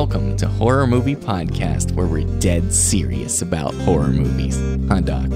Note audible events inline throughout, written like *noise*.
welcome to Horror Movie Podcast, where we're dead serious about horror movies. Huh, Doc?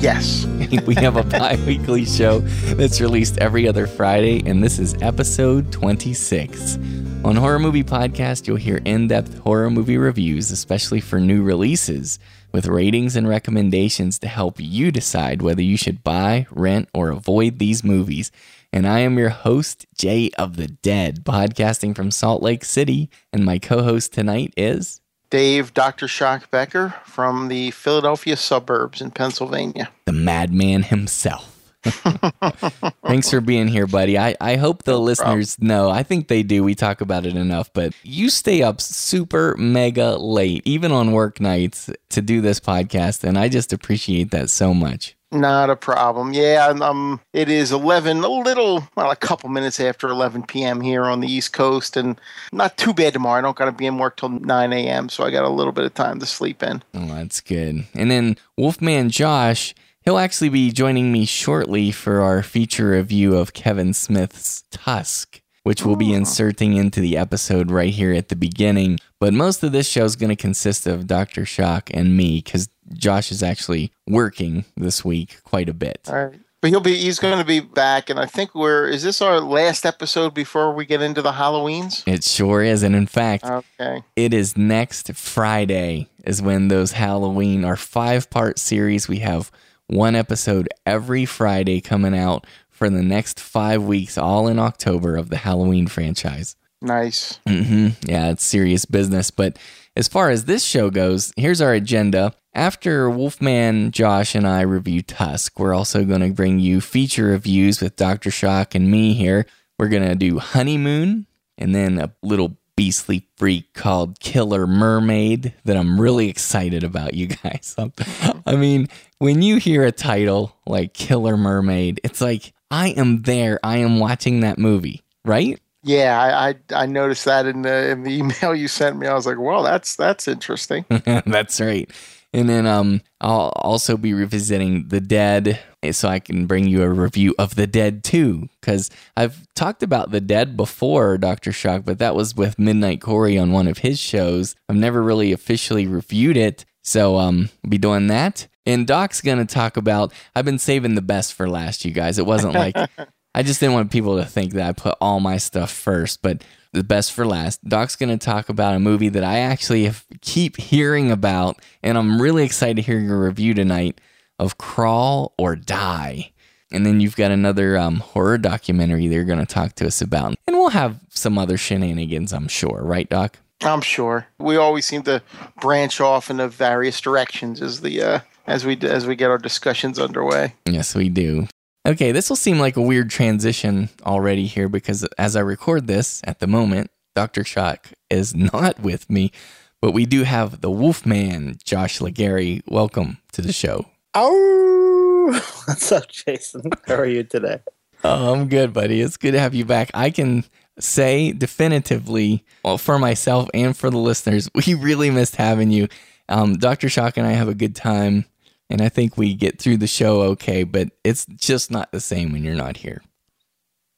Yes. *laughs* we have a bi weekly show that's released every other Friday, and this is episode 26. On Horror Movie Podcast, you'll hear in depth horror movie reviews, especially for new releases, with ratings and recommendations to help you decide whether you should buy, rent, or avoid these movies. And I am your host, Jay of the Dead, podcasting from Salt Lake City. And my co host tonight is Dave Dr. Shock Becker from the Philadelphia suburbs in Pennsylvania. the madman himself. *laughs* Thanks for being here, buddy. I, I hope the listeners know. I think they do. We talk about it enough, but you stay up super mega late, even on work nights, to do this podcast. And I just appreciate that so much. Not a problem. Yeah, and, um, it is 11, a little, well, a couple minutes after 11 p.m. here on the East Coast, and not too bad tomorrow. I don't got to be in work till 9 a.m., so I got a little bit of time to sleep in. Oh, that's good. And then Wolfman Josh, he'll actually be joining me shortly for our feature review of Kevin Smith's Tusk, which we'll be oh. inserting into the episode right here at the beginning. But most of this show is going to consist of Dr. Shock and me because Josh is actually working this week quite a bit. All right. But he'll be, he's going to be back, and I think we're, is this our last episode before we get into the Halloweens? It sure is. And in fact, Okay. it is next Friday is when those Halloween, our five part series, we have one episode every Friday coming out for the next five weeks, all in October of the Halloween franchise. Nice. hmm Yeah, it's serious business. But as far as this show goes, here's our agenda. After Wolfman, Josh, and I review Tusk, we're also going to bring you feature reviews with Dr. Shock and me here. We're going to do Honeymoon and then a little beastly freak called Killer Mermaid that I'm really excited about, you guys. *laughs* I mean, when you hear a title like Killer Mermaid, it's like, I am there. I am watching that movie, right? Yeah, I, I I noticed that in the in the *laughs* email you sent me. I was like, well, that's that's interesting. *laughs* That's right. And then um, I'll also be revisiting The Dead so I can bring you a review of The Dead 2. Because I've talked about The Dead before, Dr. Shock, but that was with Midnight Corey on one of his shows. I've never really officially reviewed it. So um, be doing that. And Doc's going to talk about, I've been saving the best for last, you guys. It wasn't like, *laughs* I just didn't want people to think that I put all my stuff first, but the best for last. Doc's going to talk about a movie that I actually keep hearing about, and I'm really excited to hear your review tonight of Crawl or Die. And then you've got another um, horror documentary they're going to talk to us about. And we'll have some other shenanigans, I'm sure. Right, Doc? I'm sure we always seem to branch off into various directions as the uh, as we as we get our discussions underway. Yes, we do. Okay, this will seem like a weird transition already here because as I record this at the moment, Dr. Shock is *laughs* not with me, but we do have the Wolfman, Josh Legary. Welcome to the show. Oh, *laughs* what's up, Jason? How are you today? Oh, I'm good, buddy. It's good to have you back. I can say definitively, well, for myself and for the listeners, *laughs* we really missed having you. Um, Dr. Shock and I have a good time, and I think we get through the show okay, but it's just not the same when you're not here.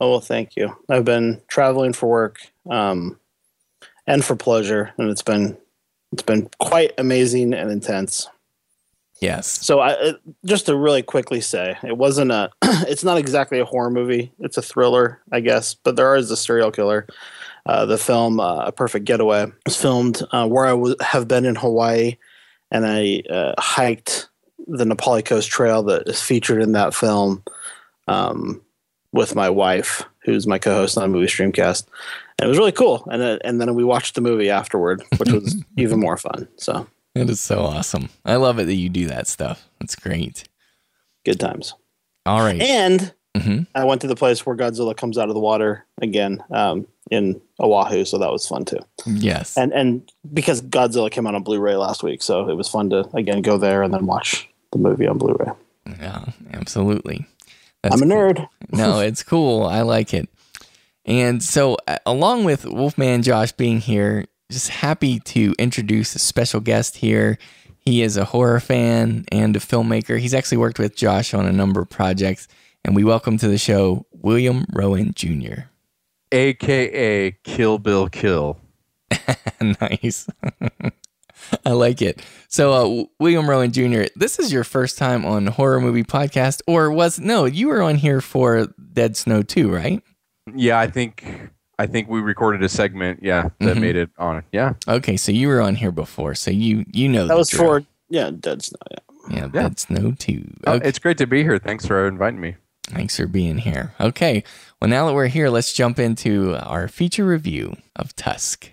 Oh, well, thank you. I've been traveling for work um, and for pleasure, and it's been it's been quite amazing and intense. Yes. So, I just to really quickly say, it wasn't a. *clears throat* it's not exactly a horror movie. It's a thriller, I guess, but there is a serial killer. Uh, the film uh, "A Perfect Getaway" was filmed uh, where I w- have been in Hawaii, and I uh, hiked the Na Pali Coast Trail that is featured in that film um, with my wife, who's my co-host on Movie Streamcast. And it was really cool. And uh, and then we watched the movie afterward, which was *laughs* even more fun. So It is so awesome. I love it that you do that stuff. It's great. good times. All right. And Mhm. I went to the place where Godzilla comes out of the water again um, in Oahu, so that was fun too. Yes. And and because Godzilla came out on Blu-ray last week, so it was fun to again go there and then watch the movie on Blu-ray. yeah, absolutely. That's I'm a cool. nerd. *laughs* no, it's cool. I like it. And so, uh, along with Wolfman Josh being here, just happy to introduce a special guest here. He is a horror fan and a filmmaker. He's actually worked with Josh on a number of projects. And we welcome to the show William Rowan Jr. aka Kill Bill Kill. *laughs* nice. *laughs* I like it. So, uh, William Rowan Jr., this is your first time on Horror Movie Podcast, or was no? You were on here for Dead Snow too, right? Yeah, I think I think we recorded a segment. Yeah, that Mhm. made it on. Yeah, Okay, so you were on here before, so you you know That was drill. for yeah, Dead Snow. Yeah. yeah, Yeah. Dead Snow too. Oh, Okay. it's great to be here. Thanks for inviting me. Thanks for being here. Okay, well now that we're here, let's jump into our feature review of Tusk.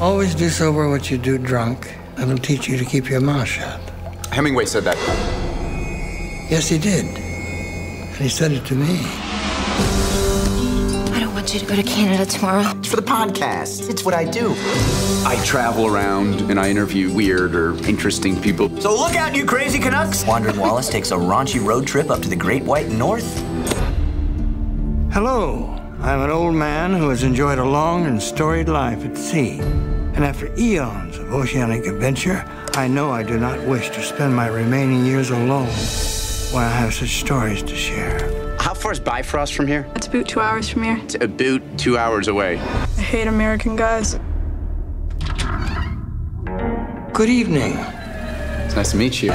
Always do sober what you do drunk. That'll teach you to keep your mouth shut. Hemingway said that. Yes, he did. And he said it to me. I don't want you to go to Canada tomorrow. It's for the podcast. It's what I do. I travel around and I interview weird or interesting people. So look out, you crazy Canucks! Wandering Wallace takes a raunchy road trip up to the Great White North. Hello. I'm an old man who has enjoyed a long and storied life at sea. And after eons of oceanic adventure, I know I do not wish to spend my remaining years alone while I have such stories to share. How far is Bifrost from here? It's about two hours from here. It's about two hours away. I hate American guys. Good evening. It's nice to meet you.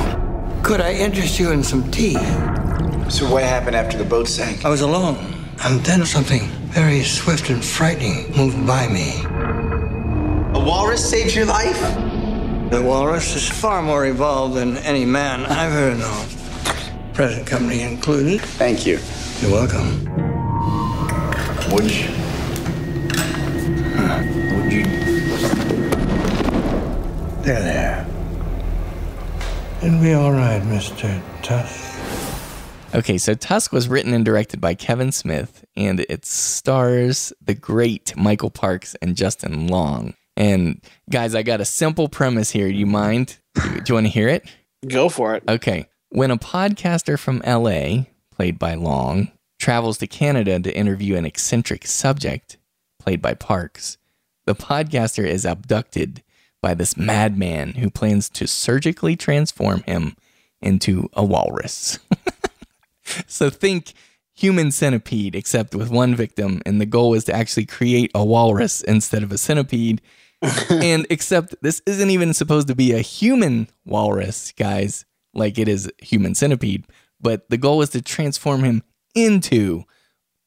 Could I interest you in some tea? So what happened after the boat sank? I was alone, and then something very swift and frightening moved by me. A walrus saved your life? The walrus is far more evolved than any man I've ever known, Present company included. Thank you. You're welcome. Would you? Would you? There, there. It'll be all right, Mr. Tusk. Okay, so Tusk was written and directed by Kevin Smith, and it stars the great Michael Parks and Justin Long. And guys, I got a simple premise here. Do you mind? Do you want to hear it? Go for it. Okay. When a podcaster from LA, played by Long, travels to Canada to interview an eccentric subject, played by Parks, the podcaster is abducted by this madman who plans to surgically transform him into a walrus. *laughs* so think human centipede, except with one victim, and the goal is to actually create a walrus instead of a centipede. *laughs* and except this isn't even supposed to be a human walrus, guys, like it is human centipede, but the goal is to transform him into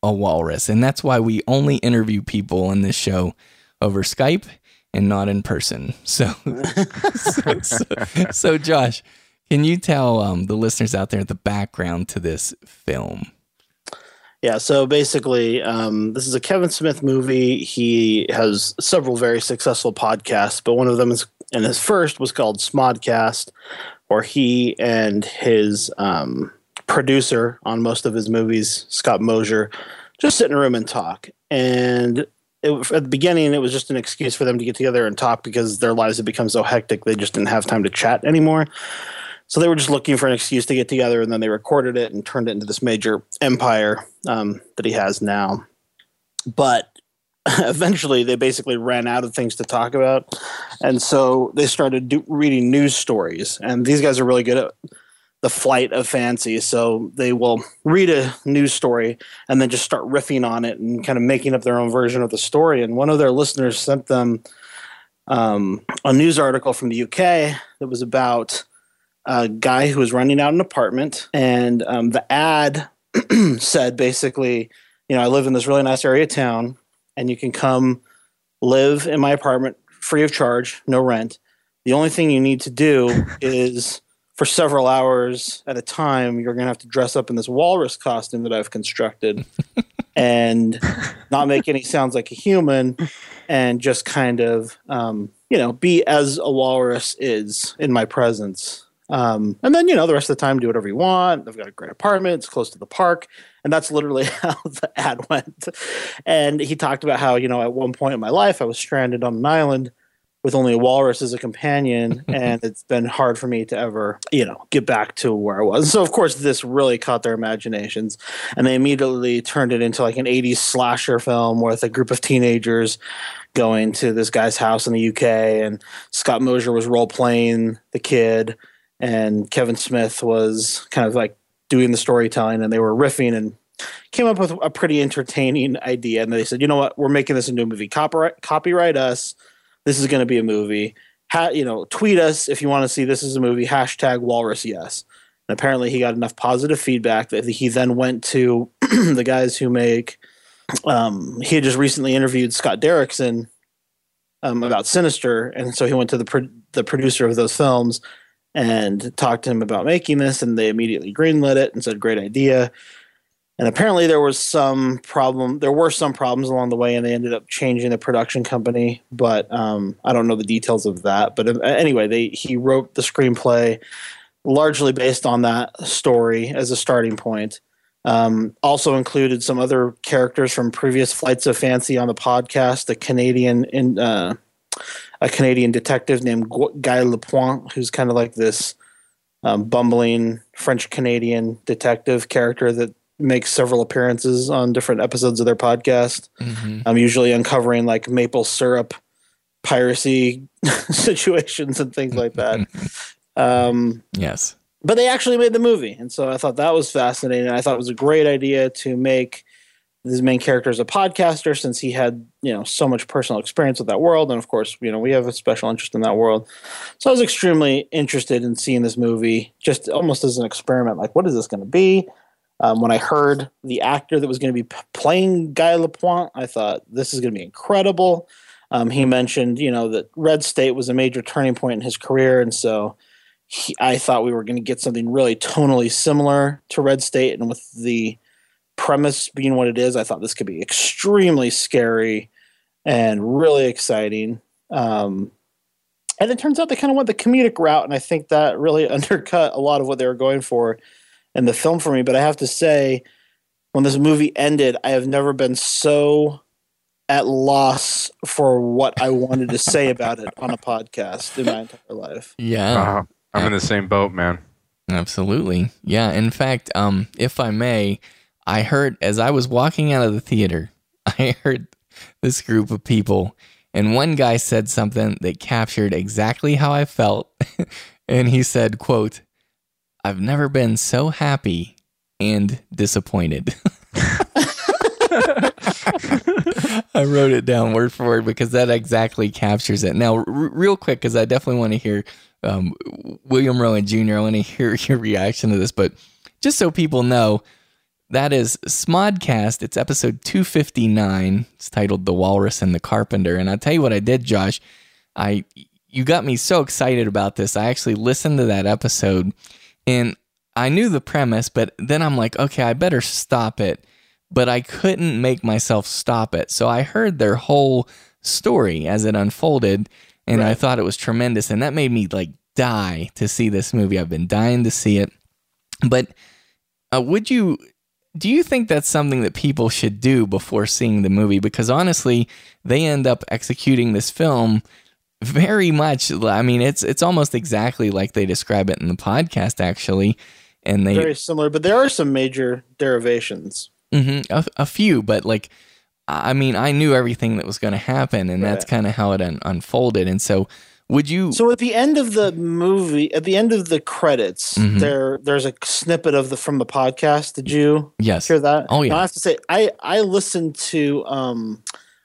a walrus. And that's why we only interview people in this show over Skype and not in person. So, *laughs* so, so, so Josh, can you tell um, the listeners out there the background to this film? Yeah, so basically, um, this is a Kevin Smith movie. He has several very successful podcasts, but one of them is, and his first was called Smodcast, where he and his um, producer on most of his movies, Scott Mosier, just sit in a room and talk. And it, at the beginning, it was just an excuse for them to get together and talk because their lives had become so hectic they just didn't have time to chat anymore. So they were just looking for an excuse to get together, and then they recorded it and turned it into this major empire um, that he has now. But *laughs* eventually, they basically ran out of things to talk about, and so they started do- reading news stories. And these guys are really good at the flight of fancy, so they will read a news story and then just start riffing on it and kind of making up their own version of the story. And one of their listeners sent them um, a news article from the UK that was about a guy who was renting out an apartment, and um, the ad *clears throat* said basically, you know, I live in this really nice area of town, and you can come live in my apartment free of charge, no rent. The only thing you need to do *laughs* is for several hours at a time, you're going to have to dress up in this walrus costume that I've constructed *laughs* and not make any sounds like a human and just kind of, um, you know, be as a walrus is in my presence. Um, and then, you know, the rest of the time, do whatever you want. I've got a great apartment. It's close to the park. And that's literally *laughs* how the ad went. And he talked about how, you know, at one point in my life, I was stranded on an island with only a walrus as a companion. *laughs* and it's been hard for me to ever, you know, get back to where I was. So, of course, this really caught their imaginations. And they immediately turned it into like an 80s slasher film with a group of teenagers going to this guy's house in the UK. And Scott Mosier was role playing the kid and Kevin Smith was kind of like doing the storytelling, and they were riffing and came up with a pretty entertaining idea, and they said, you know what, we're making this into a movie. Copyright copyright us. This is going to be a movie. Ha- you know, tweet us if you want to see this is a movie. Hashtag Walrus Yes. And apparently, he got enough positive feedback that he then went to *clears throat* the guys who make. Um, he had just recently interviewed Scott Derrickson um, about Sinister, and so he went to the pro- the producer of those films and talked to him about making this, and they immediately greenlit it and said, "Great idea." And apparently, there was some problem. There were some problems along the way, and they ended up changing the production company. But um, I don't know the details of that. But uh, anyway, they he wrote the screenplay largely based on that story as a starting point. Um, also included some other characters from previous flights of fancy on the podcast. A Canadian in uh, a Canadian detective named Guy Lapointe, who's kind of like this um, bumbling French Canadian detective character that makes several appearances on different episodes of their podcast. Mm-hmm. I'm usually uncovering like maple syrup piracy *laughs* situations and things like that. *laughs* Um, yes. But they actually made the movie. And so I thought that was fascinating. I thought it was a great idea to make his main character as a podcaster since he had, you know, so much personal experience with that world. And of course, you know, we have a special interest in that world. So I was extremely interested in seeing this movie just almost as an experiment. Like, what is this going to be? Um, when I heard the actor that was going to be playing Guy Lapointe, I thought this is going to be incredible. Um, he mentioned, you know, that Red State was a major turning point in his career, and so he, I thought we were going to get something really tonally similar to Red State, and with the premise being what it is, I thought this could be extremely scary and really exciting. Um, and it turns out they kind of went the comedic route, and I think that really *laughs* undercut a lot of what they were going for in the film for me. But I have to say, when this movie ended, I have never been so at loss for what I wanted to say about it on a podcast in my entire life. Yeah. Uh, I'm in the same boat, man. Absolutely. Yeah. In fact, um, if I may, I heard as I was walking out of the theater, *laughs* I heard this group of people, and one guy said something that captured exactly how I felt. *laughs* and he said, quote, I've never been so happy and disappointed. *laughs* I wrote it down word for word because that exactly captures it. Now, r- real quick, because I definitely want to hear um, William Rowan Jr., I want to *laughs* hear your reaction to this, but just so people know, that is Smodcast. It's episode 259. It's titled The Walrus and the Carpenter. And I'll tell you what I did, Josh. I you got me so excited about this. I actually listened to that episode and I knew the premise, but then I'm like, okay, I better stop it. But I couldn't make myself stop it. So I heard their whole story as it unfolded and right. I thought it was tremendous. And that made me like die to see this movie. I've been dying to see it. But uh, would you, do you think that's something that people should do before seeing the movie? Because honestly, they end up executing this film very much. I mean, it's it's almost exactly like they describe it in the podcast, actually. And they very similar, but there are some major derivations. Mm-hmm, a, a few, but like, I mean, I knew everything that was going to happen, and right. that's kind of how it un- unfolded. And so, would you? So at the end of the movie, at the end of the credits, mm-hmm. there there's a snippet of the from the podcast. Did you? Yes. Hear that? Oh yeah. Now, I have to say, I I listened to um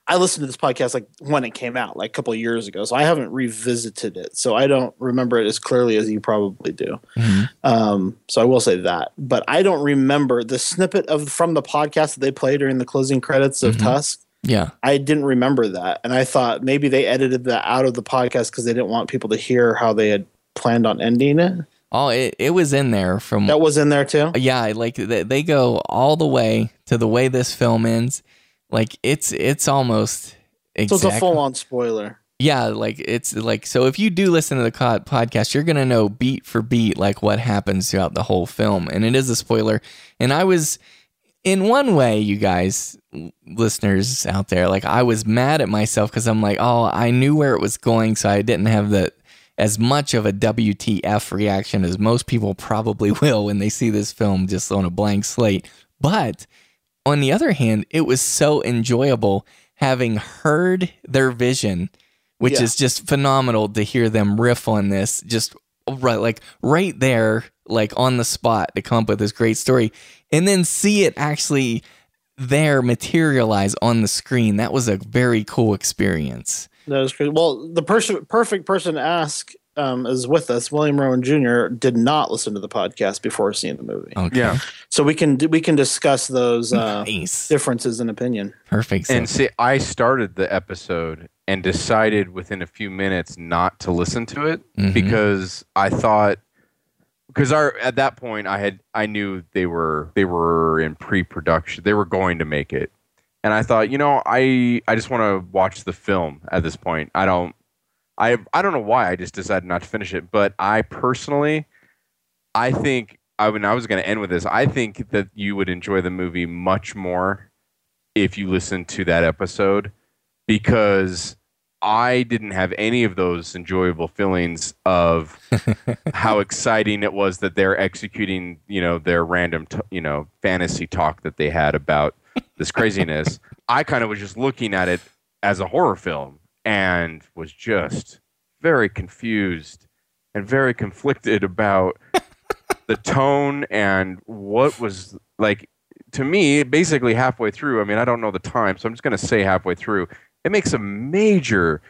I listened to this podcast like when it came out, like a couple years ago. So I haven't revisited it. So I don't remember it as clearly as you probably do. Mm-hmm. Um, so I will say that. But I don't remember the snippet of from the podcast that they played during the closing credits of mm-hmm. Tusk. Yeah. I didn't remember that. And I thought maybe they edited that out of the podcast because they didn't want people to hear how they had planned on ending it. Oh, it, it was in there from that was in there too. Yeah, like they, they go all the way to the way this film ends like it's it's almost exactly, so it's a full on spoiler. Yeah, like it's like so if you do listen to the podcast, you're going to know beat for beat like what happens throughout the whole film and it is a spoiler. And I was in one way, you guys listeners out there, like I was mad at myself cuz I'm like, "Oh, I knew where it was going, so I didn't have the as much of a WTF reaction as most people probably *laughs* will when they see this film just on a blank slate." But on the other hand, it was so enjoyable having heard their vision, which yeah. is just phenomenal to hear them riff on this, just right, like right there, like on the spot to come up with this great story, and then see it actually there materialize on the screen. That was a very cool experience. That is great. Well, the person, perfect person to ask um, is with us. William Rowan Jr. did not listen to the podcast before seeing the movie. Okay. Yeah. So we can we can discuss those uh, Nice. differences in opinion. Perfect. And see, I started the episode and decided within a few minutes not to listen to it Mhm. because I thought because our at that point I had I knew they were they were in pre-production. They were going to make it. And I thought, you know, I I just want to watch the film at this point. I don't I I don't know why I just decided not to finish it, but I personally I think I when I was going to end with this, I think that you would enjoy the movie much more if you listened to that episode because I didn't have any of those enjoyable feelings of *laughs* how exciting it was that they're executing, you know, their random, t- you know, fantasy talk that they had about this craziness. *laughs* I kind of was just looking at it as a horror film and was just very confused and very conflicted about the tone and what was like to me basically halfway through i mean i don't know the time so i'm just going to say halfway through it makes a major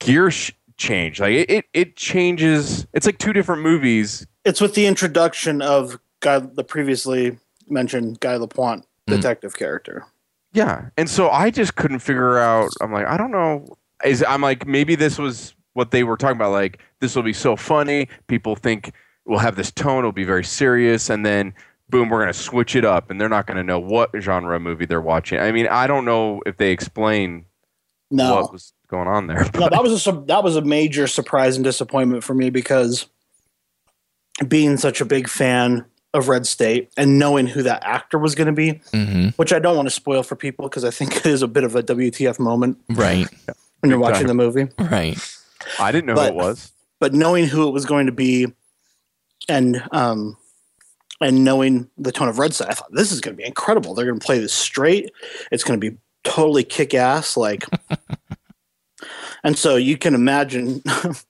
gear sh- change. Like it, it, it changes it's like two different movies. It's with the introduction of Guy, the previously mentioned Guy Lapointe mm-hmm. detective character. yeah and so i just couldn't figure out i'm like i don't know is i'm like maybe this was what they were talking about like this will be so funny. People think we'll have this tone it'll be very serious and then boom we're going to switch it up and they're not going to know what genre movie they're watching. I mean i don't know if they explain No, what was going on there no, that was a that was a major surprise and disappointment for me because being such a big fan of Red State and knowing who that actor was going to be, Mhm. which I don't want to spoil for people because I think it is a bit of a WTF moment. Right. When you're watching the movie. Right. i didn't know But- who it was But knowing who it was going to be, and um, and knowing the tone of Red State, I thought this is going to be incredible. They're going to play this straight. It's going to be totally kick ass. Like, *laughs* and so you can imagine,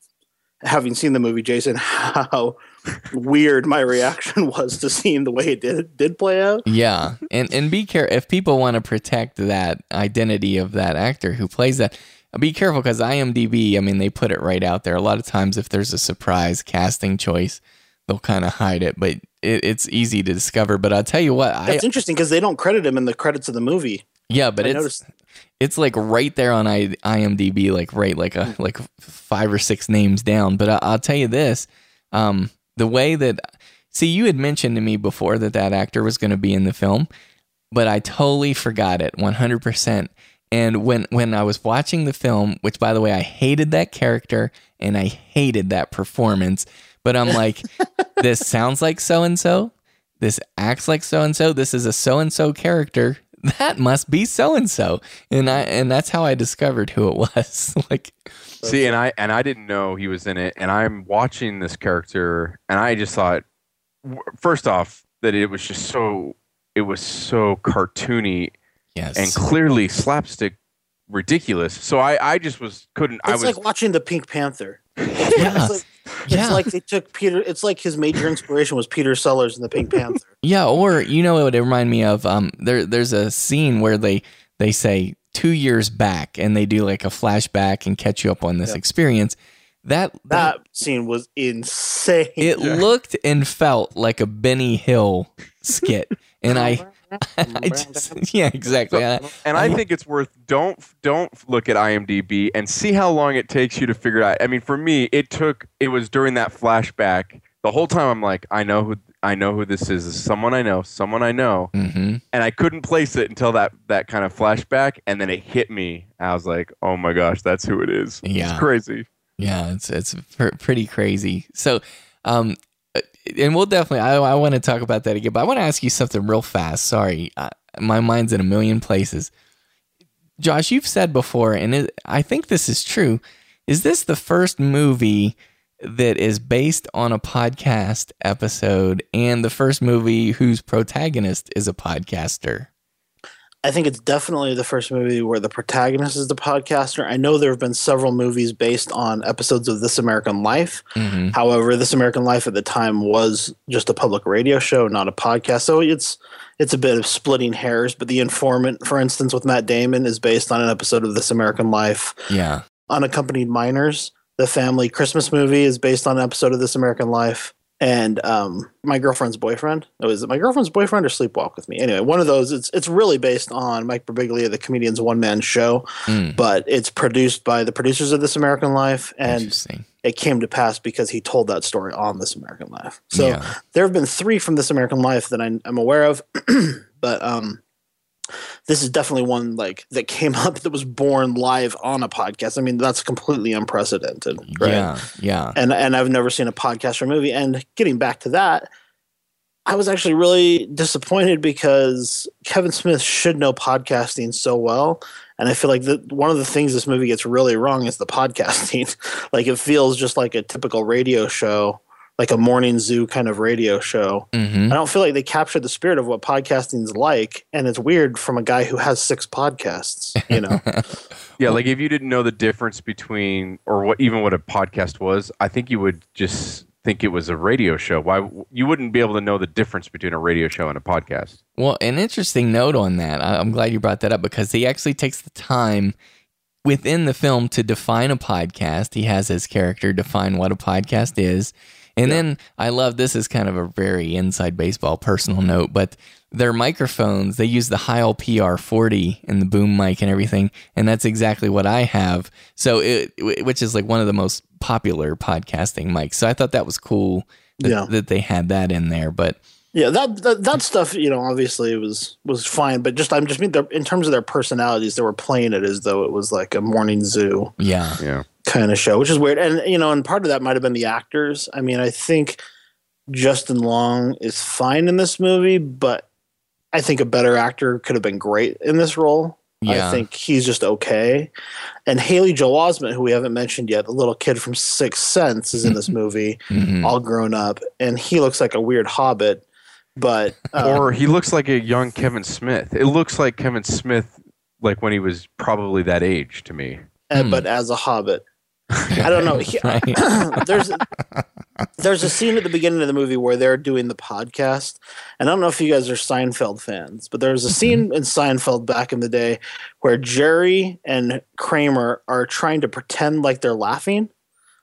*laughs* having seen the movie, Jason, how weird my reaction *laughs* was to seeing the way it did did play out. Yeah, and and be careful if people want to protect that identity of that actor who plays that. Be careful because IMDb, I mean, they put it right out there. A lot of times, if there's a surprise casting choice, they'll kind of hide it, but it, it's easy to discover. But I'll tell you what, I That's interesting because they don't credit him in the credits of the movie. yeah, but I it's noticed- it's like right there on I, IMDb, like right, like a like five or six names down. But I, I'll tell you this, um, the way that see, you had mentioned to me before that that actor was going to be in the film, but I totally forgot it, one hundred percent. And when when I was watching the film, which by the way, I hated that character and I hated that performance, but I'm like, *laughs* this sounds like so and so. This acts like so and so. This is a so and so character. That must be so and so. And I and that's how I discovered who it was. *laughs* like See, and I and I didn't know he was in it, and I'm watching this character, and I just thought, first off, that it was just so it was so cartoony yes. and clearly slapstick ridiculous. So I I just was couldn't I It's was like watching the Pink Panther. *laughs* yeah. It's like, it's Yeah. like they took Peter. It's like his major inspiration was Peter Sellers in the Pink Panther. *laughs* Yeah, or you know what it reminded me of? Um, there there's a scene where they they say two years back and they do like a flashback and catch you up on this experience. That that That scene was insane. it looked and felt like a Benny Hill skit, and I, I *laughs* *laughs* just yeah exactly. I- and I think it's worth don't don't look at IMDb and see how long it takes you to figure it out. I mean, for me, it took it was during that flashback. The whole time I'm like, I know who I know who this is. This is someone I know, someone I know, Mhm. and I couldn't place it until that that kind of flashback, and then it hit me. I was like, oh my gosh, that's who it is. Yeah. it's crazy. Yeah, it's it's pr- pretty crazy. So, um, and we'll definitely. I I want to talk about that again, but I want to ask you something real fast. Sorry, uh, my mind's in a million places. Josh, you've said before, and it, I think this is true. Is this the first movie that is based on a podcast episode, and the first movie whose protagonist is a podcaster? I think it's definitely the first movie where the protagonist is the podcaster. I know there have been several movies based on episodes of This American Life. Mm-hmm. However, This American Life at the time was just a public radio show, not a podcast. So it's it's a bit of splitting hairs. But The Informant, for instance, with Matt Damon, is based on an episode of This American Life. Yeah. Unaccompanied Minors, the family Christmas movie, is based on an episode of This American Life. And um, my girlfriend's boyfriend. Oh, is it my girlfriend's boyfriend or Sleepwalk with Me? Anyway, one of those. It's it's really based on Mike Birbiglia, the comedian's one man show, Mm. but it's produced by the producers of This American Life, and it came to pass because he told that story on This American Life. So Yeah. there have been three from This American Life that I, I'm aware of, *clears throat* but um, this is definitely one like that came *laughs* up that was born live on a podcast. I mean, that's completely unprecedented, right? Yeah. Yeah. And and I've never seen a podcast or movie. And getting back to that, I was actually really disappointed because Kevin Smith should know podcasting so well. And I feel like the, one of the things this movie gets really wrong is the *laughs* podcasting. like it feels just like a typical radio show, like a morning zoo kind of radio show. Mm-hmm. I don't feel like they captured the spirit of what podcasting's like. And it's weird from a guy who has six podcasts, you know? *laughs* Yeah, like if you didn't know the difference between, or what even what a podcast was, I think you would just think it was a radio show. Why you wouldn't be able to know the difference between a radio show and a podcast? Well, an interesting note on that. I- I'm glad you brought that up because he actually takes the time within the film to define a podcast. He has his character define what a podcast is. And then I love this is kind of a very inside baseball personal note, but their microphones, they use the Heil PR40 and the boom mic and everything. And that's exactly what I have. So it, which is like one of the most popular podcasting mics. So I thought that was cool that, Yeah. that they had that in there. But Yeah, that, that that stuff, you know, obviously was was fine, but just I'm just mean in terms of their personalities, they were playing it as though it was like a morning zoo yeah. Yeah. Kind of show, which is weird. And you know, and part of that might have been the actors. I mean, I think Justin Long is fine in this movie, but I think a better actor could have been great in this role. Yeah. I think he's just okay. And Haley Joel Osment, who we haven't mentioned yet, the little kid from Sixth Sense, is in this *laughs* movie, Mhm. all grown up, and he looks like a weird hobbit. But uh, or he looks like a young Kevin Smith. It looks like Kevin Smith, like when he was probably that age to me. uh, but as a hobbit. I don't know. *laughs* He- *clears throat* there's there's a scene at the beginning of the movie where they're doing the podcast, and I don't know if you guys are Seinfeld fans, but there's a mm-hmm. scene in Seinfeld back in the day where Jerry and Kramer are trying to pretend like they're laughing.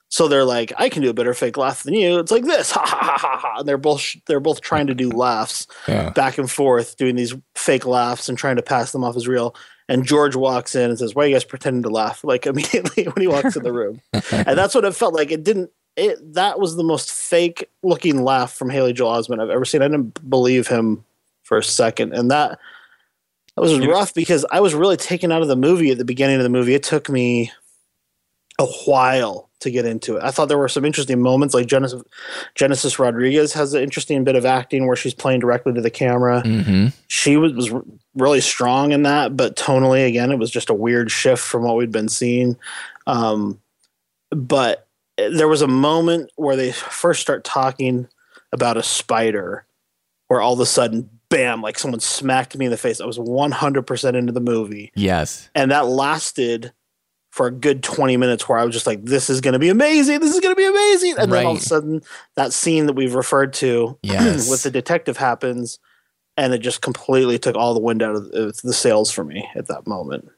So they're like, "I can do a better fake laugh than you." It's like this, *laughs* ha ha ha ha ha. And they're both they're both trying to do laughs Yeah. back and forth, doing these fake laughs and trying to pass them off as real. And George walks in and says, "Why are you guys pretending to laugh?" Like *laughs* immediately when he walks in the room, and that's what it felt like. It didn't. It that was the most fake looking laugh from Haley Joel Osment I've ever seen. I didn't believe him for a second, and that that was rough because I was really taken out of the movie at the beginning of the movie. It took me a while to get into it. I thought there were some interesting moments, like Genesis, Genesis Rodriguez has an interesting bit of acting where she's playing directly to the camera. Mm-hmm. She was, was really strong in that, but tonally, again, it was just a weird shift from what we'd been seeing. Um, but there was a moment where they first start talking about a spider, where all of a sudden, bam, like someone smacked me in the face. I was 100% into the movie Yes. and that lasted for a good 20 minutes where I was just like, this is going to be amazing. This is going to be amazing. And then all of a sudden, that scene that we've referred to *clears throat* Yes. with the detective happens, and it just completely took all the wind out of the, the sails for me at that moment.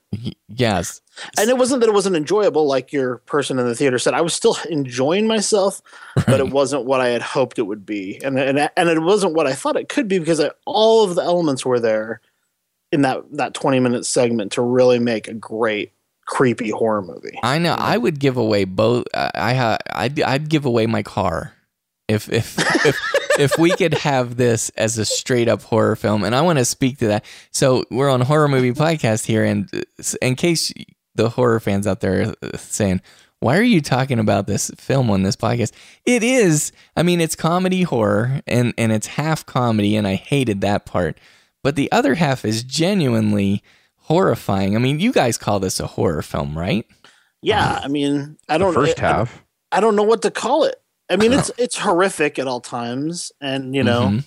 Yes. And it wasn't that it wasn't enjoyable, like your person in the theater said. I was still *laughs* enjoying myself, but it wasn't what I had hoped it would be, and and and it wasn't what I thought it could be because I, all of the elements were there in that that twenty minute segment to really make a great creepy horror movie. I know. I would give away both. I, I ha- I'd, I'd give away my car if if *laughs* if if we could have this as a straight up horror film. And I want to speak to that. So we're on horror movie podcast here, and uh, in case the horror fans out there are uh, saying. Why are you talking about this film on this podcast? It is, I mean, it's comedy horror and, and it's half comedy, and I hated that part. But the other half is genuinely horrifying. I mean, you guys call this a horror film, right? Yeah, I mean, I don't First I, I- half. I don't know what to call it. I mean, it's *laughs* it's horrific at all times, and you know, Mhm.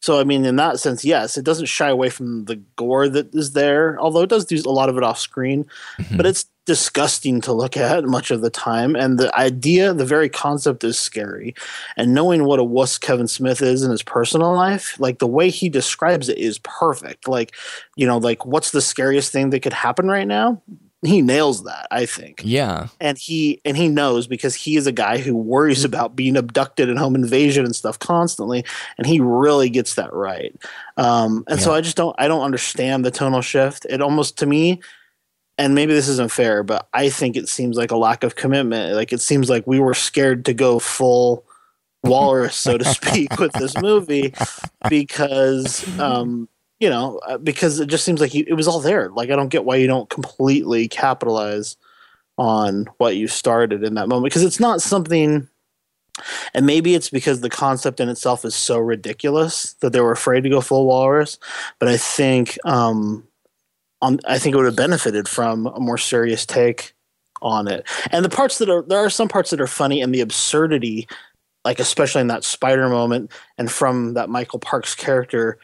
So I mean, in that sense, yes, it doesn't shy away from the gore that is there, although it does do a lot of it off screen. Mm-hmm. But it's disgusting to look at much of the time, and the idea, the very concept, is scary. And knowing what a wuss Kevin Smith is in his personal life, like the way he describes it, is perfect. Like, you know, like what's the scariest thing that could happen right now? He nails that, I think. Yeah. and he and he knows because he is a guy who worries about being abducted and home invasion and stuff constantly and he really gets that right. Um, and so i just don't i don't understand the tonal shift. It almost to me and maybe this isn't fair but i think it seems like a lack of commitment. Like it seems like we were scared to go full walrus so to speak with this movie *laughs* because um you know uh, because it just seems like it was all there. Like i don't get why you don't completely capitalize on what you started in that moment because it's not something and maybe it's because the concept in itself is so ridiculous that they were afraid to go full walrus but i think um on, i think it would have benefited from a more serious take on it. And the parts that are there are some parts that are funny and the absurdity like especially in that spider moment and from that michael parks character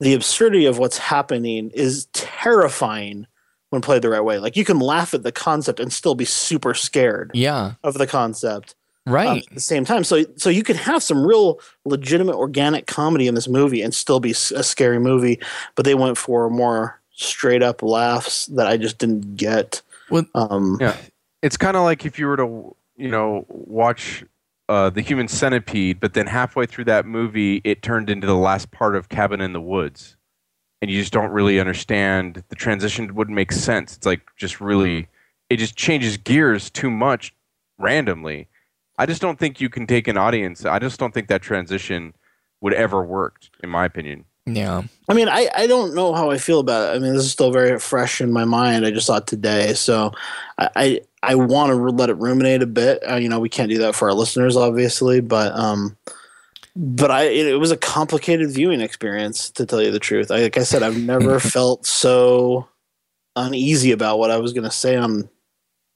the absurdity of what's happening is terrifying when played the right way. Like you can laugh at the concept and still be super scared Yeah. of the concept um, Right. at the same time. So so you can have some real legitimate organic comedy in this movie and still be a scary movie, but they went for more straight up laughs that I just didn't get. Well, Um, Yeah, it's kind of like if you were to, you know, watch uh, the Human Centipede, but then halfway through that movie, it turned into the last part of Cabin in the Woods, and you just don't really understand the transition. Wouldn't make sense. It's like just really, it just changes gears too much randomly. I just don't think you can take an audience. I just don't think that transition would ever work, in my opinion. Yeah. I mean, I, I don't know how I feel about it. I mean, this is still very fresh in my mind. I just saw it today, so I I, I want to let it ruminate a bit. Uh, you know, we can't do that for our listeners, obviously, but um, but I it, it was a complicated viewing experience to tell you the truth. I, like I said, I've never *laughs* felt so uneasy about what I was going to say on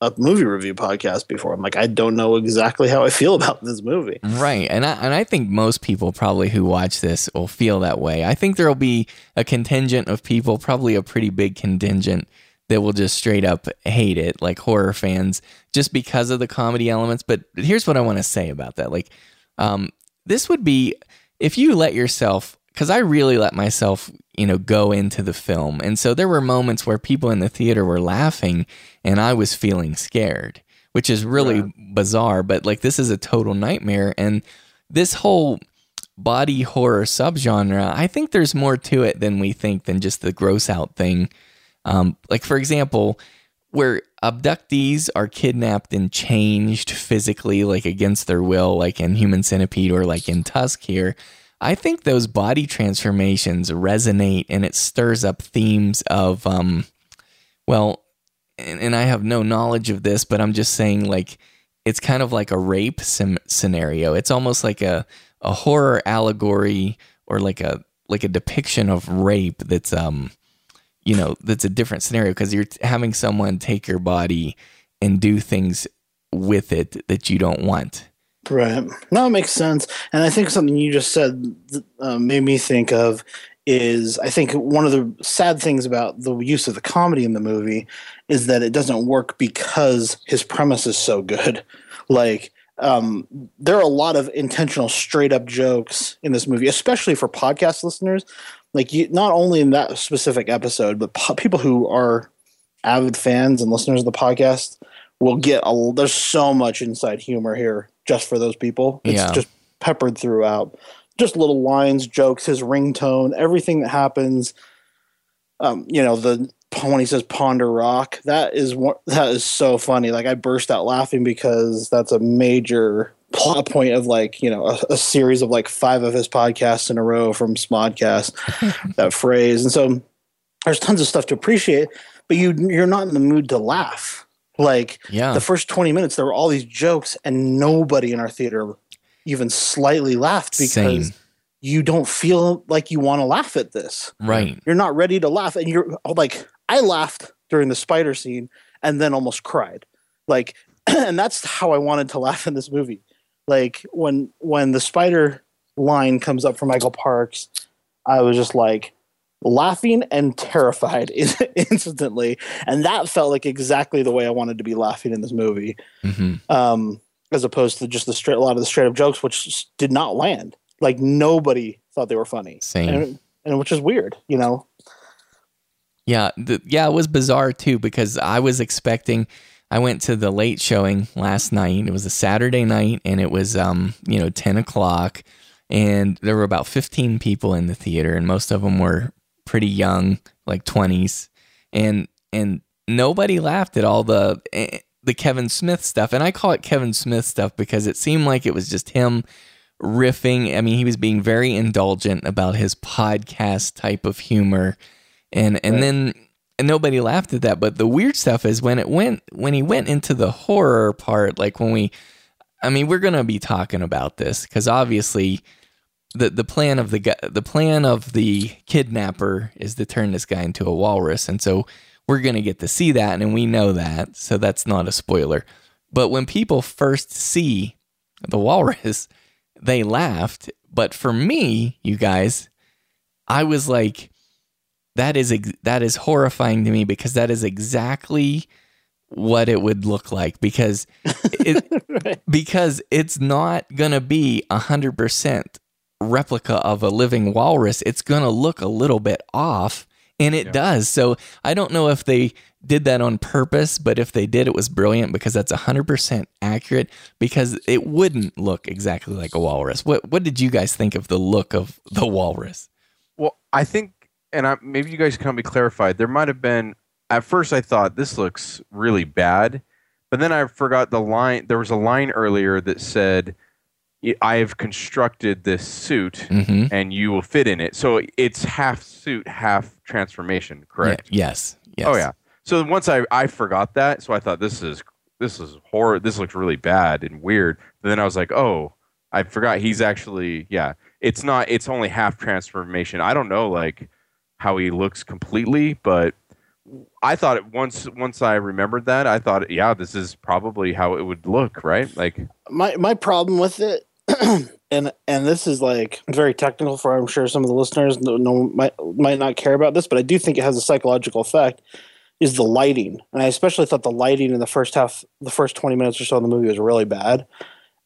a movie review podcast before. I'm like, I don't know exactly how I feel *laughs* about this movie. Right. And I, and I think most people probably who watch this will feel that way. I think there'll be a contingent of people, probably a pretty big contingent, that will just straight up hate it, like horror fans, just because of the comedy elements. But here's what I want to say about that. Like, um, this would be if you let yourself, because I really let myself, you know, go into the film. And so there were moments where people in the theater were laughing and I was feeling scared, which is really bizarre. But like, this is a total nightmare. And this whole body horror subgenre, I think there's more to it than we think than just the gross out thing. Um, like, for example, where abductees are kidnapped and changed physically, like against their will, like in Human Centipede or like in Tusk here, I think those body transformations resonate and it stirs up themes of, um, well, and, and I have no knowledge of this, but I'm just saying, like, it's kind of like a rape sim- scenario. It's almost like a, a horror allegory or like a like a depiction of rape that's um you know that's a different scenario because you're having someone take your body and do things with it that you don't want. Right. No, it makes sense. And I think something you just said uh, made me think of is I think one of the sad things about the use of the comedy in the movie is that it doesn't work because his premise is so good. Like, um, there are a lot of intentional straight up jokes in this movie, especially for podcast listeners. Like, you, not only in that specific episode, but po- people who are avid fans and listeners of the podcast will get a there's so much inside humor here just for those people. It's Yeah. just peppered throughout. Just little lines, jokes, his ringtone, everything that happens. Um, you know, the when he says ponder rock, that is one that is so funny. Like I burst out laughing because that's a major plot point of like, you know, a, a series of like five of his podcasts in a row from Smodcast, *laughs* that phrase. And so there's tons of stuff to appreciate, but you you're not in the mood to laugh. Like Yeah. the first 20 minutes there were all these jokes and nobody in our theater even slightly laughed because Same. you don't feel like you want to laugh at this. Right. You're not ready to laugh and you're oh, like I laughed during the spider scene and then almost cried. Like *clears throat* and that's how I wanted to *laughs* laugh in this movie. Like when when the spider line comes up from Michael Parks, I was just like laughing and terrified *laughs* instantly, and that felt like exactly the way I wanted to be laughing in this movie, hmm um, as opposed to just the straight a lot of the straight up jokes, which did not land. Like nobody thought they were funny, Same. and, and which is weird, you know. Yeah, the, yeah, it was bizarre too because I was expecting. I went to the late showing last night. It was a Saturday night, and it was um you know ten o'clock, and there were about fifteen people in the theater, and most of them were pretty young, like twenties, and and nobody laughed at all the eh, the Kevin Smith stuff, and I call it Kevin Smith stuff because it seemed like it was just him riffing. I mean, he was being very indulgent about his podcast type of humor. And and then and nobody laughed at that. But the weird stuff is when it went when he went into the horror part like when we i mean we're going to be talking about this cuz obviously the the plan of the guy, the plan of the kidnapper is to turn this guy into a walrus and so we're going to get to see that and we know that so that's not a spoiler. But when people first see the walrus they laughed but for me you guys i was like that is ex- that is horrifying to me because that is exactly what it would look like because it, *laughs* because it's not gonna be a hundred percent replica of a living walrus. It's gonna look a little bit off, and it does. So I don't know if they did that on purpose, but if they did, it was brilliant because that's hundred percent accurate. Because it wouldn't look exactly like a walrus. What what did you guys think of the look of the walrus? Well, I think, and I, maybe you guys can help me clarify. There might have been. At first, I thought this looks really bad, but then I forgot the line. There was a line earlier that said, "I have constructed this suit, Mhm. and you will fit in it." So it's half suit, half transformation. Correct? Yeah, yes. Yes. Oh yeah. So once I I forgot that, so I thought this is this is horror. This looks really bad and weird. But then I was like, oh, I forgot he's actually yeah. It's not. It's only half transformation. I don't know like how he looks completely, but I thought it once once I remembered that I thought yeah this is probably how it would look right like my my problem with it *clears throat* and and this is like very technical for I'm sure some of the listeners. No, no might might not care about this but I do think it has a psychological effect is the lighting. And I especially thought the lighting in the first half the first 20 minutes or so of the movie was really bad.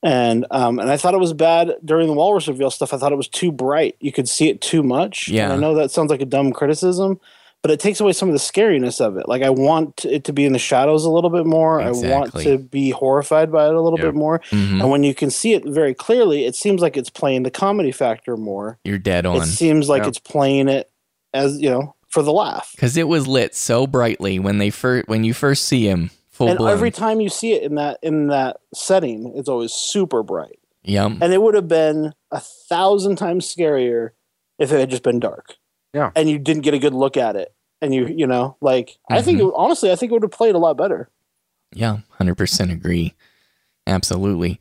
And um and I thought it was bad during the walrus reveal stuff. I thought it was too bright. You could see it too much. Yeah. and I know that sounds like a dumb criticism but it takes away some of the scariness of it like I want it to be in the shadows a little bit more I want to be horrified by it a little Yep. bit more Mhm. and when you can see it very clearly, it seems like it's playing the comedy factor more. You're dead on. It seems like Yeah. it's playing it as you know for the laugh. because it was lit so brightly when they first when you first see him full and blown. every time you see it in that in that setting, it's always super bright. Yum. And it would have been a thousand times scarier if it had just been dark. Yeah. And you didn't get a good look at it. And you you know like I think it, honestly I think it would have played a lot better. Yeah, hundred percent agree. Absolutely,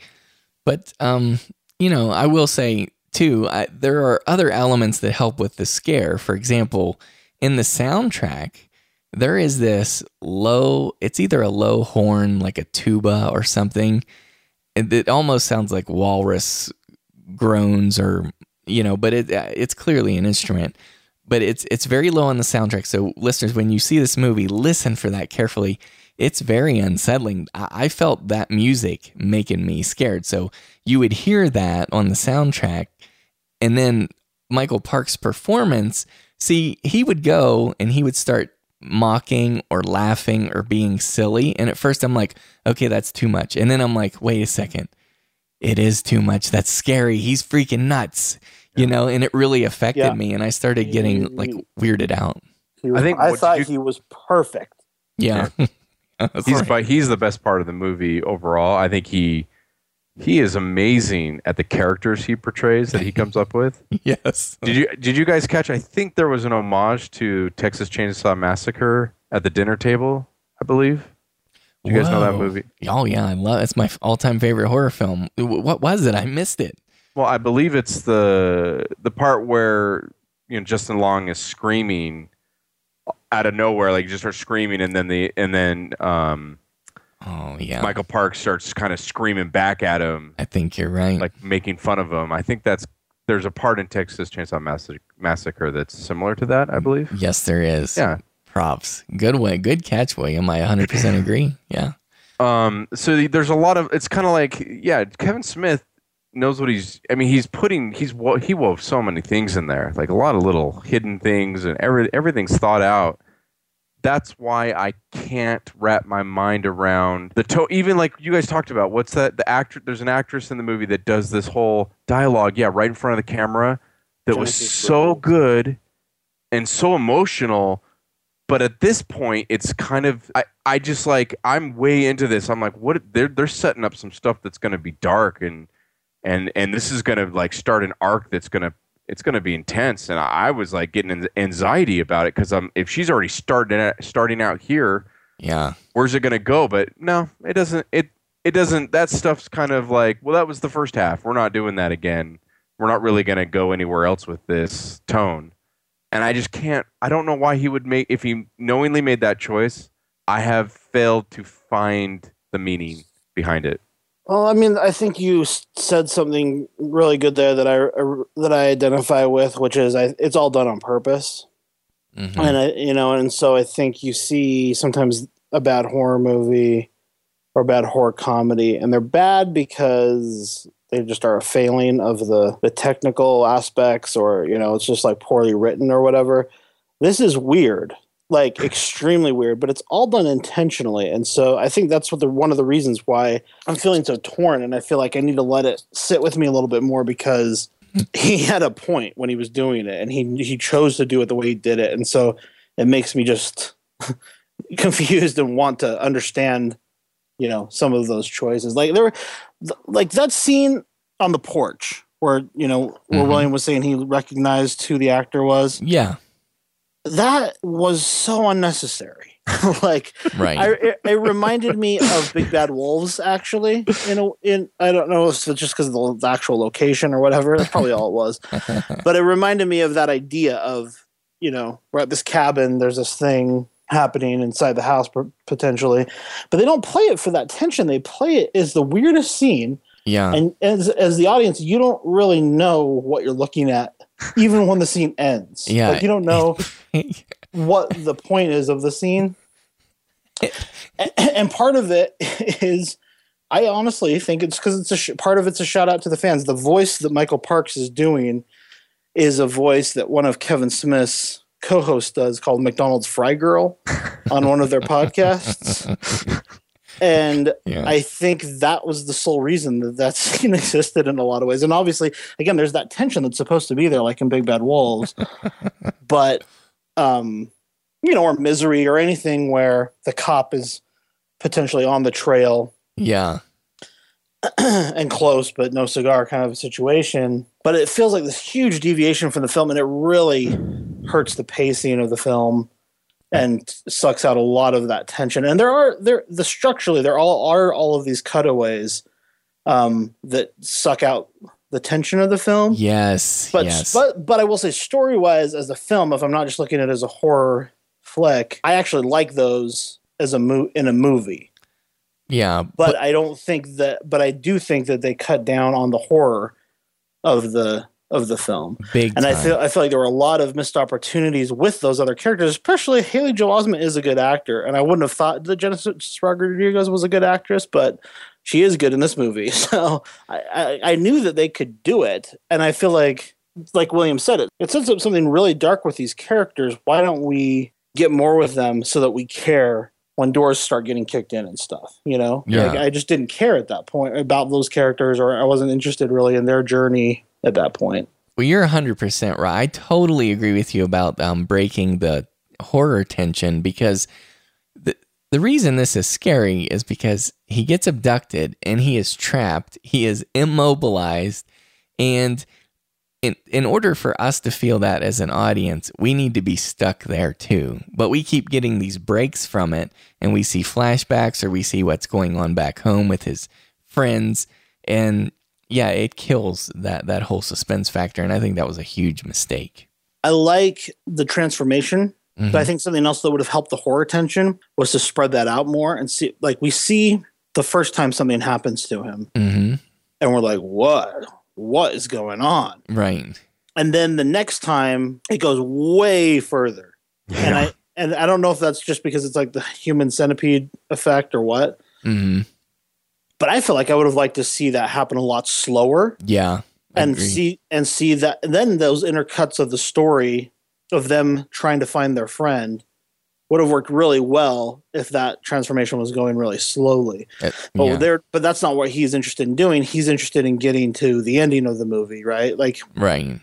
but um, you know, I will say too, I, there are other elements that help with the scare. For example, in the soundtrack, there is this low. It's either a low horn, like a tuba or something. It, it almost sounds like walrus groans, or you know, but it it's clearly an instrument. But it's it's very low on the soundtrack. So listeners, when you see this movie, listen for that carefully it's very unsettling. I, I felt that music making me scared. So you would hear that on the soundtrack, and then Michael Parks' performance. See, he would go and he would start mocking or laughing or being silly. And at first, I'm like, okay, that's too much. And then I'm like, wait a second, it is too much. That's scary. He's freaking nuts, you know. And it really affected Yeah. me, and I started getting like weirded out. Was, I think I thought you- he was perfect. Yeah. *laughs* he's but he's the best part of the movie overall. I think he he is amazing at the characters he portrays that he comes up with. *laughs* yes. Did you did you guys catch? I think there was an homage to Texas Chainsaw Massacre at the dinner table. I believe. Do you guys know that Whoa. movie? Oh yeah, I love. It's my all-time favorite horror film. What was it? I missed it. Well, I believe it's the the part where you know Justin Long is screaming out of nowhere, like just starts screaming, and then the and then um, Oh yeah, Michael Parks starts kind of screaming back at him, I think you're right. like making fun of him. I think that's there's a part in Texas Chainsaw Massacre, Massacre that's similar to that, I believe. Yes, there is. Yeah. Props. Good way. Good catch, William. I 100% *laughs* agree. Yeah. Um, so there's a lot of it's kind of like yeah, Kevin Smith knows what he's. I mean, he's putting he's he wove so many things in there, like a lot of little hidden things, and every everything's thought out. That's why I can't wrap my mind around the to- even like you guys talked about. What's that? The actor. There's an actress in the movie that does this whole dialogue. Yeah, right in front of the camera. That was Genesis so good and so emotional but at this point it's kind of I, I just like i'm way into this i'm like what they're they're setting up some stuff that's going to be dark and and and this is going to like start an arc that's going to it's going to be intense and I, I was like getting anxiety about it because i'm if she's already starting out, starting out here Yeah. where's it going to go but no it doesn't it it doesn't that stuff's kind of like well that was the first half we're not doing that again we're not really going to go anywhere else with this tone and I just can't. I don't know why he would make if he knowingly made that choice. I have failed to find the meaning behind it. Well, I mean, I think you said something really good there that I uh, that I identify with, which is I, it's all done on purpose, Mhm. and I, you know, and so I think you see sometimes a bad horror movie or bad horror comedy, and they're bad because they just are a failing of the the technical aspects, or you know, it's just like poorly written or whatever. This is weird, like extremely weird, but it's all done intentionally, and so I think that's what the one of the reasons why I'm feeling so torn, and I feel like I need to let it sit with me a little bit more because he *laughs* had a point when he was doing it, and he he chose to do it the way he did it, and so it makes me just *laughs* confused and want to understand, you know, some of those choices. Like there, th- like that scene on the porch where you know where Mhm. William was saying he recognized who the actor was. Yeah. That was so unnecessary. *laughs* like Right. I, it, it reminded me of Big Bad Wolves, actually. In a, in I don't know if it's just because of the, the actual location or whatever. That's probably all it was. *laughs* But it reminded me of that idea of you know we're at this cabin. There's this thing happening inside the house potentially, but they don't play it for that tension. They play it as the weirdest scene, yeah. and as as the audience, you don't really know what you're looking at, *laughs* even when the scene ends. Yeah. like you don't know *laughs* what the point is of the scene. A- and part of it is I honestly think it's because it's a sh- part of it's a shout out to the fans. The voice that Michael Parks is doing is a voice that one of Kevin Smith's co-hosts does called McDonald's Fry Girl on one of their podcasts. *laughs* And Yeah. I think that was the sole reason that that *laughs* scene existed in a lot of ways. And obviously, again, there's that tension that's supposed to be there, like in Big Bad Wolves. *laughs* but, um, you know, or Misery or anything where the cop is potentially on the trail yeah. *clears throat* and close, but no cigar kind of a situation. But it feels like this huge deviation from the film, and it really hurts the pacing of the film and sucks out a lot of that tension. And there are there the structurally there all are all of these cutaways um, that suck out the tension of the film. Yes. But yes. but but I will say story wise as a film, if I'm not just looking at it as a horror flick, I actually like those as a mo- in a movie yeah. but, I don't think that. But I do think that they cut down on the horror of the of the film, big and time. I feel I feel like there were a lot of missed opportunities with those other characters. Especially Haley Joel Osment is a good actor, and I wouldn't have thought that Genesis Rodriguez was a good actress, but she is good in this movie. *laughs* So I, I, I knew that they could do it, and I feel like like William said it, it sets up something really dark with these characters. Why don't we get more with them so that we care when doors start getting kicked in and stuff? You know, Yeah. like I just didn't care at that point about those characters, or I wasn't interested really in their journey at that point. Well, you're 100% right. I totally agree with you about um, breaking the horror tension because the, the reason this is scary is because he gets abducted and he is trapped, he is immobilized, and in, in order for us to feel that as an audience, we need to be stuck there too. But we keep getting these breaks from it, and we see flashbacks or we see what's going on back home with his friends. And yeah, it kills that, that whole suspense factor. And I think that was a huge mistake. I like the transformation. Mhm. But I think something else that would have helped the horror tension was to spread that out more and see, like, we see the first time something happens to him, Mm-hmm. and we're like, what? what is going on? Right. And then the next time it goes way further. And I and I don't know if that's just because it's like the human centipede effect or what. hmm But I feel like I would have liked to see that happen a lot slower Yeah. I and agree. see and see that and then those intercuts of the story of them trying to find their friend would have worked really well if that transformation was going really slowly. Uh, But yeah. there but that's not what he's interested in doing. He's interested in getting to the ending of the movie, right? Like Right.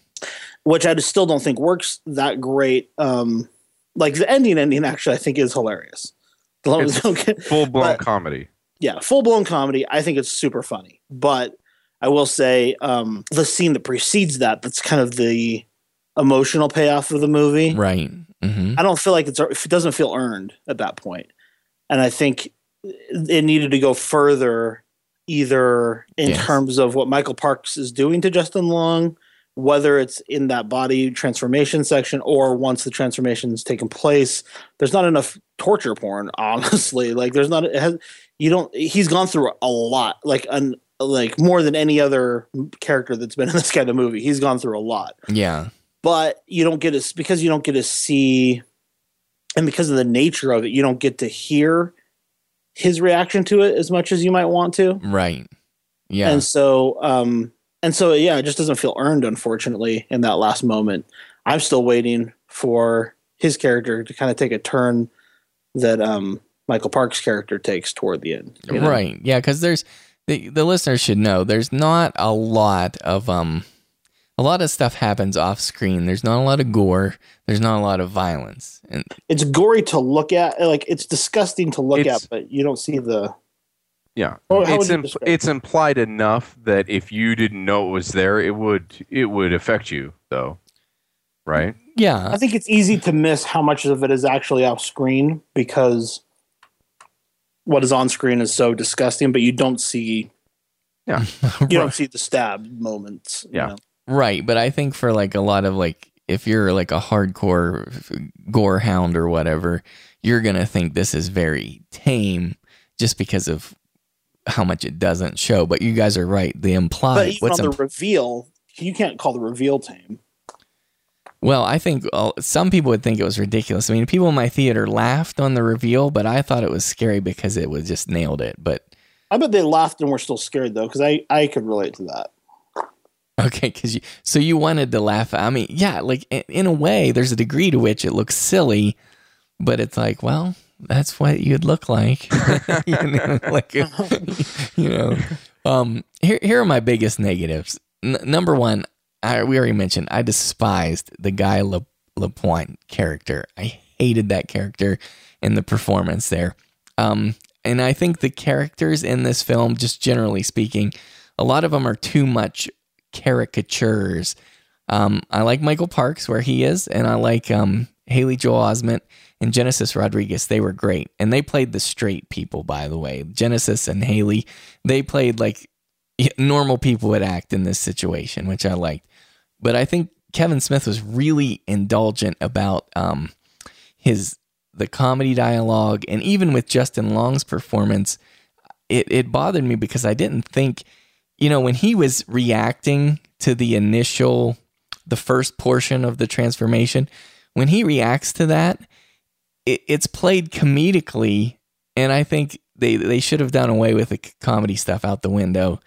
which I just still don't think works that great. Um like the ending ending actually I think is hilarious. Don't- *laughs* It's don't get- Full blown comedy. Yeah, full blown comedy. I think it's super funny. But I will say um, the scene that precedes that, that's kind of the emotional payoff of the movie. Right. hmm I don't feel like it's it doesn't feel earned at that point, and I think it needed to go further, either in Yes. terms of what Michael Parks is doing to Justin Long, whether it's in that body transformation section or once the transformation's taken place. There's not enough torture porn, *laughs* honestly. Like there's not it has you don't. He's gone through a lot, like an like more than any other character that's been in *laughs* this kind of movie. He's gone through a lot Yeah. but you don't get to because you don't get to see and because of the nature of it you don't get to hear his reaction to it as much as you might want to Right. Yeah. and so um and so yeah it just doesn't feel earned unfortunately in that last moment i'm still waiting for his character to kind of take a turn that um michael parks' character takes toward the end you know? Right. Yeah, because there's the the listeners should know there's not a lot of um a lot of stuff happens off screen. There's not a lot of gore. There's not a lot of violence. And it's gory to look at like it's disgusting to look at but you don't see the Yeah, how it's would imp- it's implied enough that if you didn't know it was there, it would it would affect you though, right? yeah, I think it's easy to miss how much of it is actually off screen because what is on screen is so disgusting, but you don't see Yeah, *laughs* you don't see the stab moments. you Yeah. know? right. But I think for like a lot of like if you're like a hardcore f- gore hound or whatever, you're gonna think this is very tame just because of how much it doesn't show. But you guys are right. The But implied even what's on the imp- reveal, you can't call the reveal tame. Well, I think uh, some people would think it was ridiculous. I mean, people in my theater laughed on the reveal, but I thought it was scary because it was just nailed it. But I bet they laughed and were still scared though, because I I could relate to that. okay, because you so you wanted to laugh. I mean, yeah, like in, in a way, there's a degree to which it looks silly, but it's like, well, that's what you'd look like, *laughs* you know, like *laughs* you know. Um, here here are my biggest negatives. N- number one, I, we already mentioned I despised the Guy La, Lapointe character. I hated that character and the performance there. Um, and I think the characters in this film, just generally speaking, a lot of them are too much caricatures. Um, I like Michael Parks where he is, and I like um, Haley Joel Osment and Genesis Rodriguez. They were great, and they played the straight people. By the way, Genesis and Haley, they played like normal people would act in this situation, which I liked. But I think Kevin Smith was really indulgent about um, his the comedy dialogue, and even with Justin Long's performance, it it bothered me because I didn't think, you know, when he was reacting to the initial, the first portion of the transformation, when he reacts to that, it, it's played comedically, and I think they they should have done away with the comedy stuff out the window,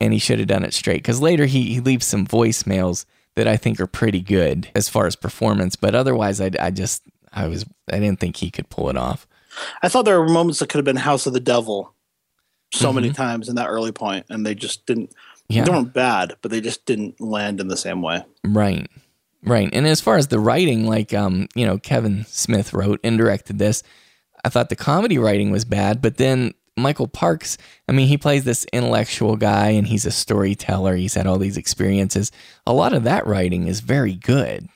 and he should have done it straight. Because later he he leaves some voicemails that I think are pretty good as far as performance, but otherwise I I just I was I didn't think he could pull it off. I thought there were moments that could have been House of the Devil so many Mhm. times in that early point, and they just didn't. Yeah. They weren't bad, but they just didn't land in the same way. Right. Right. And as far as the writing, like um, you know, Kevin Smith wrote and directed this, I thought the comedy writing was bad, but then Michael Parks, I mean, he plays this intellectual guy and he's a storyteller. He's had all these experiences. A lot of that writing is very good.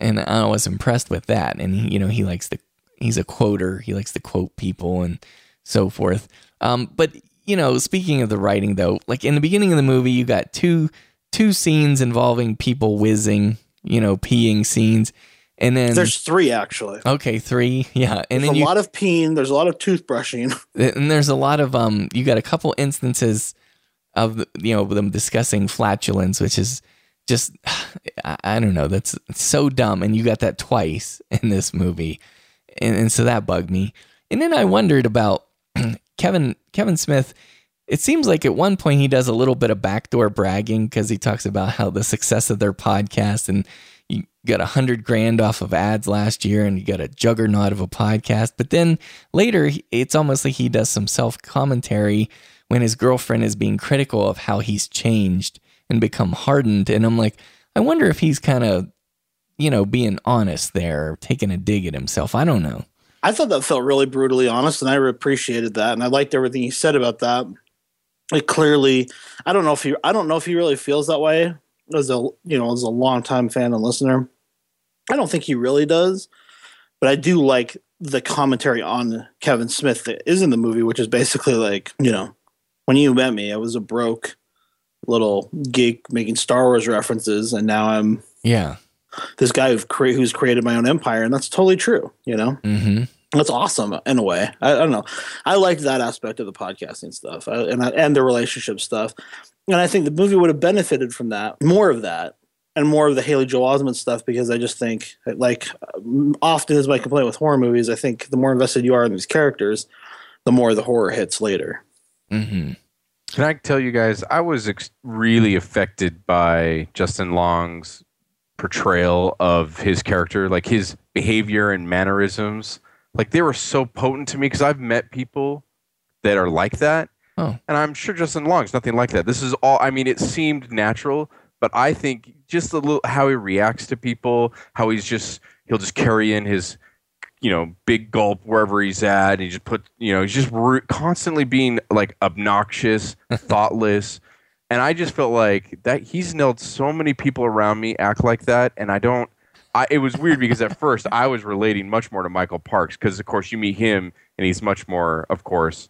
And I was impressed with that. And he, you know, he likes the he's a quoter. He likes to quote people and so forth. Um, but you know, speaking of the writing though, like in the beginning of the movie, you got two two scenes involving people whizzing, you know, peeing scenes, and then There's three actually. okay, three, *laughs* yeah, and There's then a you lot of peeing. There's a lot of toothbrushing. *laughs* and there's a lot of um, you got a couple instances of the, you know them discussing flatulence, which is just *sighs* I, I don't know. That's so dumb, and you got that twice *laughs* in this movie, and, and so that bugged me. And then I wondered about *clears throat* Kevin Kevin Smith. It seems like at one point he does a little bit of backdoor bragging because he talks about how the success of their podcast and you got a hundred grand off of ads last year and you got a juggernaut of a podcast. But then later, it's almost like he does some self commentary when his girlfriend is being critical of how he's changed and become hardened. And I'm like, I wonder if he's kind of, you know, being honest there, taking a dig at himself. I don't know. I thought that felt really brutally honest, and I appreciated that, and I liked everything he said about that. It clearly, I don't know if he, I don't know if he really feels that way as a, you know, as a longtime fan and listener. I don't think he really does, but I do like the commentary on Kevin Smith that is in the movie, which is basically like, you know, when you met me, I was a broke little geek making Star Wars references, and now I'm yeah this guy who's created my own empire, and that's totally true. You know, mm-hmm. That's awesome in a way. I, I, don't know. I liked that aspect of the podcasting stuff I, and and the relationship stuff, and I think the movie would have benefited from that, more of that, and more of the Haley Joel Osment stuff because I just think, like, often is my complaint with horror movies. I think the more invested you are in these characters, the more the horror hits later. Mm-hmm. Can I tell you guys, I was ex- really affected by Justin Long's portrayal of his character, like his behavior and mannerisms. Like they were so potent to me because I've met people that are like that. Oh. And I'm sure Justin Long's nothing like that. This is all, I mean, it seemed natural, but I think just a little how he reacts to people, how he's just, he'll just carry in his, you know, big gulp wherever he's at. And he just put, you know, he's just re- constantly being like obnoxious, *laughs* thoughtless. And I just felt like that he's nailed so many people around me act like that. And I don't, I, it was weird because at first I was relating much more to Michael Parks because, of course, you meet him and he's much more, of course,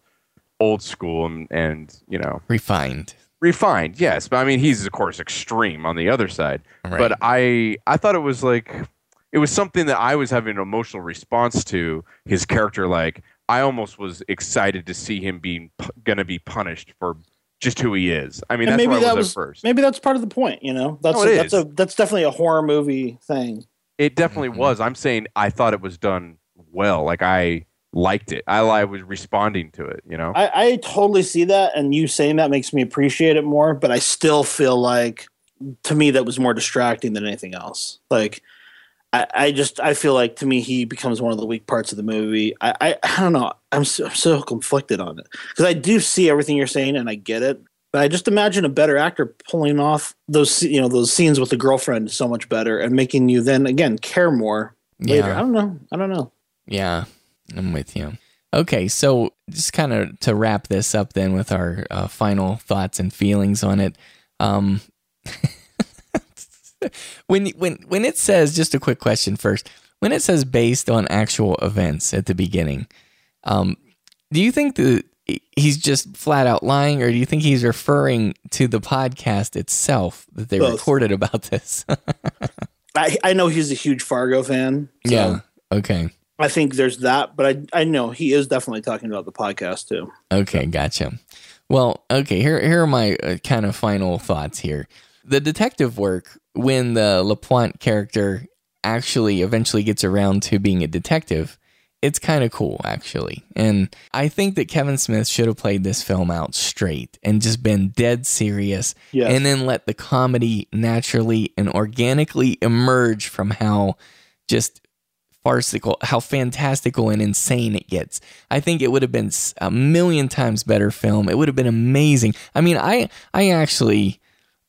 old school and, and you know, refined. Refined, yes. But I mean, he's, of course, extreme on the other side. Right. But I, I thought it was like, it was something that I was having an emotional response to his character. Like, I almost was excited to see him being p- going to be punished for just who he is. I mean, And that's maybe where I that was, was at first. maybe that's part of the point. You know, that's oh, No, a, that's is. a that's definitely a horror movie thing. It definitely Mm-hmm. was. I'm saying I thought it was done well. Like I liked it. I, I was responding to it. You know. I, I totally see that, and you saying that makes me appreciate it more. But I still feel like, to me, that was more distracting than anything else. Like, I, I just I feel like to me he becomes one of the weak parts of the movie. I I, I don't know. I'm so, I'm so conflicted on it because I do see everything you're saying and I get it. But I just imagine a better actor pulling off those you know those scenes with the girlfriend so much better and making you then again care more later. Yeah. I don't know. I don't know. Yeah, I'm with you. Okay, so just kind of to wrap this up then with our uh, final thoughts and feelings on it. Um, *laughs* when when when it says just a quick question first, when it says based on actual events at the beginning, um, do you think that he's just flat out lying, or do you think he's referring to the podcast itself that they Both. recorded about this? *laughs* I I know he's a huge Fargo fan. so- yeah. Okay. I think there's that, but I I know he is definitely talking about the podcast too. Okay, gotcha. Well, okay, here here are my uh, kind of final thoughts here. The detective work when the Lapointe character actually eventually gets around to being a detective, it's kind of cool actually. And I think that Kevin Smith should have played this film out straight and just been dead serious Yes. and then let the comedy naturally and organically emerge from how just farcical, how fantastical and insane it gets. I think it would have been a million times better film. It would have been amazing. I mean, I I actually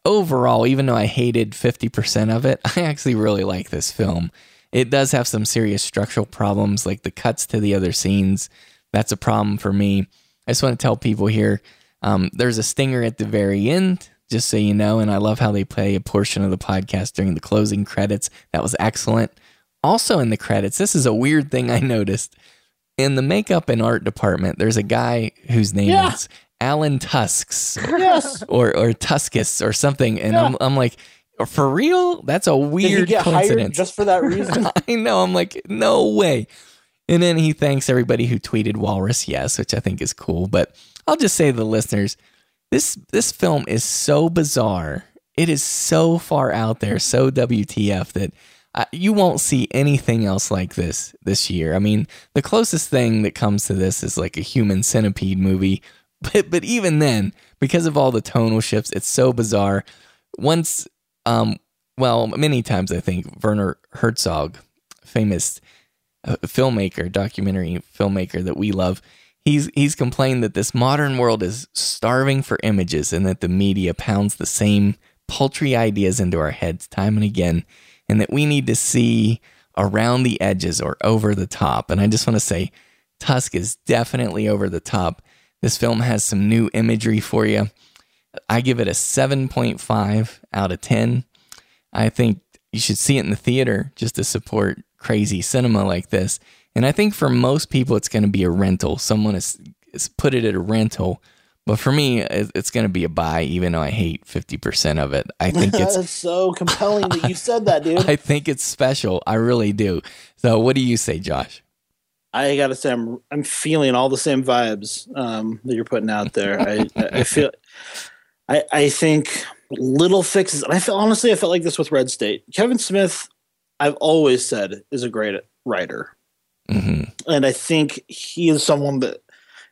overall, even though I hated 50% of it, *laughs* I actually really like this film. It does have some serious structural problems like the cuts to the other scenes. That's a problem for me. I just want to tell people here um, there's a stinger at the very end, just so you know. And I love how they play a portion of the podcast during the closing credits. That was excellent. Also, in the credits, this is a weird thing I noticed. In the makeup and art department, there's a guy whose name Yeah. is Alan Tusks Yes. or or Tuskus or something. And I'm I'm like, for real? That's a weird coincidence. just for that reason? *laughs* I know. I'm like, no way. And then he thanks everybody who tweeted Walrus Yes, which I think is cool. But I'll just say to the listeners, this this film is so bizarre. It is so far out there, so WTF that uh, you won't see anything else like this this year. I mean, the closest thing that comes to this is like a human centipede movie, *laughs* but but even then, because of all the tonal shifts, it's so bizarre. Once, um, well, many times I think Werner Herzog, famous uh, filmmaker, documentary filmmaker that we love, he's he's complained that this modern world is starving for images and that the media pounds the same paltry ideas into our heads time and again and that we need to see around the edges or over the top. And I just want to say, Tusk is definitely over the top. This film has some new imagery for you. I give it a 7.5 out of 10. I think you should see it in the theater just to support crazy cinema like this. And I think for most people, it's going to be a rental. Someone has, has put it at a rental but for me, it's going to be a buy, even though I hate 50% of it. I think it's *laughs* That's so compelling that you said that, dude. *laughs* I think it's special. I really do. So, what do you say, Josh? I gotta say, I'm I'm feeling all the same vibes um, that you're putting out there. I I feel, I I think little fixes. And I feel honestly, I felt like this with Red State. Kevin Smith, I've always said is a great writer, mm-hmm. and I think he is someone that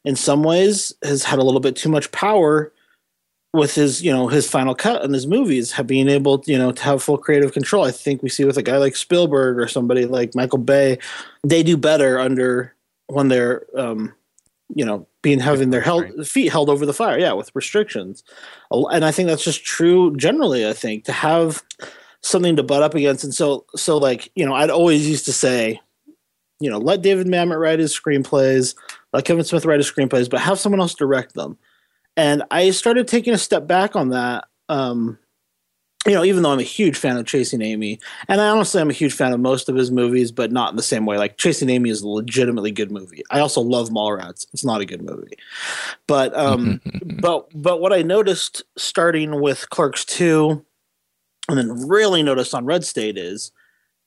in some ways has had a little bit too much power with his you know his final cut in his movies have being able you know to have full creative control i think we see with a guy like spielberg or somebody like michael bay they do better under when they're um you know being having their held, feet held over the fire yeah with restrictions and i think that's just true generally i think to have something to butt up against and so so like you know i'd always used to say you know let david mamet write his screenplays let Kevin Smith write his screenplays, but have someone else direct them. And I started taking a step back on that. Um, you know, even though I'm a huge fan of Chasing Amy, and I honestly I'm a huge fan of most of his movies, but not in the same way. Like Chasing Amy is a legitimately good movie. I also love Mallrats. It's not a good movie, but um, *laughs* but but what I noticed starting with Clerks two, and then really noticed on Red State is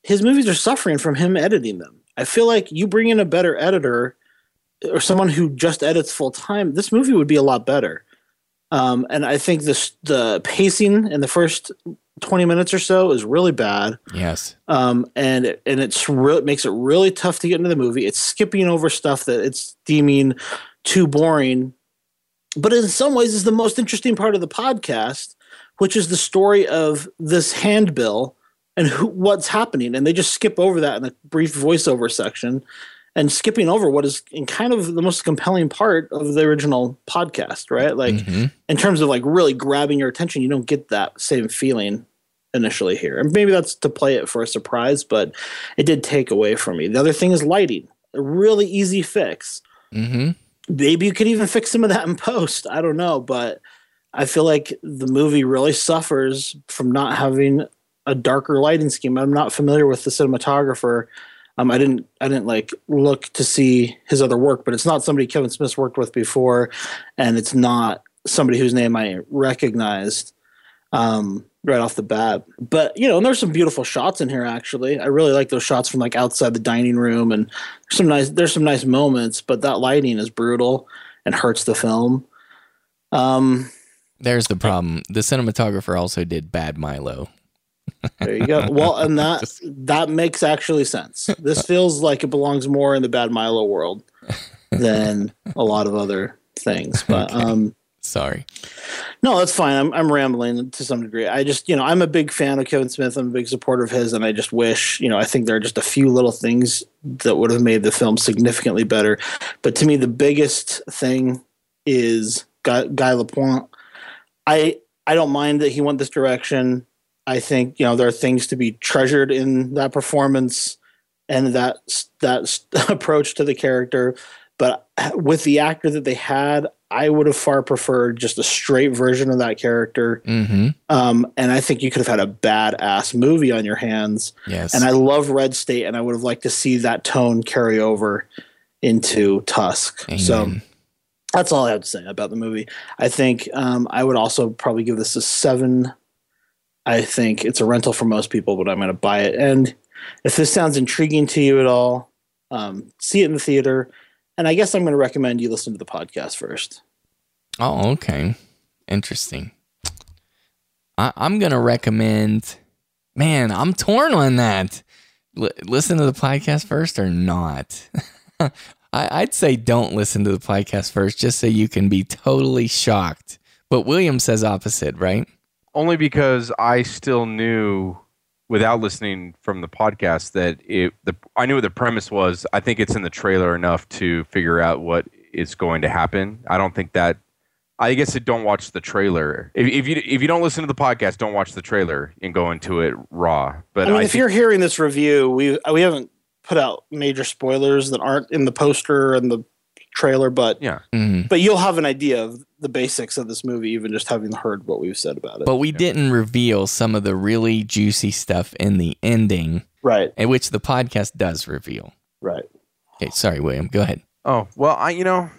his movies are suffering from him editing them. I feel like you bring in a better editor or someone who just edits full time, this movie would be a lot better. Um, and I think this the pacing in the first twenty minutes or so is really bad. Yes. Um, and and it's re- it makes it really tough to get into the movie. It's skipping over stuff that it's deeming too boring, but in some ways is the most interesting part of the podcast, which is the story of this handbill and who, what's happening. And they just skip over that in a brief voiceover section and skipping over what is in kind of the most compelling part of the original podcast, right? Like mm-hmm. in terms of like really grabbing your attention, you don't get that same feeling initially here. And maybe that's to play it for a surprise, but it did take away from me. The other thing is lighting. A really easy fix. Mm-hmm. Maybe you could even fix some of that in post. I don't know, but I feel like the movie really suffers from not having a darker lighting scheme. I'm not familiar with the cinematographer um, I didn't I didn't like look to see his other work, but it's not somebody Kevin Smith's worked with before, and it's not somebody whose name I recognized um, right off the bat. But you know, and there's some beautiful shots in here. Actually, I really like those shots from like outside the dining room, and there's some nice there's some nice moments. But that lighting is brutal and hurts the film. Um, there's the problem. The cinematographer also did Bad Milo. There you go. Well, and that *laughs* that makes actually sense. This feels like it belongs more in the Bad Milo world than a lot of other things. But okay. um sorry. No, that's fine. I'm I'm rambling to some degree. I just, you know, I'm a big fan of Kevin Smith. I'm a big supporter of his and I just wish, you know, I think there are just a few little things that would have made the film significantly better. But to me the biggest thing is Guy, Guy Lapointe. I I don't mind that he went this direction. I think you know there are things to be treasured in that performance and that that *laughs* approach to the character. But with the actor that they had, I would have far preferred just a straight version of that character. Mm-hmm. Um, and I think you could have had a badass movie on your hands. Yes. And I love Red State, and I would have liked to see that tone carry over into Tusk. Amen. So that's all I have to say about the movie. I think um, I would also probably give this a seven I think it's a rental for most people, but I'm going to buy it. And if this sounds intriguing to you at all, um, see it in the theater. And I guess I'm going to recommend you listen to the podcast first. Oh, okay. Interesting. I, I'm going to recommend, man, I'm torn on that. L- listen to the podcast first or not? *laughs* I, I'd say don't listen to the podcast first just so you can be totally shocked. But William says opposite, right? Only because I still knew without listening from the podcast that it the I knew what the premise was. I think it's in the trailer enough to figure out what is going to happen. I don't think that I guess it don't watch the trailer. If, if you if you don't listen to the podcast, don't watch the trailer and go into it raw. But I mean, I if think- you're hearing this review, we we haven't put out major spoilers that aren't in the poster and the trailer, but yeah, Mhm. but you'll have an idea of the basics of this movie, even just having heard what we've said about it. But we didn't reveal some of the really juicy stuff in the ending, right, in which the podcast does reveal. right. Okay, sorry, William. Go ahead. Oh well, I you know,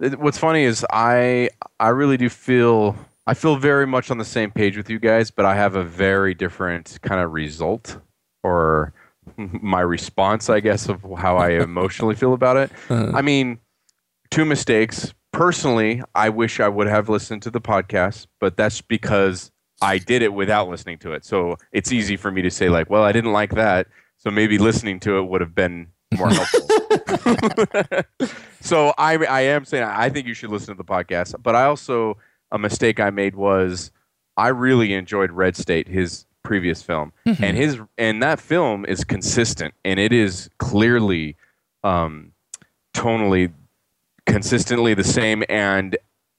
it- what's funny is I I really do feel I feel very much on the same page with you guys, but I have a very different kind of result or *laughs* my response, I guess, of how I *laughs* emotionally feel about it. Uh-huh. I mean, two mistakes. Personally, I wish I would have listened to the podcast, but that's because I did it without listening to it. So it's easy for me to say like, well, I didn't like that, so maybe listening to it would have been more *laughs* helpful. *laughs* so I I am saying I think you should listen to the podcast, but I also a mistake I made was I really enjoyed Red State, his previous film, and his and that film is consistent and it is clearly um, tonally consistently the same and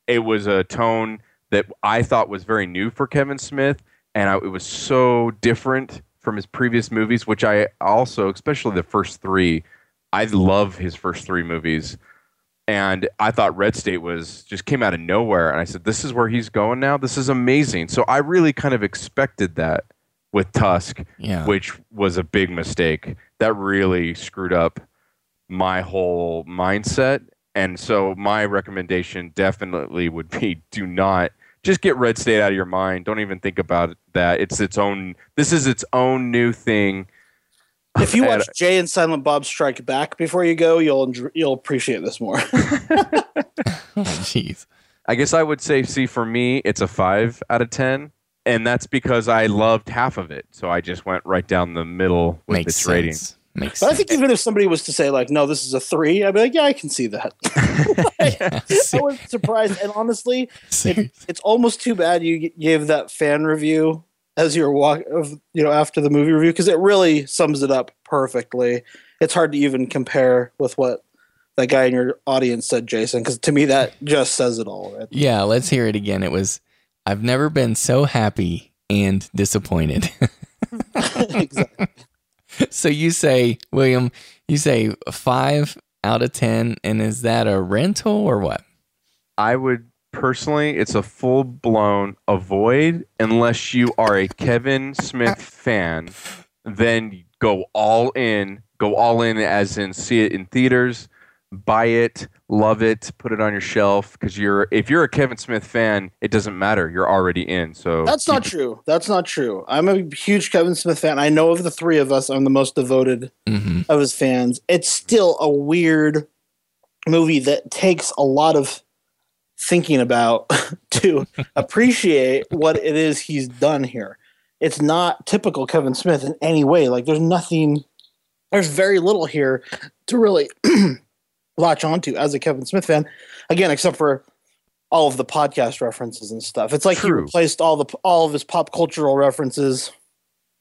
it was a tone that I thought was very new for Kevin Smith and I, it was so different from his previous movies which I also especially the first 3 I love his first 3 movies and I thought Red State was just came out of nowhere and I said this is where he's going now this is amazing so I really kind of expected that with Tusk Yeah. which was a big mistake that really screwed up my whole mindset. And so my recommendation definitely would be do not just get Red State out of your mind. Don't even think about that. It's its own this is its own new thing. If you *laughs* watch Jay and Silent Bob Strike Back before you go, you'll you'll appreciate this more. *laughs* Jeez. I guess I would say see for me it's a 5 out of 10 and that's because I loved half of it. So I just went right down the middle with Makes its sense. rating. Makes but I think even if somebody was to say like, "No, this is a three, I'd be like, "Yeah, I can see that." *laughs* I was surprised, and honestly, it, it's almost too bad you gave that fan review as your walk of you know after the movie review because it really sums it up perfectly. It's hard to even compare with what that guy in your audience said, Jason, because to me that just says it all. Right? Yeah, let's hear it again. It was I've never been so happy and disappointed. *laughs* exactly. *laughs* so you say, William, you say five out of ten, and is that a rental or what? I would personally, it's a full blown avoid unless you are a Kevin Smith fan. Then go all in, go all in as in see it in theaters, buy it, love it, put it on your shelf because you're if you're a Kevin Smith fan, it doesn't matter, you're already in. So That's not true. That's not true. I'm a huge Kevin Smith fan. I know of the three of us, I'm the most devoted Mm-hmm. of his fans. It's still a weird movie that takes a lot of thinking about *laughs* to *laughs* appreciate what it is he's done here. It's not typical Kevin Smith in any way. Like there's nothing there's very little here to really *clears throat* latch onto as a Kevin Smith fan. Again, except for all of the podcast references and stuff. It's like he True. replaced all the all of his pop cultural references,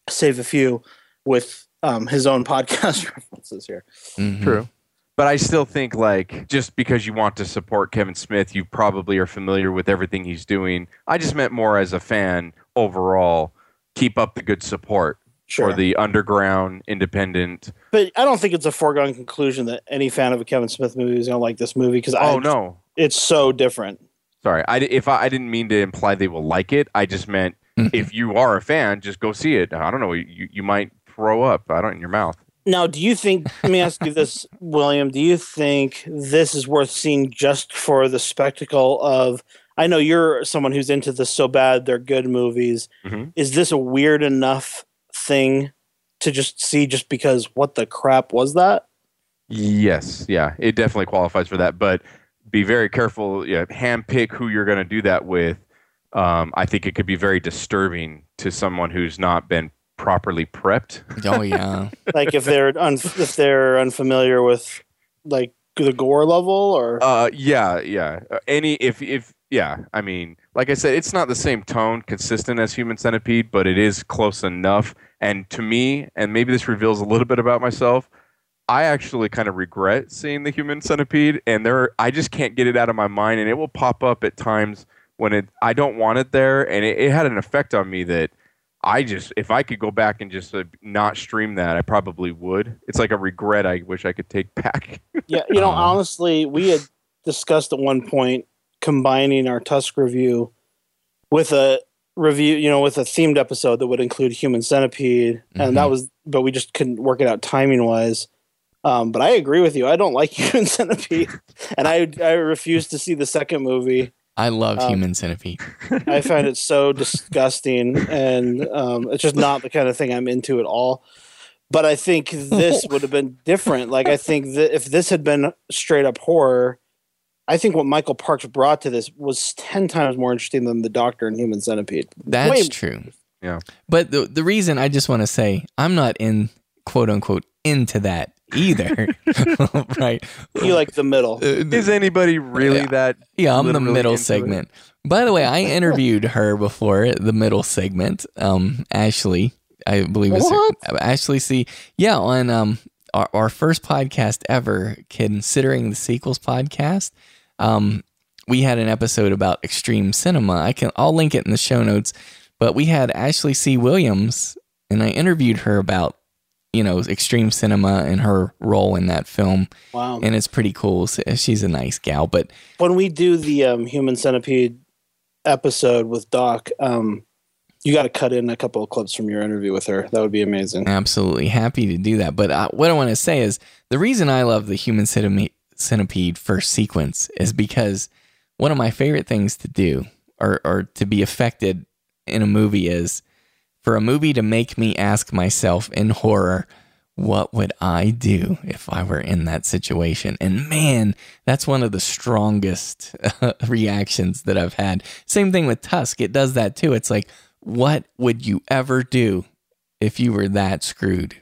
save a few, with um, his own *laughs* podcast *laughs* references here. Mm-hmm. True. But I still think like just because you want to support Kevin Smith, you probably are familiar with everything he's doing. I just meant more as a fan overall. Keep up the good support Sure. for the underground independent. But I don't think it's a foregone conclusion that any fan of a Kevin Smith movie is going to like this movie because Oh no, it's so different. sorry. I if I, I didn't mean to imply they will like it. I just meant if you are a fan, just go see it. I don't know. You you might throw up. I don't in your mouth. Now, do you think? Let me ask you this, *laughs* William. Do you think this is worth seeing just for the spectacle of? I know you're someone who's into the so bad they're good movies. Mhm. Is this a weird enough thing to just see just because what the crap was that? Yes, yeah, it definitely qualifies for that. But be very careful. Yeah, handpick who you're going to do that with. um, I think it could be very disturbing to someone who's not been properly prepped. *laughs* Oh yeah. like if they're un- if they're unfamiliar with like the gore level or Uh, yeah, yeah. Any if if yeah, I mean, like I said, it's not the same tone, consistent as Human Centipede, but it is close enough. And to me, and maybe this reveals a little bit about myself. I actually kind of regret seeing the Human Centipede, and there I just can't get it out of my mind, and it will pop up at times when it I don't want it there, and it, it had an effect on me that I just if I could go back and just uh, not stream that, I probably would. It's like a regret I wish I could take *laughs* back. Yeah, you know, Um, honestly, we had discussed at one point combining our Tusk review with a review, you know, with a themed episode that would include Human Centipede, and that Mhm. was, but we just couldn't work it out timing wise. Um, but I agree with you. I don't like *laughs* Human Centipede, and I I refuse to see the second movie. I love Um, Human Centipede. *laughs* I find it so disgusting, and um, it's just not the kind of thing I'm into at all. But I think this *laughs* would have been different. Like I think that if this had been straight up horror, I think what Michael Parks brought to this was ten times more interesting than the Doctor and Human Centipede. That's Way- true. Yeah. But the the reason I just want to say I'm not in quote unquote into that either. *laughs* *laughs* right. You like the middle. Uh, Is anybody really Yeah. that? Yeah, I'm the middle into it? segment. By the way, I interviewed her before the middle segment. Um, Ashley, I believe it's Ashley C. Yeah, on um our, our first podcast ever, considering the sequels podcast. Um, we had an episode about extreme cinema. I can I'll link it in the show notes. But we had Ashley C. Williams, and I interviewed her about you know extreme cinema and her role in that film, Wow. and it's pretty cool. She's a nice gal, but when we do the um, Human Centipede episode with Doc, um, you got to cut in a couple of clips from your interview with her. That would be amazing. Absolutely happy to do that. But uh, what I want to say is the reason I love the human centime- centipede first sequence is because one of my favorite things to do or, or to be affected in a movie is for a movie to make me ask myself in horror, what would I do if I were in that situation? And man, that's one of the strongest *laughs* reactions that I've had. Same thing with Tusk. It does that too. It's like, what would you ever do if you were that screwed?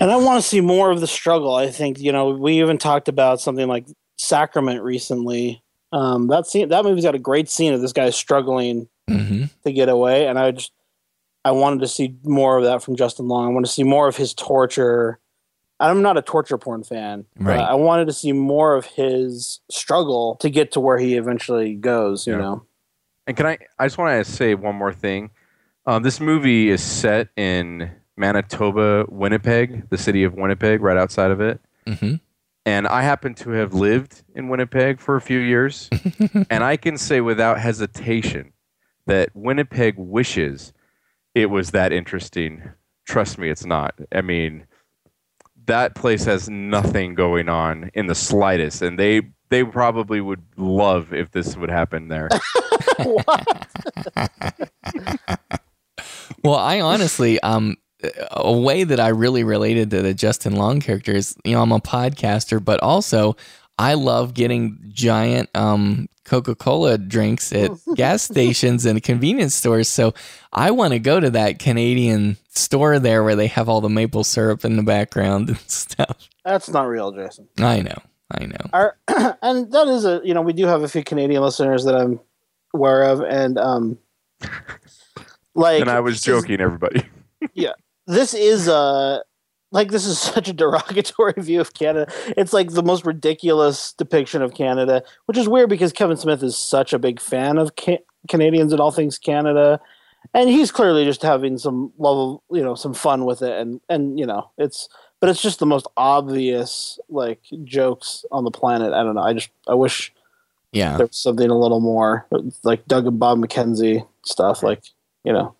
And I want to see more of the struggle. I think you know we even talked about something like Sacrament recently. Um, that scene, that movie's got a great scene of this guy struggling hmm to get away, and I just I wanted to see more of that from Justin Long. I want to see more of his torture. I'm not a torture porn fan, Right. but I wanted to see more of his struggle to get to where he eventually goes. You Yeah. know, And can I? I just want to say one more thing. Um, this movie is set in Manitoba, Winnipeg, the city of Winnipeg, right outside of it. hmm And I happen to have lived in Winnipeg for a few years, *laughs* and I can say without hesitation that Winnipeg wishes it was that interesting. Trust me, it's not. I mean, that place has nothing going on in the slightest, and they they probably would love if this would happen there. *laughs* *laughs* Well, I honestly, um, a way that I really related to the Justin Long character is, you know, I'm a podcaster, but also I love getting giant um, Coca Cola drinks at *laughs* gas stations and convenience stores. So I want to go to that Canadian store there where they have all the maple syrup in the background and *laughs* stuff. that's not real, Jason. I know, I know. Our, *clears throat* and that is a you know we do have a few Canadian listeners that I'm aware of, and um, like and I was this is- joking, everybody. *laughs* Yeah. This is uh like this is *laughs* such a derogatory view of Canada. It's like the most ridiculous depiction of Canada, which is weird because Kevin Smith is such a big fan of ca- Canadians and all things Canada, and he's clearly just having some level, you know, some fun with it, and and you know, it's but it's just the most obvious like jokes on the planet. I don't know. I just I wish Yeah. there was something a little more like Doug and Bob McKenzie stuff, like you know.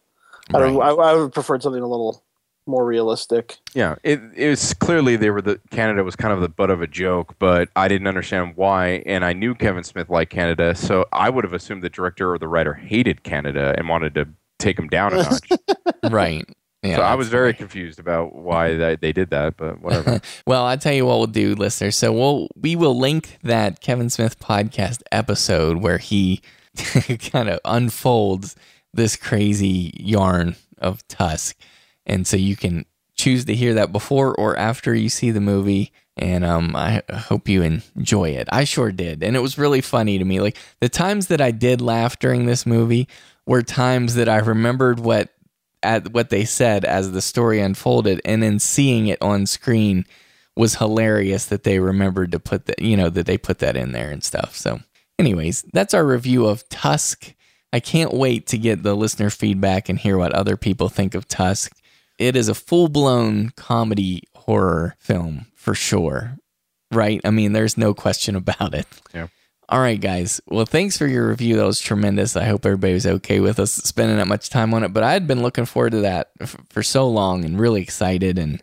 I, don't, I, I would prefer something a little more realistic. Yeah, it, it was clearly they were the Canada was kind of the butt of a joke, but I didn't understand why, and I knew Kevin Smith liked Canada, so I would have assumed the director or the writer hated Canada and wanted to take him down a *laughs* notch. Right. Yeah, so I was very right. confused about why they, they did that, but whatever. *laughs* Well, I'll tell you what we'll do, listeners. So we'll we will link that Kevin Smith podcast episode where he *laughs* kind of unfolds this crazy yarn of Tusk. And so you can choose to hear that before or after you see the movie. And um, I hope you enjoy it. I sure did. And it was really funny to me. Like the times that I did laugh during this movie were times that I remembered what at what they said as the story unfolded and then seeing it on screen was hilarious that they remembered to put that you know that they put that in there and stuff so anyways that's our review of tusk i can't wait to get the listener feedback and hear what other people think of tusk it is a full-blown comedy horror film for sure right i mean there's no question *laughs* about it Yeah. all right, guys. Well, thanks for your review. That was tremendous. I hope everybody was okay with us spending that much time on it. But I had been looking forward to that f- for so long and really excited. And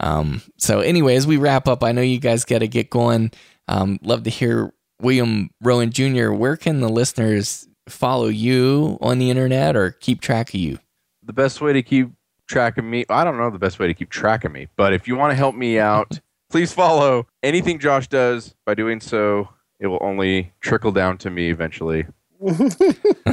um, so, anyway, as we wrap up, I know you guys got to get going. Um, love to hear William Rowan Jr. Where can the listeners follow you on the internet or keep track of you? the best way to keep track of me i don't know the best way to keep track of me but if you want to help me out *laughs* please follow anything josh does by doing so it will only trickle down to me eventually *laughs*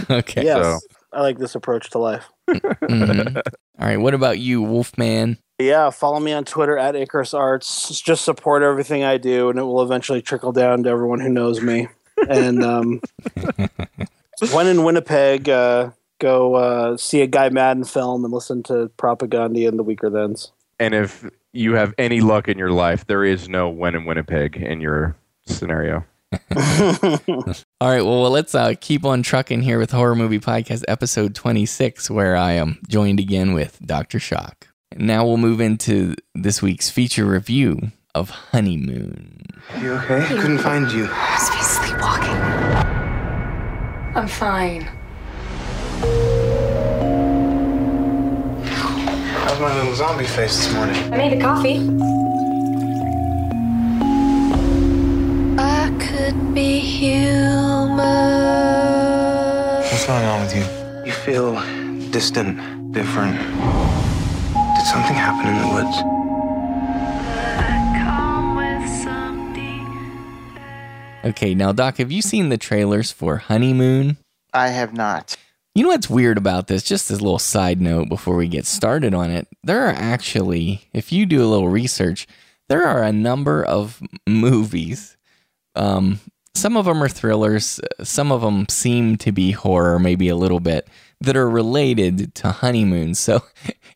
okay. Yes, I like this approach to life. Mhm. All right. What about you, Wolfman? Yeah, follow me on Twitter at Icarus Arts. Just support everything I do, and it will eventually trickle down to everyone who knows me. And um, *laughs* when in Winnipeg, uh, go uh, see a Guy Maddin film and listen to Propagandhi and the Weakerthans. and if you have any luck in your life there is no when in winnipeg in your scenario *laughs* All right, well, well let's uh, keep on trucking here with Horror Movie Podcast episode 26, where I am joined again with Dr. Shock. And Now we'll move into this week's feature review of Honeymoon. You okay? Couldn't find you. Must be sleepwalking. I'm fine. How's my little zombie face this morning? I made a coffee. I could be human. What's going on with you? You feel distant, different. Did something happen in the woods? Okay, now, Doc, have you seen the trailers for Honeymoon? I have not. You know what's weird about this? Just as a little side note before we get started on it, there are actually, if you do a little research, there are a number of movies. Um, some of them are thrillers, some of them seem to be horror, maybe a little bit, that are related to honeymoon. *laughs* So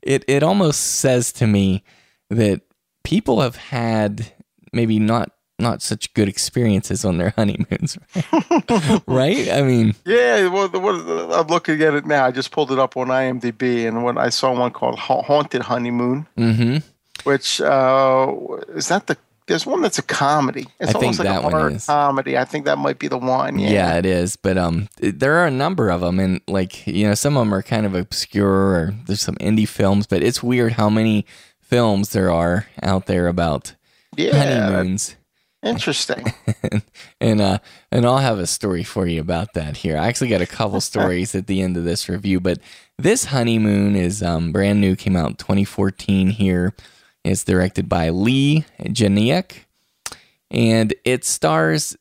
it, it almost says to me that people have had maybe not not such good experiences on their *laughs* honeymoons, *laughs* right? I mean, Yeah, well, the, what, I'm looking at it now. I just pulled it up on IMDb, and when I saw one called Ha- "Haunted Honeymoon," hmm which uh, is that the? There's one that's a comedy. It's I think almost like that a one horror is. comedy. I think that might be the one. Yeah. Yeah. it is. But um, there are a number of them, and like you know, some of them are kind of obscure, or there's some indie films. But it's weird how many films there are out there about Yeah, honeymoons. Interesting. *laughs* and uh, and I'll have a story for you about that here. I actually got a couple *laughs* stories at the end of this review, but this honeymoon is um brand new, came out in 2014 here. It's directed by Leigh Janiak, and it stars.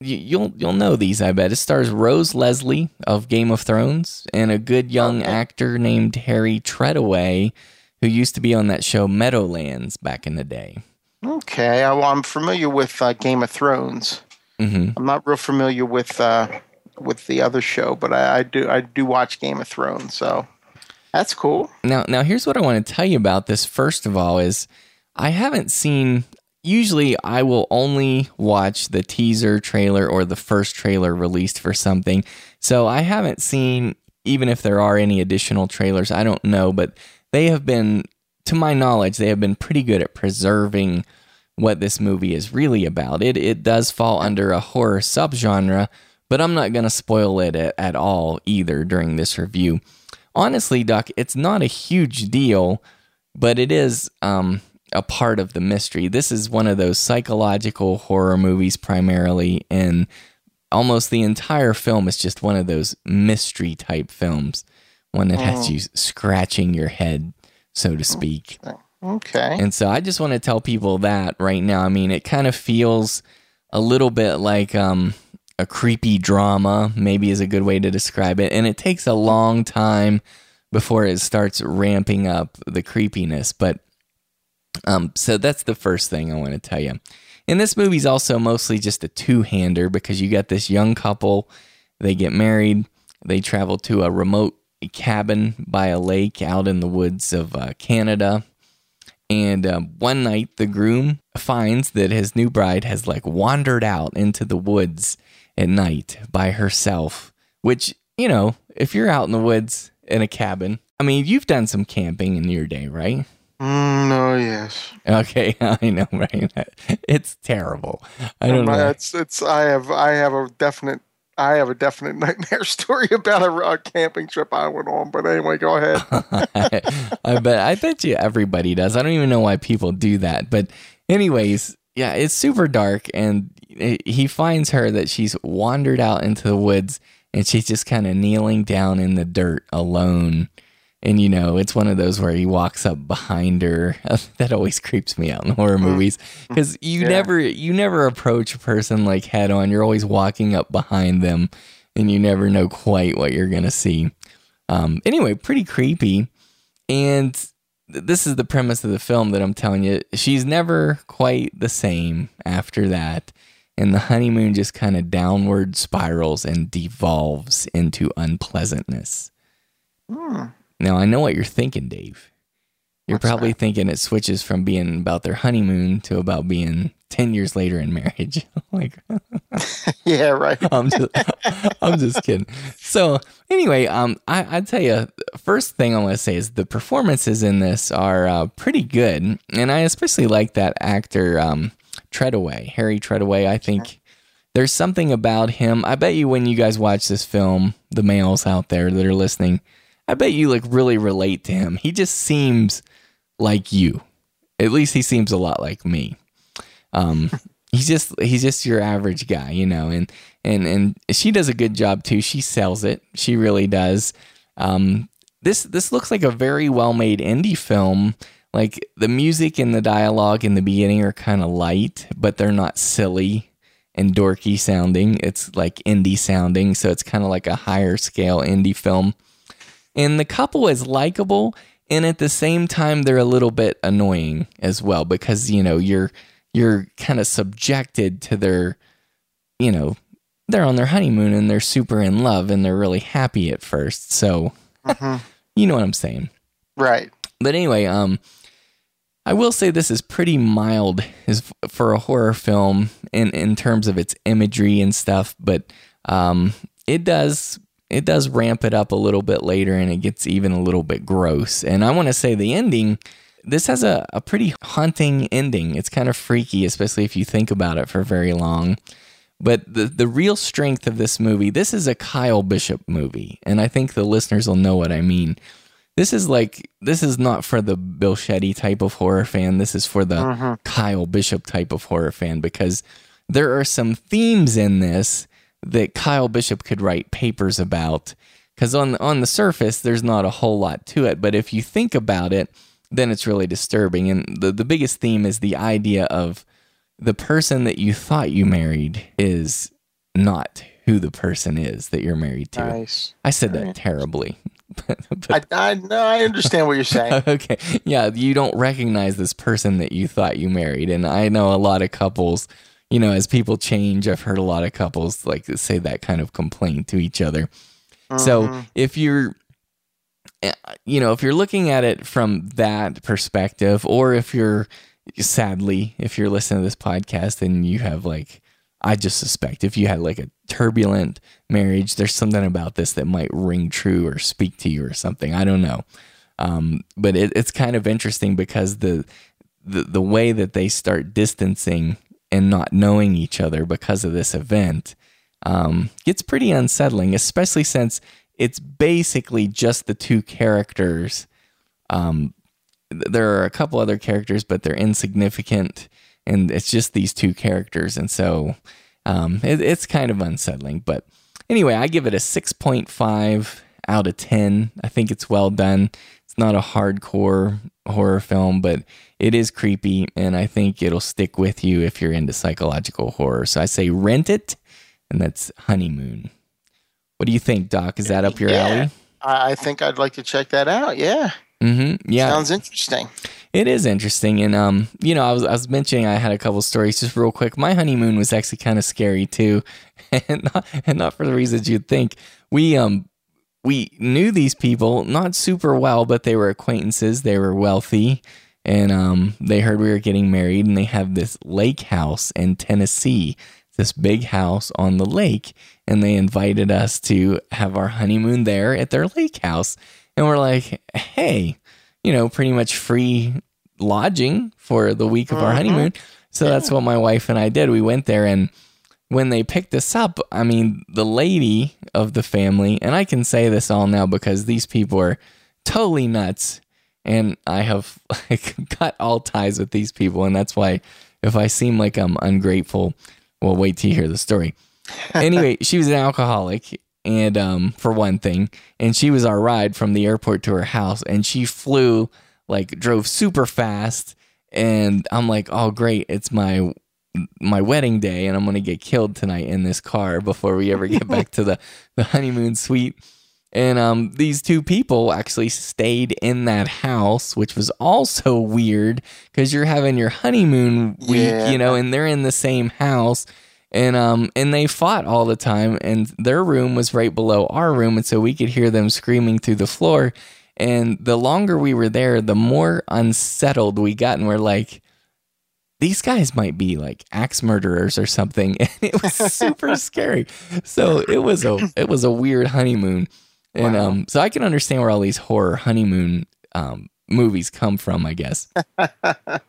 you- You'll you'll know these, I bet. It stars Rose Leslie of Game of Thrones and a good young actor named Harry Treadaway, who used to be on that show Meadowlands back in the day. Okay, I, well, I'm familiar with uh, Game of Thrones. hmm I'm not real familiar with uh, with the other show, but I, I do I do watch Game of Thrones, so that's cool. Now, now here's what I want to tell you about this. First of all, is I haven't seen. Usually, I will only watch the teaser trailer or the first trailer released for something. So I haven't seen, even if there are any additional trailers. I don't know, but they have been, to my knowledge, they have been pretty good at preserving what this movie is really about. It it does fall under a horror subgenre, but I'm not going to spoil it at, at all either during this review honestly, Doc, it's not a huge deal, but it is um, a part of the mystery. This is one of those psychological horror movies primarily, and almost the entire film is just one of those mystery type films, one that has Oh. you scratching your head, so to speak. Okay. And so I just want to tell people that right now. I mean, it kind of feels a little bit like um, a creepy drama, maybe is a good way to describe it. And it takes a long time before it starts ramping up the creepiness. But um, so that's the first thing I want to tell you. And this movie's also mostly just a two hander because you got this young couple, they get married, they travel to a remote cabin by a lake out in the woods of uh, Canada. And uh, one night, the groom finds that his new bride has like wandered out into the woods at night by herself. Which, you know, if you're out in the woods in a cabin, I mean, you've done some camping in your day, right? Mm, no, yes. Okay, *laughs* I know, right? *laughs* It's terrible. I don't know. It's it's. I have I have a definite. I have a definite *laughs* nightmare story about a, a camping trip I went on. But anyway, go ahead. *laughs* I bet I bet you everybody does. I don't even know why people do that. But anyways, yeah, it's super dark and he finds her that she's wandered out into the woods and she's just kind of kneeling down in the dirt alone. And you know, it's one of those where he walks up behind her. *laughs* that always creeps me out in horror movies because you Yeah. never you never approach a person like head on. You're always walking up behind them, and you never know quite what you're gonna see. Um, anyway, pretty creepy. And th- this is the premise of the film that I'm telling you. She's never quite the same after that. And the honeymoon just kind of downward spirals and devolves into unpleasantness. Hmm. Now, I know what you're thinking, Dave. You're probably thinking it switches from being about their honeymoon to about being 10 years later in marriage. *laughs* like, *laughs* yeah, right. I'm just, I'm just kidding. So anyway, um, I I tell you, first thing I want to say is the performances in this are uh, pretty good, and I especially like that actor um, Treadaway, Harry Treadaway. I think there's something about him. I bet you when you guys watch this film, the males out there that are listening, I bet you like really relate to him. He just seems like you. At least he seems a lot like me. Um, *laughs* he's just he's just your average guy, you know, and and and she does a good job too. She sells it. She really does. Um, this this looks like a very well made indie film. Like the music and the dialogue in the beginning are kind of light, but they're not silly and dorky sounding. It's like indie sounding, so it's kind of like a higher scale indie film. And the couple is likable, and at the same time, they're a little bit annoying as well because you know you're you're kind of subjected to their, you know, they're on their honeymoon and they're super in love and they're really happy at first. So *laughs* you know what I'm saying. Right. But anyway, um, I will say this is pretty mild is for a horror film in in terms of its imagery and stuff, but um, it does it does ramp it up a little bit later, and it gets even a little bit gross. And I want to say the ending. This has a, a pretty haunting ending. It's kind of freaky, especially if you think about it for very long. But the, the real strength of this movie, this is a Kyle Bishop movie. And I think the listeners will know what I mean. This is like, this is not for the Bill Shetty type of horror fan. This is for the mm-hmm. Kyle Bishop type of horror fan because there are some themes in this that Kyle Bishop could write papers about. Because on, on the surface, there's not a whole lot to it. But if you think about it, then it's really disturbing. And the, the biggest theme is the idea of the person that you thought you married is not who the person is that you're married to. Nice. I said that terribly. *laughs* I, I no, I understand what you're saying. *laughs* okay. Yeah, you don't recognize this person that you thought you married. And I know a lot of couples, you know, as people change, I've heard a lot of couples like say that kind of complaint to each other. So if you're uh, you know, if you're looking at it from that perspective, or if you're sadly, if you're listening to this podcast and you have like, I just suspect if you had like a turbulent marriage, there's something about this that might ring true or speak to you or something. I don't know. Um, but it, it's kind of interesting because the, the the way that they start distancing and not knowing each other because of this event um, gets pretty unsettling, especially since it's basically just the two characters. Um, th- there are a couple other characters, but they're insignificant, and it's just these two characters, and so um, it, it's kind of unsettling. But anyway, I give it a six point five out of ten. I think it's well done. It's not a hardcore horror film, but it is creepy, and I think it'll stick with you if you're into psychological horror. So I say rent it and that's honeymoon. What do you think, Doc? Is that up your Yeah. alley? I, I think I'd like to check that out. Yeah, Mm-hmm. Yeah, sounds interesting. It is interesting, and um, you know, I was I was mentioning I had a couple stories just real quick. My honeymoon was actually kind of scary too, *laughs* and not, and not for the reasons you'd think. We um we knew these people not super well, but they were acquaintances. They were wealthy, and um, they heard we were getting married, and they have this lake house in Tennessee, this big house on the lake, and they invited us to have our honeymoon there at their lake house, and we're like, hey, you know, pretty much free lodging for the week of our honeymoon. So that's what my wife and I did. We went there and when they picked us up, I mean, the lady of the family, and I can say this all now because these people are totally nuts. And I have *laughs* like cut all ties with these people. And that's why if I seem like I'm ungrateful, well, wait till you hear the story. anyway, *laughs* she was an alcoholic and um for one thing, and she was our ride from the airport to her house and she flew like drove super fast and I'm like, "Oh great, it's my my wedding day and I'm going to get killed tonight in this car before we ever get back *laughs* to the the honeymoon suite." And um, these two people actually stayed in that house, which was also weird because you're having your honeymoon week, Yeah. you know, and they're in the same house. And um and they fought all the time and their room was right below our room and so we could hear them screaming through the floor and the longer we were there the more unsettled we got and we're like these guys might be like axe murderers or something *laughs* and it was super scary so it was a it was a weird honeymoon and um so i can understand where all these horror honeymoon um movies come from i guess *laughs*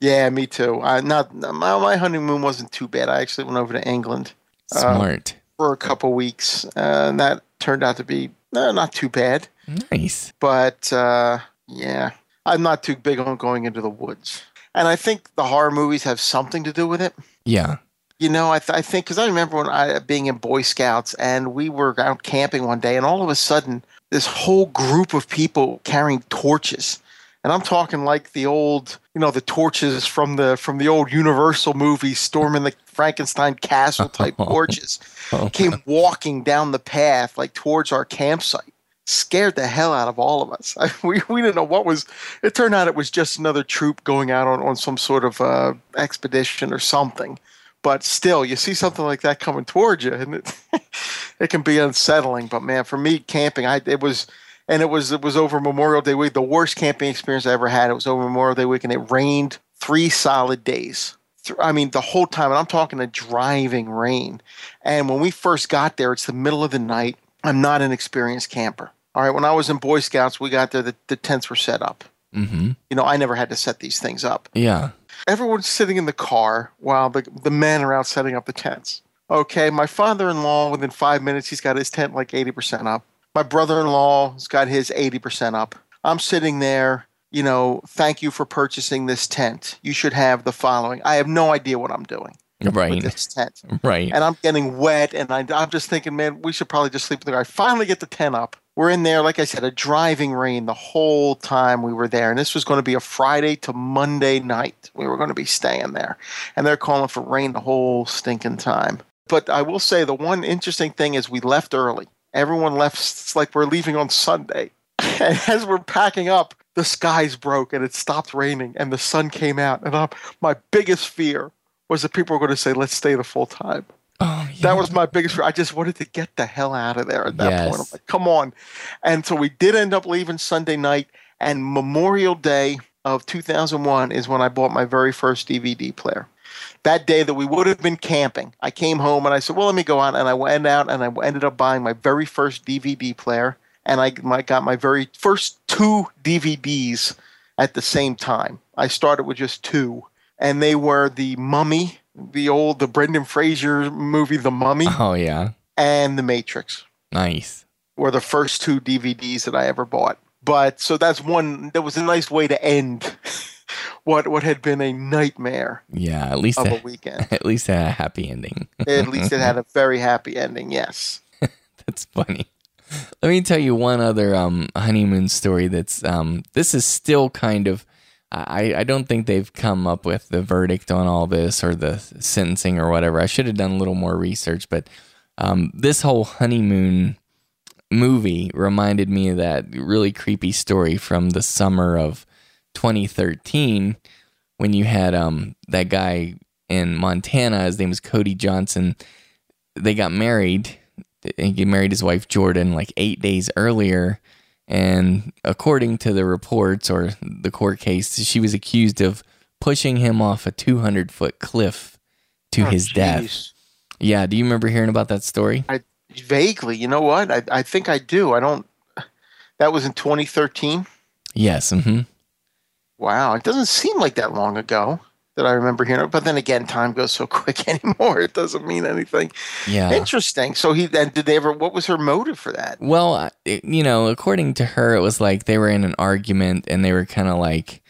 Yeah, me too. I not my, my honeymoon wasn't too bad. I actually went over to England uh, smart for a couple weeks, uh, and that turned out to be uh, not too bad. nice But uh, yeah, I'm not too big on going into the woods, and I think the horror movies have something to do with it. yeah You know, I, th- I think because I remember when I being in Boy Scouts and we were out camping one day, and all of a sudden, this whole group of people carrying torches, and I'm talking like the old, you know, the torches from the from the old Universal movies, storming the Frankenstein castle type *laughs* torches, *laughs* Oh, came walking down the path like towards our campsite. Scared the hell out of all of us. I, *laughs* we we didn't know what was. It turned out it was just another troop going out on, on some sort of uh, expedition or something but still you see something like that coming towards you and it, *laughs* it can be unsettling but man for me camping i it was and it was it was over memorial day week the worst camping experience i ever had it was over memorial day week and it rained three solid days. I mean the whole time and i'm talking a driving rain. And when we first got there it's the middle of the night i'm not an experienced camper. All right when i was in boy scouts we got there the, the tents were set up. Mm-hmm. You know i never had to set these things up. Yeah everyone's sitting in the car while the, the men are out setting up the tents. Okay, my father in law, within five minutes, he's got his tent like 80% up. My brother in law has got his 80% up. I'm sitting there, you know, thank you for purchasing this tent. You should have the following. I have no idea what I'm doing with right this tent. right And I'm getting wet, and I, I'm just thinking, man, we should probably just sleep in the car. I finally get the tent up. We're in there, like I said, a driving rain the whole time we were there. And this was going to be a Friday to Monday night. We were going to be staying there. And they're calling for rain the whole stinking time. But I will say the one interesting thing is we left early. Everyone left, it's like we're leaving on Sunday. *laughs* And as we're packing up, the skies broke and it stopped raining and the sun came out. And i my biggest fear was that people were going to say, let's stay the full time. Oh yeah. That was my biggest fear. I just wanted to get the hell out of there at that point. I'm like, come on. And so we did end up leaving Sunday night, and Memorial Day of 2001 is when I bought my very first DVD player. That day that we would have been camping, I came home and I said, well, let me go out. And I went out and I ended up buying my very first DVD player. And I got my very first two DVDs at the same time. I started with just two, and they were The Mummy, the old, the Brendan Fraser movie, The Mummy, oh yeah and The Matrix nice were the first two DVDs that I ever bought. But so that's one. That was a nice way to end *laughs* what what had been a nightmare yeah at least of a a, *laughs* weekend. at least had a happy ending At least it had a very happy ending. Yes. *laughs* That's funny. Let me tell you one other um, honeymoon story. That's um, this is still kind of I, I don't think they've come up with the verdict on all this or the sentencing or whatever. I should have done a little more research, but um, this whole honeymoon movie reminded me of that really creepy story from the summer of 2013 when you had um, that guy in Montana. His name was Cody Johnson. They got married. He married his wife Jordan like eight days earlier and according to the reports or the court case, she was accused of pushing him off a 200 foot cliff to Oh, his death. Yeah. Do you remember hearing about that story? I vaguely, you know what? I, I think I do. I don't. That was in 2013. Yes. hmm Wow, it doesn't seem like that long ago that I remember hearing. But then again, time goes so *laughs* quick anymore. It doesn't mean anything. Yeah. Interesting. So he then did they ever? What was her motive for that? Well, it, you know, according to her, it was like they were in an argument and they were kind of like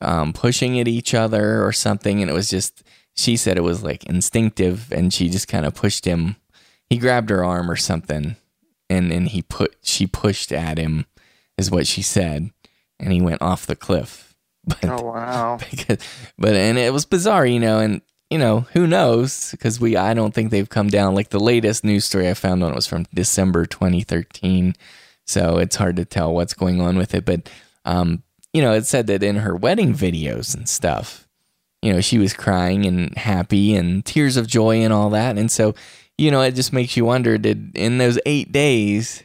um, pushing at each other or something. And it was just, she said it was like instinctive and she just kind of pushed him. He grabbed her arm or something and, and he put, she pushed at him, is what she said. And he went off the cliff. *laughs* But, Oh wow. *laughs* because, but, and it was bizarre, you know, and, you know, who knows? Because we, I don't think they've come down. Like the latest news story I found on it was from December 2013. So it's hard to tell what's going on with it. But, um, you know, it said that in her wedding videos and stuff, you know, she was crying and happy and tears of joy and all that. And so, you know, it just makes you wonder did in those eight days,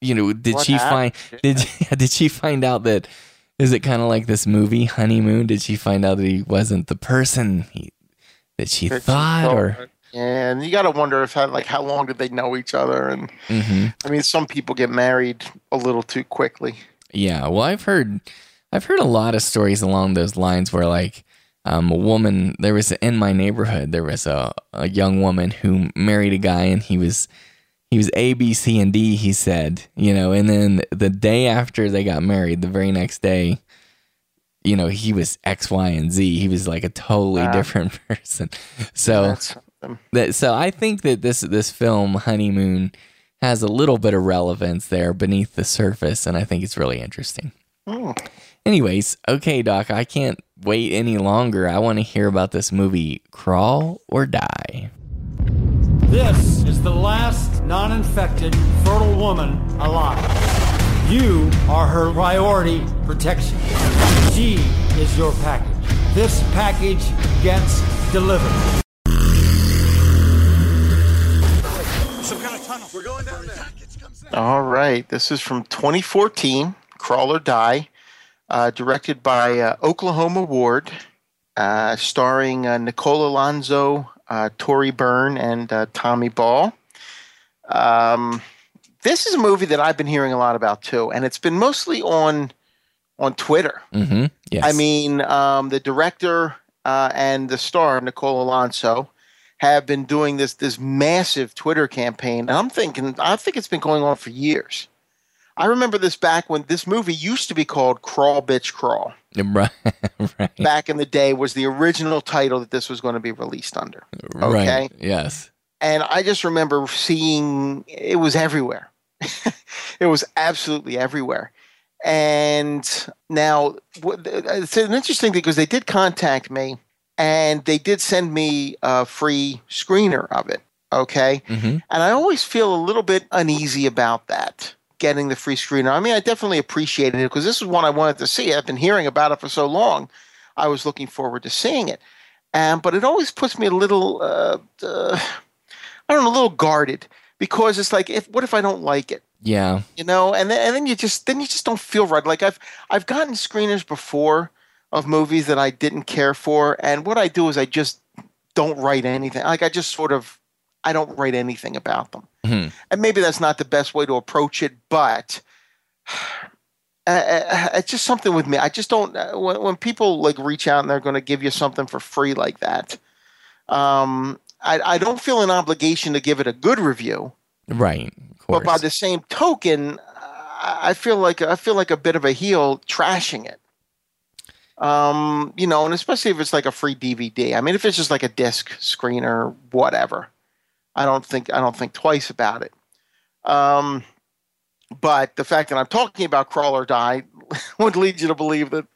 you know, did What she find, happened? did, *laughs* did she find out that, is it kind of like this movie, Honeymoon? Did she find out that he wasn't the person he, that she That thought thought. or, Yeah, and you got to wonder if how, like how long did they know each other? And Mhm. I mean, some people get married a little too quickly. Yeah, well, I've heard, I've heard a lot of stories along those lines where like, um, a woman there was in my neighborhood there was a, a young woman who married a guy and he was he was A B C and D he said you know and then the day after they got married the very next day you know he was X Y and Z he was like a totally different *laughs* person so that so I think that this this film Honeymoon has a little bit of relevance there beneath the surface, and I think it's really interesting. Hmm. Anyways, okay, Doc, I can't wait any longer. I want to hear about this movie, Crawl or Die. This is the last non infected, fertile woman alive. You are her priority protection. She is your package. This package gets delivered. Some kind of tunnel. We're going down there. All right, this is from 2014, Crawl or Die, uh, directed by uh, Oklahoma Ward, uh, starring uh, Nicole Alonso, uh, Tori Byrne, and uh, Tommy Ball. Um, this is a movie that I've been hearing a lot about too, and it's been mostly on on Twitter. Mm-hmm. Yes. I mean, um, the director uh, and the star, Nicole Alonso, have been doing this this massive Twitter campaign, and I'm thinking, I think it's been going on for years. I remember this back when this movie used to be called Crawl Bitch Crawl. right, *laughs* right, Back in the day, was the original title that this was going to be released under. Okay, right. Yes. and I just remember seeing it was everywhere. *laughs* it was absolutely everywhere. And now it's an interesting thing because they did contact me and they did send me a free screener of it. Okay. Mm-hmm. And I always feel a little bit uneasy about that, getting the free screener. I mean, I definitely appreciated it because this is one I wanted to see. I've been hearing about it for so long. I was looking forward to seeing it. Um, but it always puts me a little, uh, uh, I don't know, a little guarded because it's like, if what if I don't like it? Yeah. You know, and then, and then you just then you just don't feel right. Like I've I've gotten screeners before of movies that I didn't care for, and what I do is I just don't write anything. Like I just sort of I don't write anything about them. Mhm. And maybe that's not the best way to approach it, but *sighs* it's just something with me. I just don't. Uh, when, when people like reach out and they're going to give you something for free like that, um, I, I don't feel an obligation to give it a good review. Right. But by the same token, I I feel like I feel like a bit of a heel trashing it. Um, you know, and especially if it's like a free DVD. I mean, if it's just like a disc screener, or whatever. I don't think I don't think twice about it. Um, but the fact that I'm talking about Crawl or Die *laughs* would lead you to believe that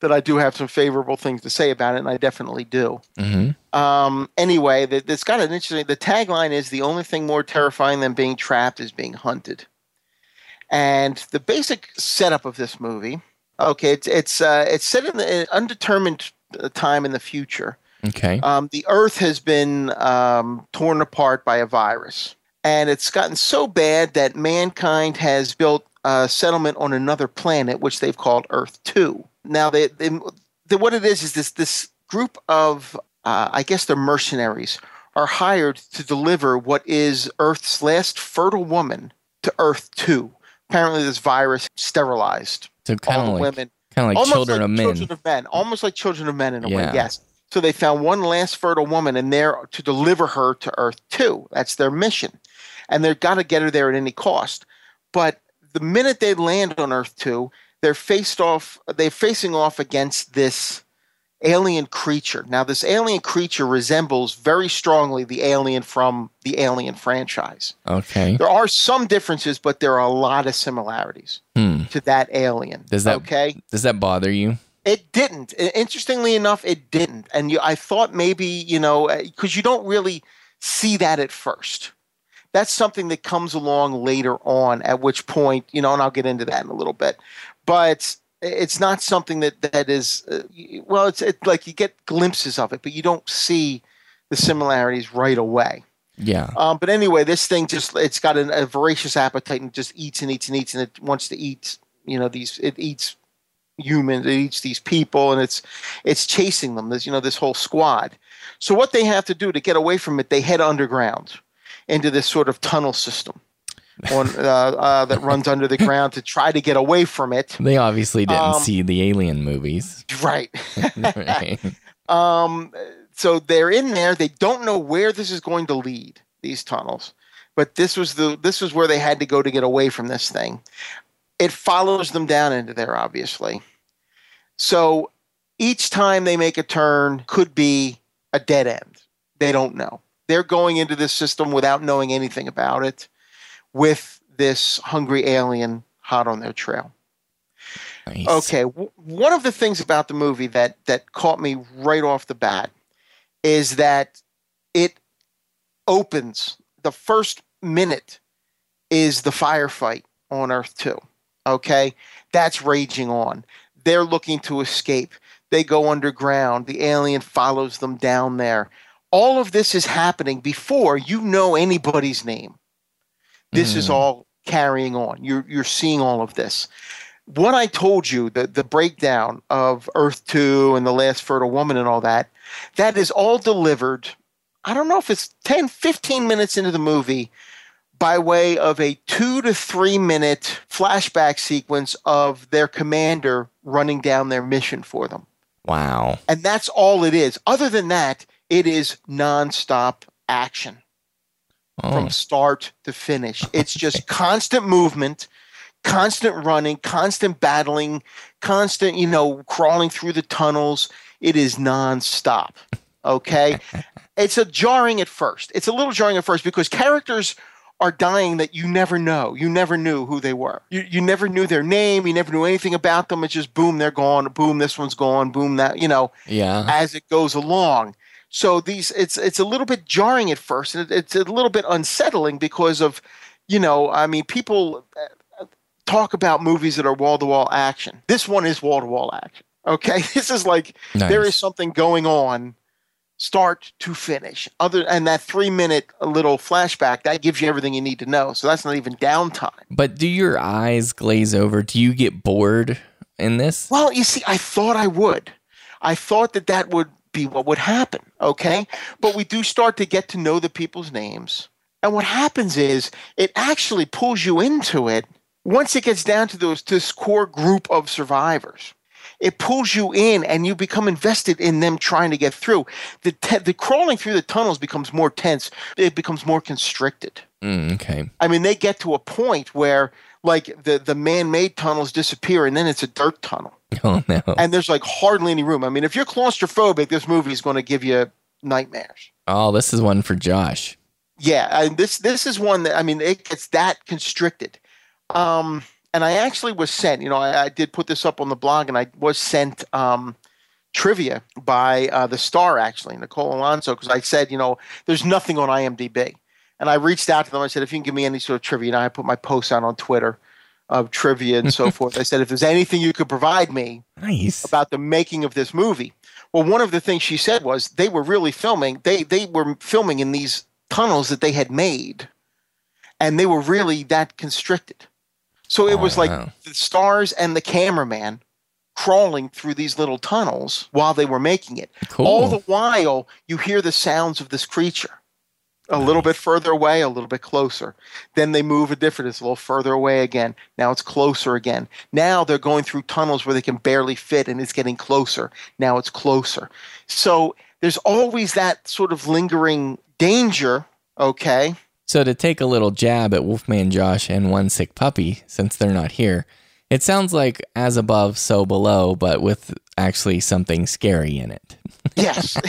that I do have some favorable things to say about it, and I definitely do. hmm Um, anyway, that it's got an interesting. The tagline is the only thing more terrifying than being trapped is being hunted. And the basic setup of this movie, okay, it's it's uh, it's set in an undetermined uh, time in the future. Okay. Um, the Earth has been um, torn apart by a virus, and it's gotten so bad that mankind has built a settlement on another planet, which they've called Earth Two. Now, they, they, the, what it is is this this group of, uh, I guess, they're mercenaries, are hired to deliver what is Earth's last fertile woman to Earth Two. Apparently, this virus sterilized So all the like women kind of like almost children like of men. Children of men, almost like children of men in a way. Yes. So they found one last fertile woman, and they're to deliver her to Earth Two. That's their mission, and they've got to get her there at any cost. But the minute they land on Earth Two, they're faced off. They're facing off against this alien creature. Now, this alien creature resembles very strongly the alien from the Alien franchise. Okay. There are some differences, but there are a lot of similarities Hmm. to that alien. Does that okay? does that bother you? It didn't. Interestingly enough, it didn't. And you, I thought maybe, you know, because you don't really see that at first. That's something that comes along later on, at which point, you know, and I'll get into that in a little bit. But it's not something that, that is, uh, well, it's it, like you get glimpses of it, but you don't see the similarities right away. Yeah. Um, but anyway, this thing just, it's got an, a voracious appetite and just eats and eats and eats, and it wants to eat, you know, these, it eats humans it eats these people and it's it's chasing them there's you know this whole squad so what they have to do to get away from it they head underground into this sort of tunnel system *laughs* on uh, uh, that runs under the ground to try to get away from it They obviously didn't Um, see the alien movies. right Right. *laughs* *laughs* um, so they're in there. They don't know where this is going to lead. These tunnels, but this was the this was where they had to go to get away from this thing. It follows them down into there, obviously. So each time they make a turn could be a dead end. They don't know. They're going into this system without knowing anything about it, with this hungry alien hot on their trail. Nice. Okay, w- one of the things about the movie that that caught me right off the bat is that it opens the first minute is the firefight on Earth 2. Okay? That's raging on. They're looking to escape. They go underground. The alien follows them down there. All of this is happening before you know anybody's name. This is Mm. all carrying on. You're you're seeing all of this what I told you, the, the breakdown of Earth 2 and the last fertile woman and all that, that is all delivered. I don't know if it's 10, 15 minutes into the movie by way of a two to three minute flashback sequence of their commander running down their mission for them. Wow. And that's all it is. Other than that, it is nonstop action Oh. from start to finish. It's just constant movement, constant running, constant battling, constant, you know, crawling through the tunnels. It is nonstop. Okay. *laughs* it's a jarring at first. It's a little jarring at first because characters are dying that you never know. You never knew who they were. You, you never knew their name. You never knew anything about them. It's just boom, they're gone. Boom, this one's gone. Boom, that, you know Yeah. as it goes along. So these it's it's a little bit jarring at first, and it, it's a little bit unsettling because of, you know, I mean, people uh, talk about movies that are wall to wall action. This one is wall to wall action. Okay, *laughs* this is like there Nice. is something going on, start to finish. Other and that three minute little flashback that gives you everything you need to know. So that's not even downtime. But do your eyes glaze over? Do you get bored in this? Well, you see, I thought I would. I thought that that would be what would happen. Okay. But we do start to get to know the people's names. And what happens is it actually pulls you into it once it gets down to those this core group of survivors. It pulls you in and you become invested in them trying to get through. The, te- the crawling through the tunnels becomes more tense, it becomes more constricted. Mm, okay. I mean, they get to a point where like the, the man-made tunnels disappear and then it's a dirt tunnel *laughs* Oh no. and there's like hardly any room. I mean, if you're claustrophobic, this movie is going to give you nightmares. Oh, this is one for Josh. Yeah, and this this is one that I mean, it gets that constricted. Um, and I actually was sent. You know, I, I did put this up on the blog, and I was sent um, trivia by uh, the star actually, Nicole Alonso, because I said, you know, there's nothing on IMDb, and I reached out to them. I said, if you can give me any sort of trivia, and I put my posts out on Twitter of trivia and so *laughs* forth. I said, if there's anything you could provide me nice. about the making of this movie. Well, one of the things she said was they were really filming. They they were filming in these tunnels that they had made, and they were really that constricted. So it oh, was like wow. the stars and the cameraman crawling through these little tunnels while they were making it. Cool. All the while, you hear the sounds of this creature. A little bit further away, a little bit closer. Then they move a different, it's a little further away again. Now it's closer again. Now they're going through tunnels where they can barely fit and it's getting closer. Now it's closer. So there's always that sort of lingering danger, okay? So to take a little jab at Wolfman Josh and One Sick Puppy, since they're not here, it sounds like as above, so below, but with actually something scary in it. *laughs* Yes.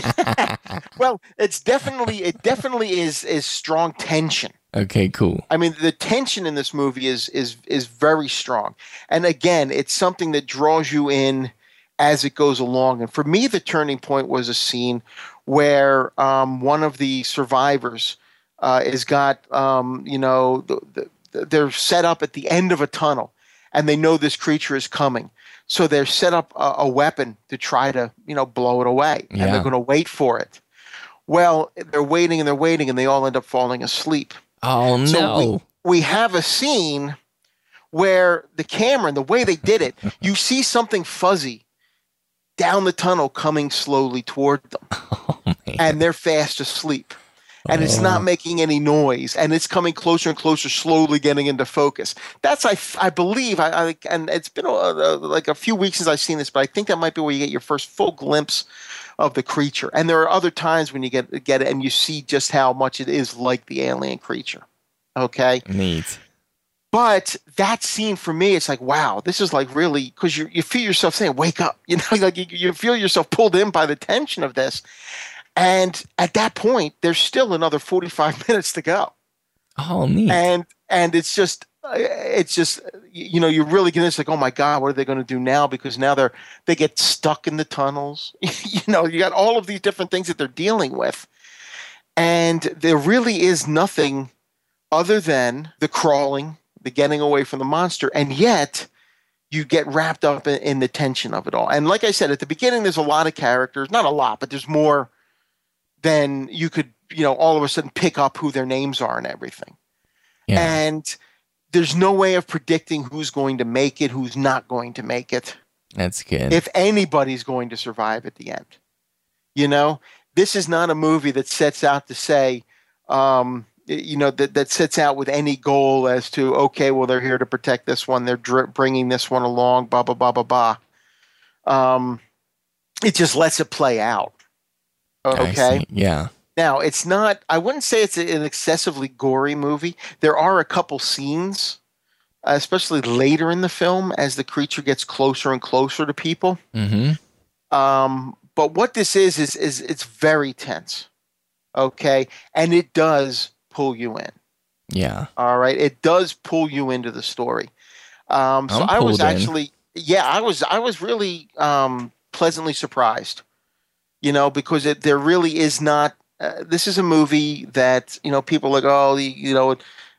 *laughs* well, it's definitely it definitely is is strong tension. Okay, cool. I mean, the tension in this movie is is is very strong, and again, it's something that draws you in as it goes along. And for me, the turning point was a scene where um, one of the survivors uh, is got um, you know the, the, they're set up at the end of a tunnel, and they know this creature is coming. So they're set up a, a weapon to try to you know blow it away, and they're going to wait for it. Well, they're waiting and they're waiting, and they all end up falling asleep. Oh no. So we, we have a scene where the camera and the way they did it, *laughs* you see something fuzzy down the tunnel coming slowly toward them. *laughs* and they're fast asleep. And it's not making any noise, and it's coming closer and closer, slowly getting into focus. That's I, I believe, I, I and it's been uh, like a few weeks since I've seen this, but I think that might be where you get your first full glimpse of the creature. And there are other times when you get get it, and you see just how much it is like the alien creature. Okay, Neat. but that scene for me, it's like, wow, this is like really because you you feel yourself saying, "Wake up!" *laughs* You know, like you, you feel yourself pulled in by the tension of this. And at that point, there's still another 45 *laughs* minutes to go, Oh, neat. and and it's just it's just you know you're really getting it's like, oh my god, what are they going to do now? Because now they're they get stuck in the tunnels. *laughs* you know, you got all of these different things that they're dealing with, and there really is nothing other than the crawling, the getting away from the monster, and yet you get wrapped up in, in the tension of it all. And like I said at the beginning, there's a lot of characters, not a lot, but there's more than you could, you know, all of a sudden pick up who their names are and everything. Yeah. And there's no way of predicting who's going to make it, who's not going to make it That's good. if anybody's going to survive at the end. You know, this is not a movie that sets out to say, um, you know, that, that sets out with any goal as to, okay, well, they're here to protect this one, they're dr- bringing this one along, blah, blah, blah, blah, blah. Um, it just lets it play out. I Okay. Yeah. Now, it's not, I wouldn't say it's an excessively gory movie. There are a couple scenes, uh, especially later in the film, as the creature gets closer and closer to people. Mm-hmm. Um, but what this is, is, is it's very tense. Okay. And it does pull you in. Yeah. All right. It does pull you into the story. Um, so I'm I was pulled in. actually, yeah, I was, I was really um, pleasantly surprised, you know, because it, there really is not, uh, this is a movie that, you know, people like, oh, you know,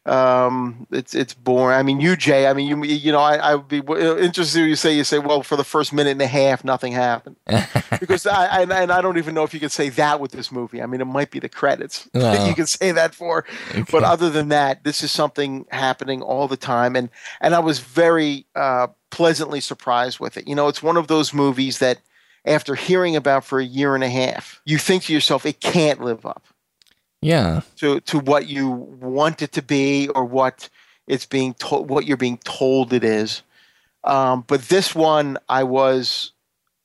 um, it's, it's boring. I mean, you, Jay, I mean, you, you know, I, I would be interested when you say, you say, well, for the first minute and a half, nothing happened *laughs* because I, I and I don't even know if you could say that with this movie. I mean, it might be the credits *laughs* that you can say that for, Okay. but other than that, this is something happening all the time, and and I was very uh, pleasantly surprised with it. You know, it's one of those movies that after hearing about for a year and a half, you think to yourself, it can't live up. Yeah. to to what you want it to be or what it's being told what you're being told it is. Um, but this one i was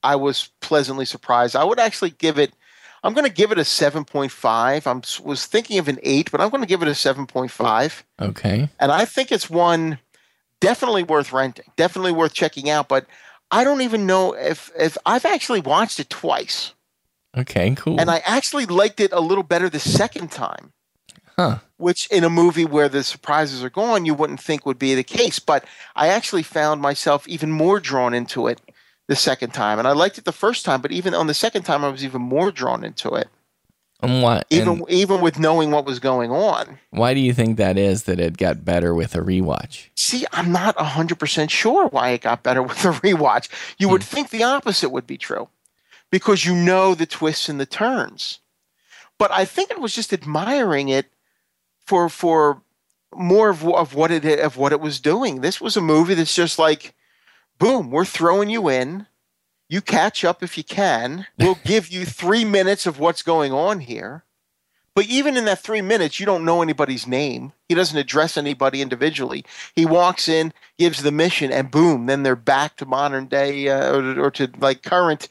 i was pleasantly surprised. I would actually give it i'm going to give it a 7.5 i was thinking of an 8 but i'm going to give it a 7.5 Okay. and i think it's one definitely worth renting definitely worth checking out but i don't even know if if i've actually watched it twice Okay. Cool. and I actually liked it a little better the second time. Huh. which in a movie where the surprises are gone, you wouldn't think would be the case. But I actually found myself even more drawn into it the second time, and I liked it the first time, but even on the second time, I was even more drawn into it, And what? even and even with knowing what was going on. why do you think that is that it got better with a rewatch? See, I'm not 100% sure why it got better *laughs* with a rewatch. You would hmm. think the opposite would be true because you know the twists and the turns. But I think it was just admiring it for for more of, of what it of what it was doing. This was a movie that's just like boom, we're throwing you in. You catch up if you can. We'll *laughs* give you 3 minutes of what's going on here. But even in that three minutes, you don't know anybody's name. He doesn't address anybody individually. He walks in, gives the mission, and boom, then they're back to modern day uh, or, or to like current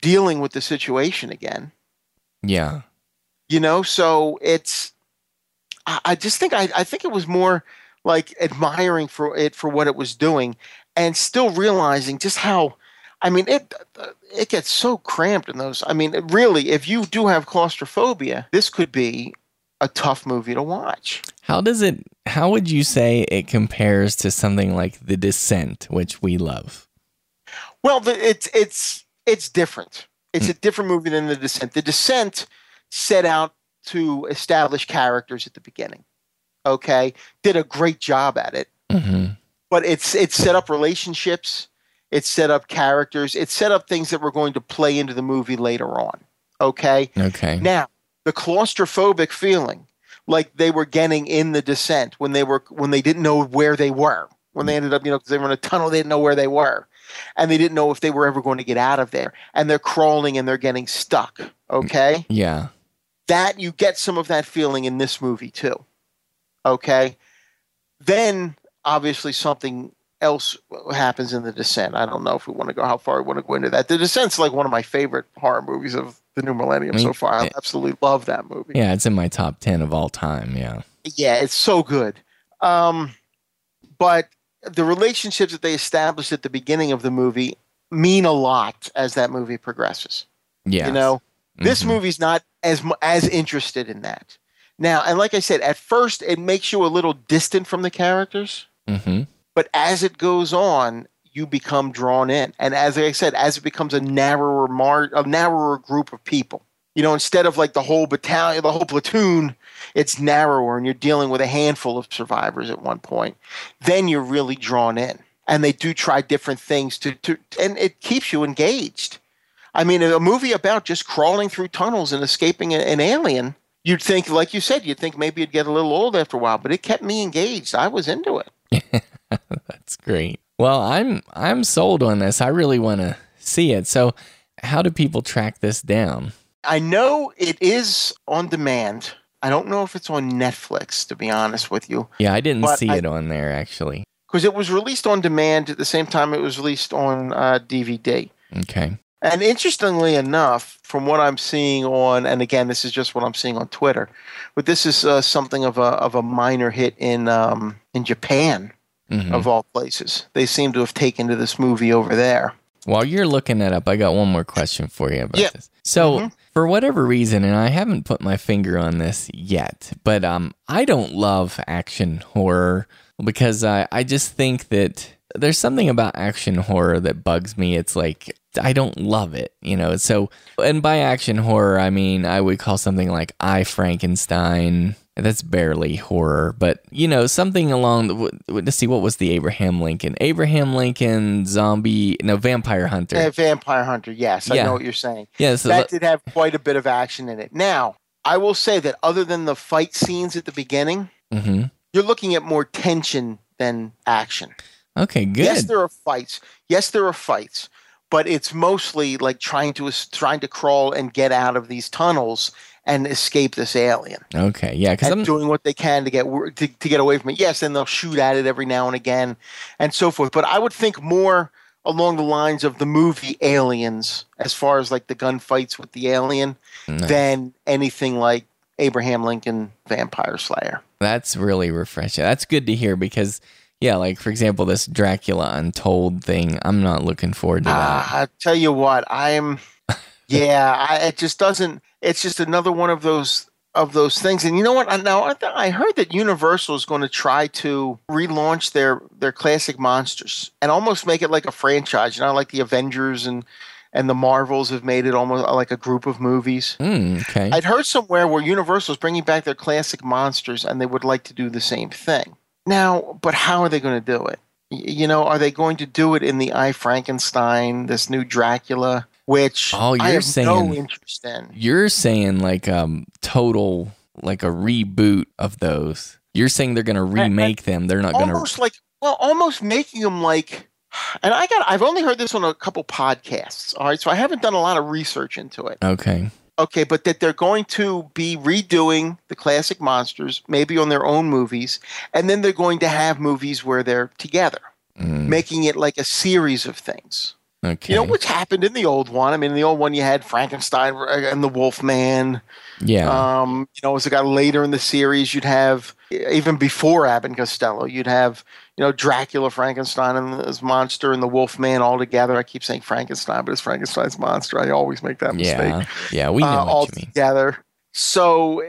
dealing with the situation again. Yeah. You know, so it's. I, I just think I, I think it was more like admiring for it for what it was doing, and still realizing just how. I mean, it it gets so cramped in those. I mean, really, if you do have claustrophobia, this could be a tough movie to watch. How does it? How would you say it compares to something like The Descent, which we love? Well, it's it's it's different. It's a different movie than The Descent. The Descent set out to establish characters at the beginning. Okay, did a great job at it. Mm-hmm. But it's it set up relationships. It set up characters. It set up things that were going to play into the movie later on. Okay. Okay. Now, the claustrophobic feeling, like they were getting in the descent when they were when they didn't know where they were. When they ended up, you know, because they were in a tunnel, they didn't know where they were, and they didn't know if they were ever going to get out of there. And they're crawling and they're getting stuck. Okay, mm, Yeah. that you get some of that feeling in this movie too. Okay, then obviously something else happens in the descent. I don't know if we want to go how far we want to go into that. The descent's like one of my favorite horror movies of the new millennium I mean, so far. I absolutely love that movie. Yeah, it's in my top 10 of all time. Yeah. Yeah, it's so good. Um, but the relationships that they established at the beginning of the movie mean a lot as that movie progresses. Yeah. You know, this Mhm. movie's not as as interested in that. Now, and like I said, at first it makes you a little distant from the characters, Mm-hmm. But as it goes on, you become drawn in. And as I said, as it becomes a narrower mar- a narrower group of people, you know, instead of like the whole battalion, the whole platoon, it's narrower, and you're dealing with a handful of survivors at one point. Then you're really drawn in, and they do try different things to to, and it keeps you engaged. I mean, a movie about just crawling through tunnels and escaping an alien. You'd think, like you said, you'd think maybe it'd get a little old after a while, but it kept me engaged. I was into it. That's great. Well, I'm I'm sold on this. I really want to see it. So, how do people track this down? I know it is on demand. I don't know if it's on Netflix, to be honest with you, Yeah, I didn't But see I- it on there actually. because it was released on demand at the same time it was released on uh, DVD. Okay. And interestingly enough, from what I'm seeing on, and again, this is just what I'm seeing on Twitter, but this is uh, something of a of a minor hit in um, in Japan, Mhm. of all places. They seem to have taken to this movie over there. While you're looking that up, I got one more question for you about this. So, Mhm. for whatever reason, and I haven't put my finger on this yet, but um, I don't love action horror because I, I just think that there's something about action horror that bugs me. It's like I don't love it, you know. So, and by action horror, I mean I would call something like I Frankenstein. That's barely horror, but you know something along. The, let's see, what was the Abraham Lincoln? Abraham Lincoln zombie, no Vampire Hunter. Uh, Vampire Hunter, yes, I know what you're saying. Yeah, so that did have quite a bit of action in it. Now, I will say that other than the fight scenes at the beginning, hmm you're looking at more tension than action. Okay, good. Yes, there are fights. Yes, there are fights, but it's mostly like trying to trying to crawl and get out of these tunnels and escape this alien. okay, yeah, because I'm doing what they can to get to, to get away from it. Yes, and they'll shoot at it every now and again, and so forth. But I would think more along the lines of the movie Aliens, as far as like the gunfights with the alien, Nice. than anything like Abraham Lincoln Vampire Slayer. that's really refreshing. That's good to hear because yeah, like for example, this Dracula Untold thing, I'm not looking forward to that. Ah, I tell you what, I'm. Yeah, I, it just doesn't. It's just another one of those of those things. And you know what? I- Now I, th- I heard that Universal is going to try to relaunch their their classic monsters and almost make it like a franchise. You know, like the Avengers and and the Marvels have made it almost like a group of movies. Mm, okay. I'd heard somewhere where Universal is bringing back their classic monsters and they would like to do the same thing. Now, but how are they going to do it? You know, are they going to do it in the I Frankenstein, this new Dracula, which Oh, I you're have no saying- interest in? You're saying like um total like a reboot of those. You're saying they're gonna remake them. They're not gonna. almost like well, almost making them like. And I got I've only heard this on a couple podcasts. All right, so I haven't done a lot of research into it. Okay. Okay, but that they're going to be redoing the classic monsters, maybe on their own movies, and then they're going to have movies where they're together, making it like a series of things. Okay. You know, which happened in the old one. I mean, in the old one, you had Frankenstein and the Wolfman. Yeah. Um, you know, as it got later in the series, you'd have even before Abbott and Costello, you'd have you know Dracula, Frankenstein, and his monster, and the Wolfman all together. I keep saying Frankenstein, but it's Frankenstein's monster. I always make that mistake. yeah. Yeah. We know Uh, all together. So,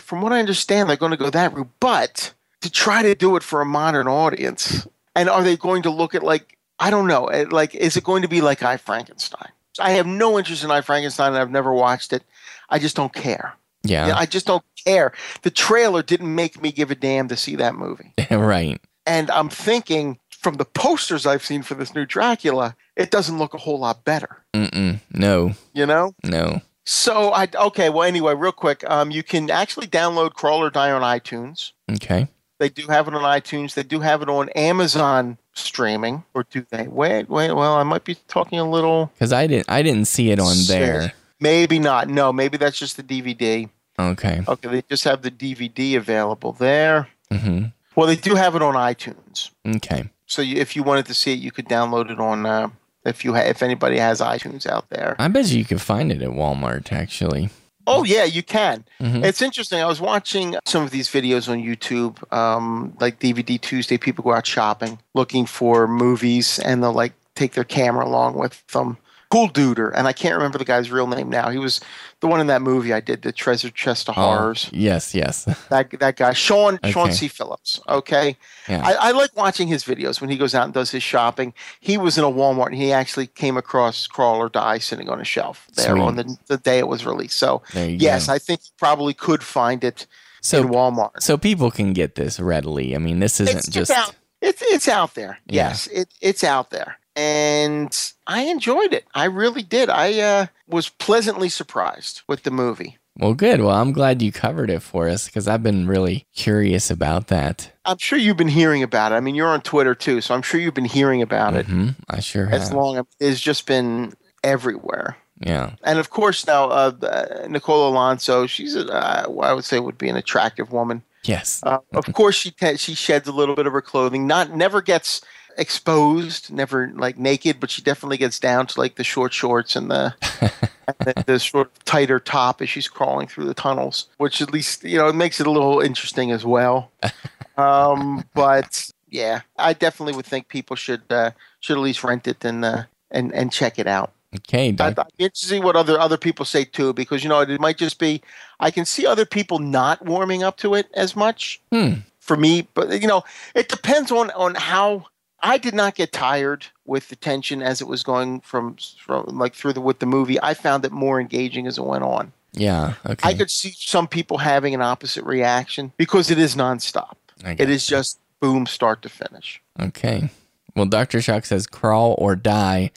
from what I understand, they're going to go that route, but to try to do it for a modern audience, and are they going to look at like I don't know, like is it going to be like I Frankenstein? I have no interest in I Frankenstein, and I've never watched it. I just don't care. Yeah. You know, I just don't care. The trailer didn't make me give a damn to see that movie. *laughs* right. And I'm thinking from the posters I've seen for this new Dracula, it doesn't look a whole lot better. Mm-mm. No. You know? No. So I okay. Well, anyway, real quick, um, you can actually download Crawl or Die on iTunes. Okay. They do have it on iTunes. They do have it on Amazon streaming, or do they? Wait, wait. Well, I might be talking a little. Because I didn't. I didn't see it on there. Maybe not. No, maybe that's just the DVD. Okay. Okay, they just have the DVD available there. Mm-hmm. Well, they do have it on iTunes. Okay. So you, if you wanted to see it, you could download it on. Uh, if you ha- if anybody has iTunes out there. I bet you could find it at Walmart. Actually. Oh yeah, you can. Mhm. It's interesting. I was watching some of these videos on YouTube, um, like DVD Tuesday. People go out shopping looking for movies, and they'll like take their camera along with them. Cool Duder, and I can't remember the guy's real name now. He was the one in that movie I did, the Treasure Chest of Oh, Horrors. yes. Yes. That that guy, Sean Sean Okay. C. Phillips. Okay, Yeah. I, I like watching his videos when he goes out and does his shopping. He was in a Walmart and he actually came across Crawl or Die sitting on a shelf there Sweet. on the, the day it was released. So yes, go. I think you probably could find it So- in Walmart. So people can get this readily. I mean, this isn't It's, just. it's out. It's it's out there. Yeah. Yes, it, it's out there, and I enjoyed it. I really did. I uh, was pleasantly surprised with the movie. Well, good. Well, I'm glad you covered it for us because I've been really curious about that. I'm sure you've been hearing about it. I mean, you're on Twitter too, so I'm sure you've been hearing about it. hmm I sure As have. As long it's just been everywhere. Yeah. And of course, now uh, Nicole Alonso, she's a, uh, I would say would be an attractive woman. Yes. Uh, of *laughs* course, she te- she sheds a little bit of her clothing. Not never gets exposed, never like naked, but she definitely gets down to like the short shorts and the *laughs* and the, the sort of tighter top as she's crawling through the tunnels, which at least you know it makes it a little interesting as well. *laughs* Um, but yeah, I definitely would think people should uh, should at least rent it and uh, and and check it out. Okay. I'd, Doc- I'd be interested to see what other other people say too, because you know it might just be I can see other people not warming up to it as much Hmm. for me, but you know it depends on on how I did not get tired with the tension as it was going from from like through the with the movie. I found it more engaging as it went on. Yeah. Okay. I could see some people having an opposite reaction because it is nonstop. It is just boom, start to finish. Okay. Well, Dr. Shock says Crawl or Die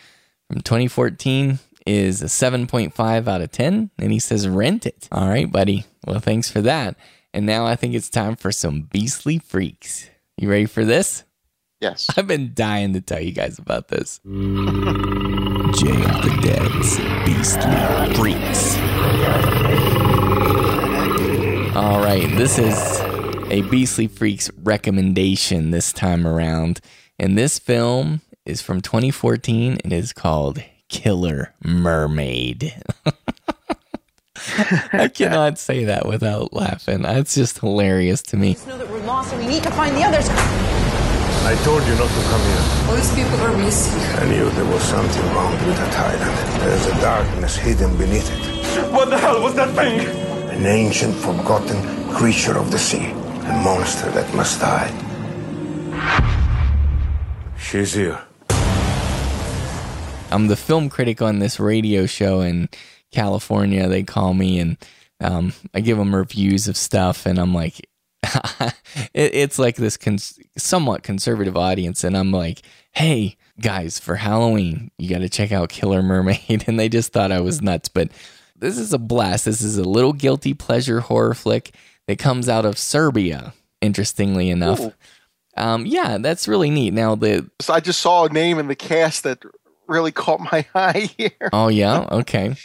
from 2014 is a 7.5 out of 10. And he says rent it. All right, buddy. Well, thanks for that. And now I think it's time for some beastly freaks. You ready for this? Yes. *laughs* I've been dying to tell you guys about this. *laughs* Jay of the Dead's Beastly Freaks. All right, this is a Beastly Freaks recommendation this time around. And this film is from 2014. It is called Killer Mermaid. *laughs* I cannot say that without laughing. That's just hilarious to me. know that we're lost and we need to find the others. I told you not to come here. All these people are missing. I knew there was something wrong with that island. There's a darkness hidden beneath it. What the hell was that thing? An ancient, forgotten creature of the sea. A monster that must die. She's here. I'm the film critic on this radio show in California. They call me and um, I give them reviews of stuff, and I'm like, *laughs* it, it's like this cons- somewhat conservative audience, and I'm like, hey guys, for Halloween, you got to check out Killer Mermaid, *laughs* and they just thought I was nuts, but this is a blast. This is a little guilty pleasure horror flick that comes out of Serbia. Interestingly enough, um, yeah, that's really neat. Now the So I just saw a name in the cast that really caught my *laughs* eye here. oh yeah, okay,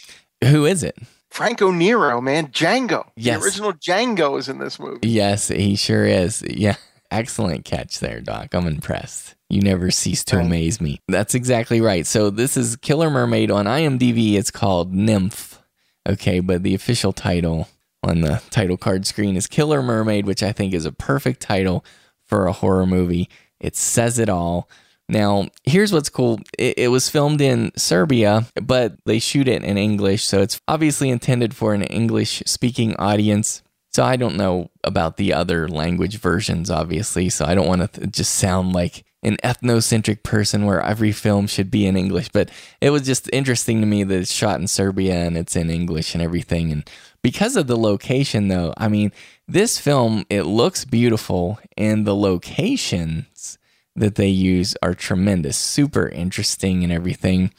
who is it? Franco Nero, man, Django. Yes. The original Django is in this movie. Yes, he sure is. Yeah. Excellent catch there, Doc. I'm impressed. You never cease to amaze me. That's exactly right. So this is Killer Mermaid on IMDb. It's called Nymph. Okay, but the official title on the title card screen is Killer Mermaid, which I think is a perfect title for a horror movie. It says it all. Now, here's what's cool. It, it was filmed in Serbia, but they shoot it in English, so it's obviously intended for an English speaking audience. So I don't know about the other language versions, obviously. So I don't want to th- just sound like an ethnocentric person where every film should be in English. But it was just interesting to me that it's shot in Serbia and it's in English and everything. And because of the location, though, I mean, this film, it looks beautiful and the locations that they use are tremendous, super interesting and everything.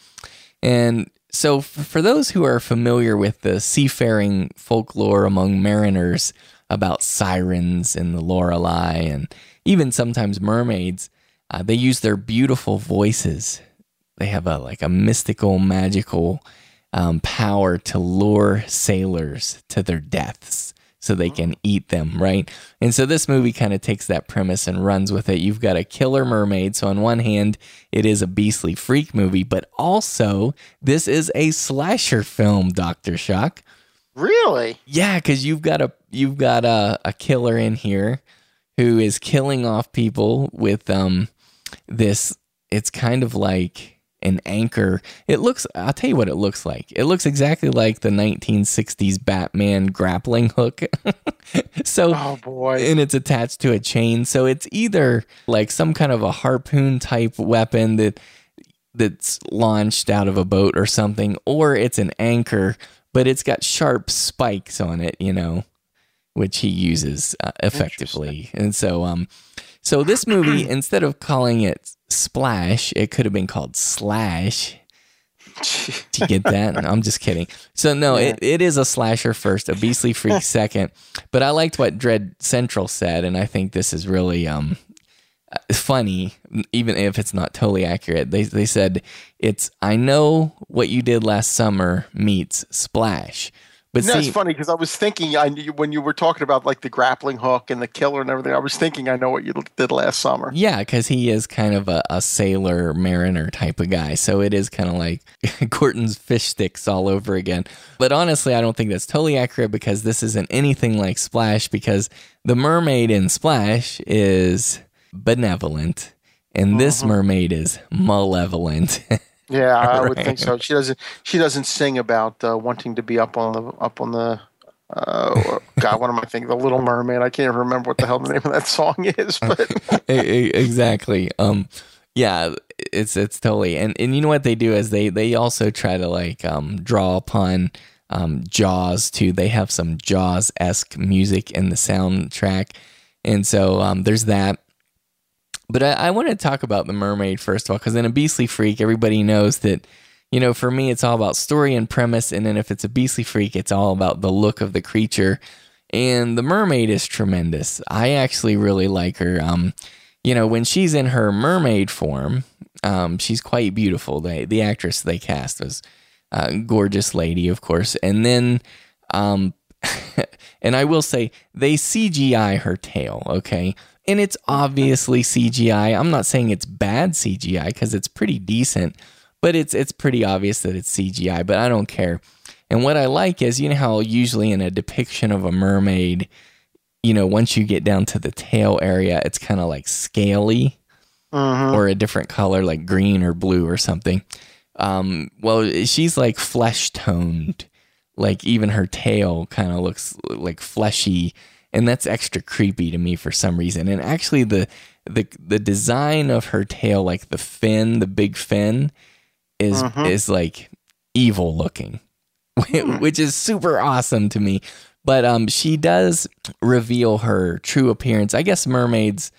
And so, for those who are familiar with the seafaring folklore among mariners about sirens and the Lorelei, and even sometimes mermaids, uh, they use their beautiful voices. They have a like a mystical, magical um, power to lure sailors to their deaths so they can eat them, right? And so this movie kind of takes that premise and runs with it. You've got a killer mermaid. So, on one hand, it is a beastly freak movie, but also this is a slasher film, Dr. Shock. Really? Yeah, because you've got a you've got a, a killer in here who is killing off people with um this it's kind of like an anchor. It looks I'll tell you what it looks like. It looks exactly like the 1960s Batman grappling hook. *laughs* so Oh boy. and it's attached to a chain. So it's either like some kind of a harpoon type weapon that that's launched out of a boat or something, or it's an anchor, but it's got sharp spikes on it, you know, which he uses uh, effectively. And so, um, so this movie, *clears throat* instead of calling it Splash, it could have been called Slash. Do you get that? I'm just kidding. So no, it, it is a slasher first, a beastly freak *laughs* second. But I liked what Dread Central said, and I think this is really um funny, even if it's not totally accurate. They they said it's I know what you did last summer meets Splash. But no, see, it's funny because I was thinking I knew when you were talking about like the grappling hook and the killer and everything. I was thinking I know what you did last summer. Yeah, because he is kind of a, a sailor mariner type of guy. So it is kind of like *laughs* Gorton's fish sticks all over again. But honestly, I don't think that's totally accurate because this isn't anything like Splash because the mermaid in Splash is benevolent and this mm-hmm. mermaid is malevolent. *laughs* Yeah, *laughs* I would think so. She doesn't. She doesn't sing about uh, wanting to be up on the up on the. Uh, God, what am I thinking? The Little Mermaid. I can't even remember what the hell the name of that song is. *laughs* But exactly. Um, yeah, it's it's totally and and you know what they do is they they also try to like um draw upon um Jaws too. They have some Jaws esque music in the soundtrack, and so um there's that. But I, I want to talk about the mermaid first of all, because in a beastly freak, everybody knows that. You know, for me, it's all about story and premise, and then if it's a beastly freak, it's all about the look of the creature. And the mermaid is tremendous. I actually really like her. Um, you know, when she's in her mermaid form, um, she's quite beautiful. They, the actress they cast was a gorgeous lady, of course. And then, um, *laughs* and I will say they CGI her tail, okay? And it's obviously CGI. I'm not saying it's bad CGI because it's pretty decent, but it's it's pretty obvious that it's CGI. But I don't care. And what I like is, you know how usually in a depiction of a mermaid, you know, once you get down to the tail area, it's kind of like scaly or a different color, like green or blue or something. Um, well, she's like flesh toned, like even her tail kind of looks like fleshy and that's extra creepy to me for some reason. And actually the the the design of her tail like the fin, the big fin is Mhm. is like evil looking. *laughs* which is super awesome to me. But um she does reveal her true appearance. I guess mermaids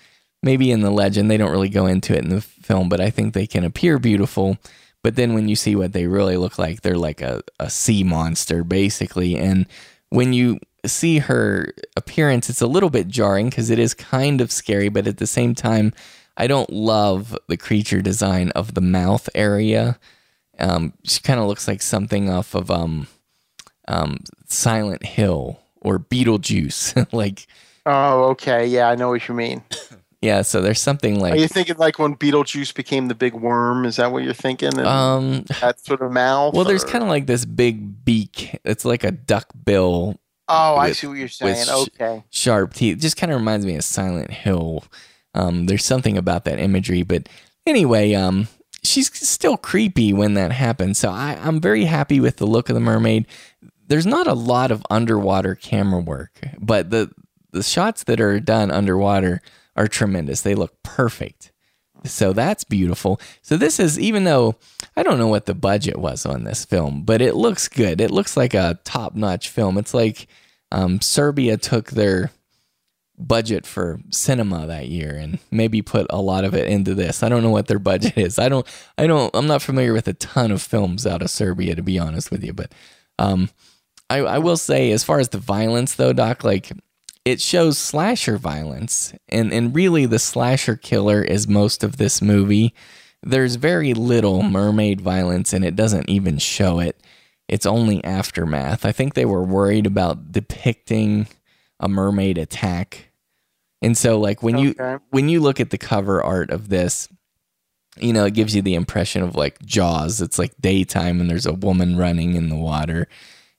maybe in the legend they don't really go into it in the film, but I think they can appear beautiful. But then when you see what they really look like, they're like a, a sea monster, basically. And when you see her appearance, it's a little bit jarring because it is kind of scary, but at the same time, I don't love the creature design of the mouth area. Um, she kind of looks like something off of um, um, Silent Hill or Beetlejuice. *laughs* like, Oh, okay. Yeah, I know what you mean. *coughs* yeah, so there's something like Are you thinking like when Beetlejuice became the big worm? Is that what you're thinking? And Um, that sort of mouth. Well, there's kind of like this big beak. It's like a duck bill. Oh, I see what you're with saying. sh- Okay. Sharp teeth. Just kind of reminds me of Silent Hill. Um, there's something about that imagery, but anyway, um, she's still creepy when that happens. So I, I'm very happy with the look of the mermaid. There's not a lot of underwater camera work, but the the shots that are done underwater are tremendous. They look perfect. So that's beautiful. So this is even though I don't know what the budget was on this film, but it looks good. It looks like a top-notch film. It's like um, Serbia took their budget for cinema that year and maybe put a lot of it into this. I don't know what their budget is. I don't I don't I'm not familiar with a ton of films out of Serbia to be honest with you, but um I I will say as far as the violence though, Doc, like it shows slasher violence and and really the slasher killer is most of this movie. There's very little mermaid violence and it doesn't even show it. It's only aftermath. I think they were worried about depicting a mermaid attack. And so like when you when you look at the cover art of this, you know, it gives you the impression of like Jaws. It's like daytime and there's a woman running in the water.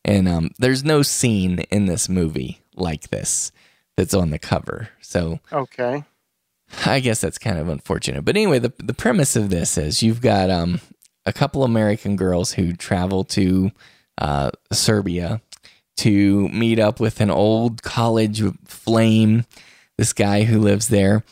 And um, there's no scene in this movie like this that's on the cover. So Okay. I guess that's kind of unfortunate. But anyway, the the premise of this is you've got um a couple American girls who travel to uh, Serbia to meet up with an old college flame, this guy who lives there,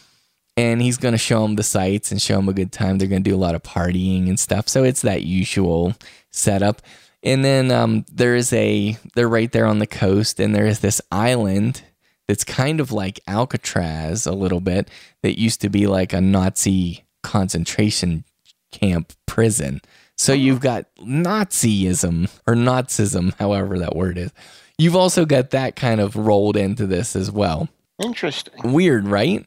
and he's going to show them the sights and show them a good time. They're going to do a lot of partying and stuff. So it's that usual setup. And then um, there is a they're right there on the coast, and there is this island that's kind of like Alcatraz a little bit that used to be like a Nazi concentration camp prison. So uh-huh. you've got Nazism or Nazism, however that word is. You've also got that kind of rolled into this as well. Interesting. Weird, right?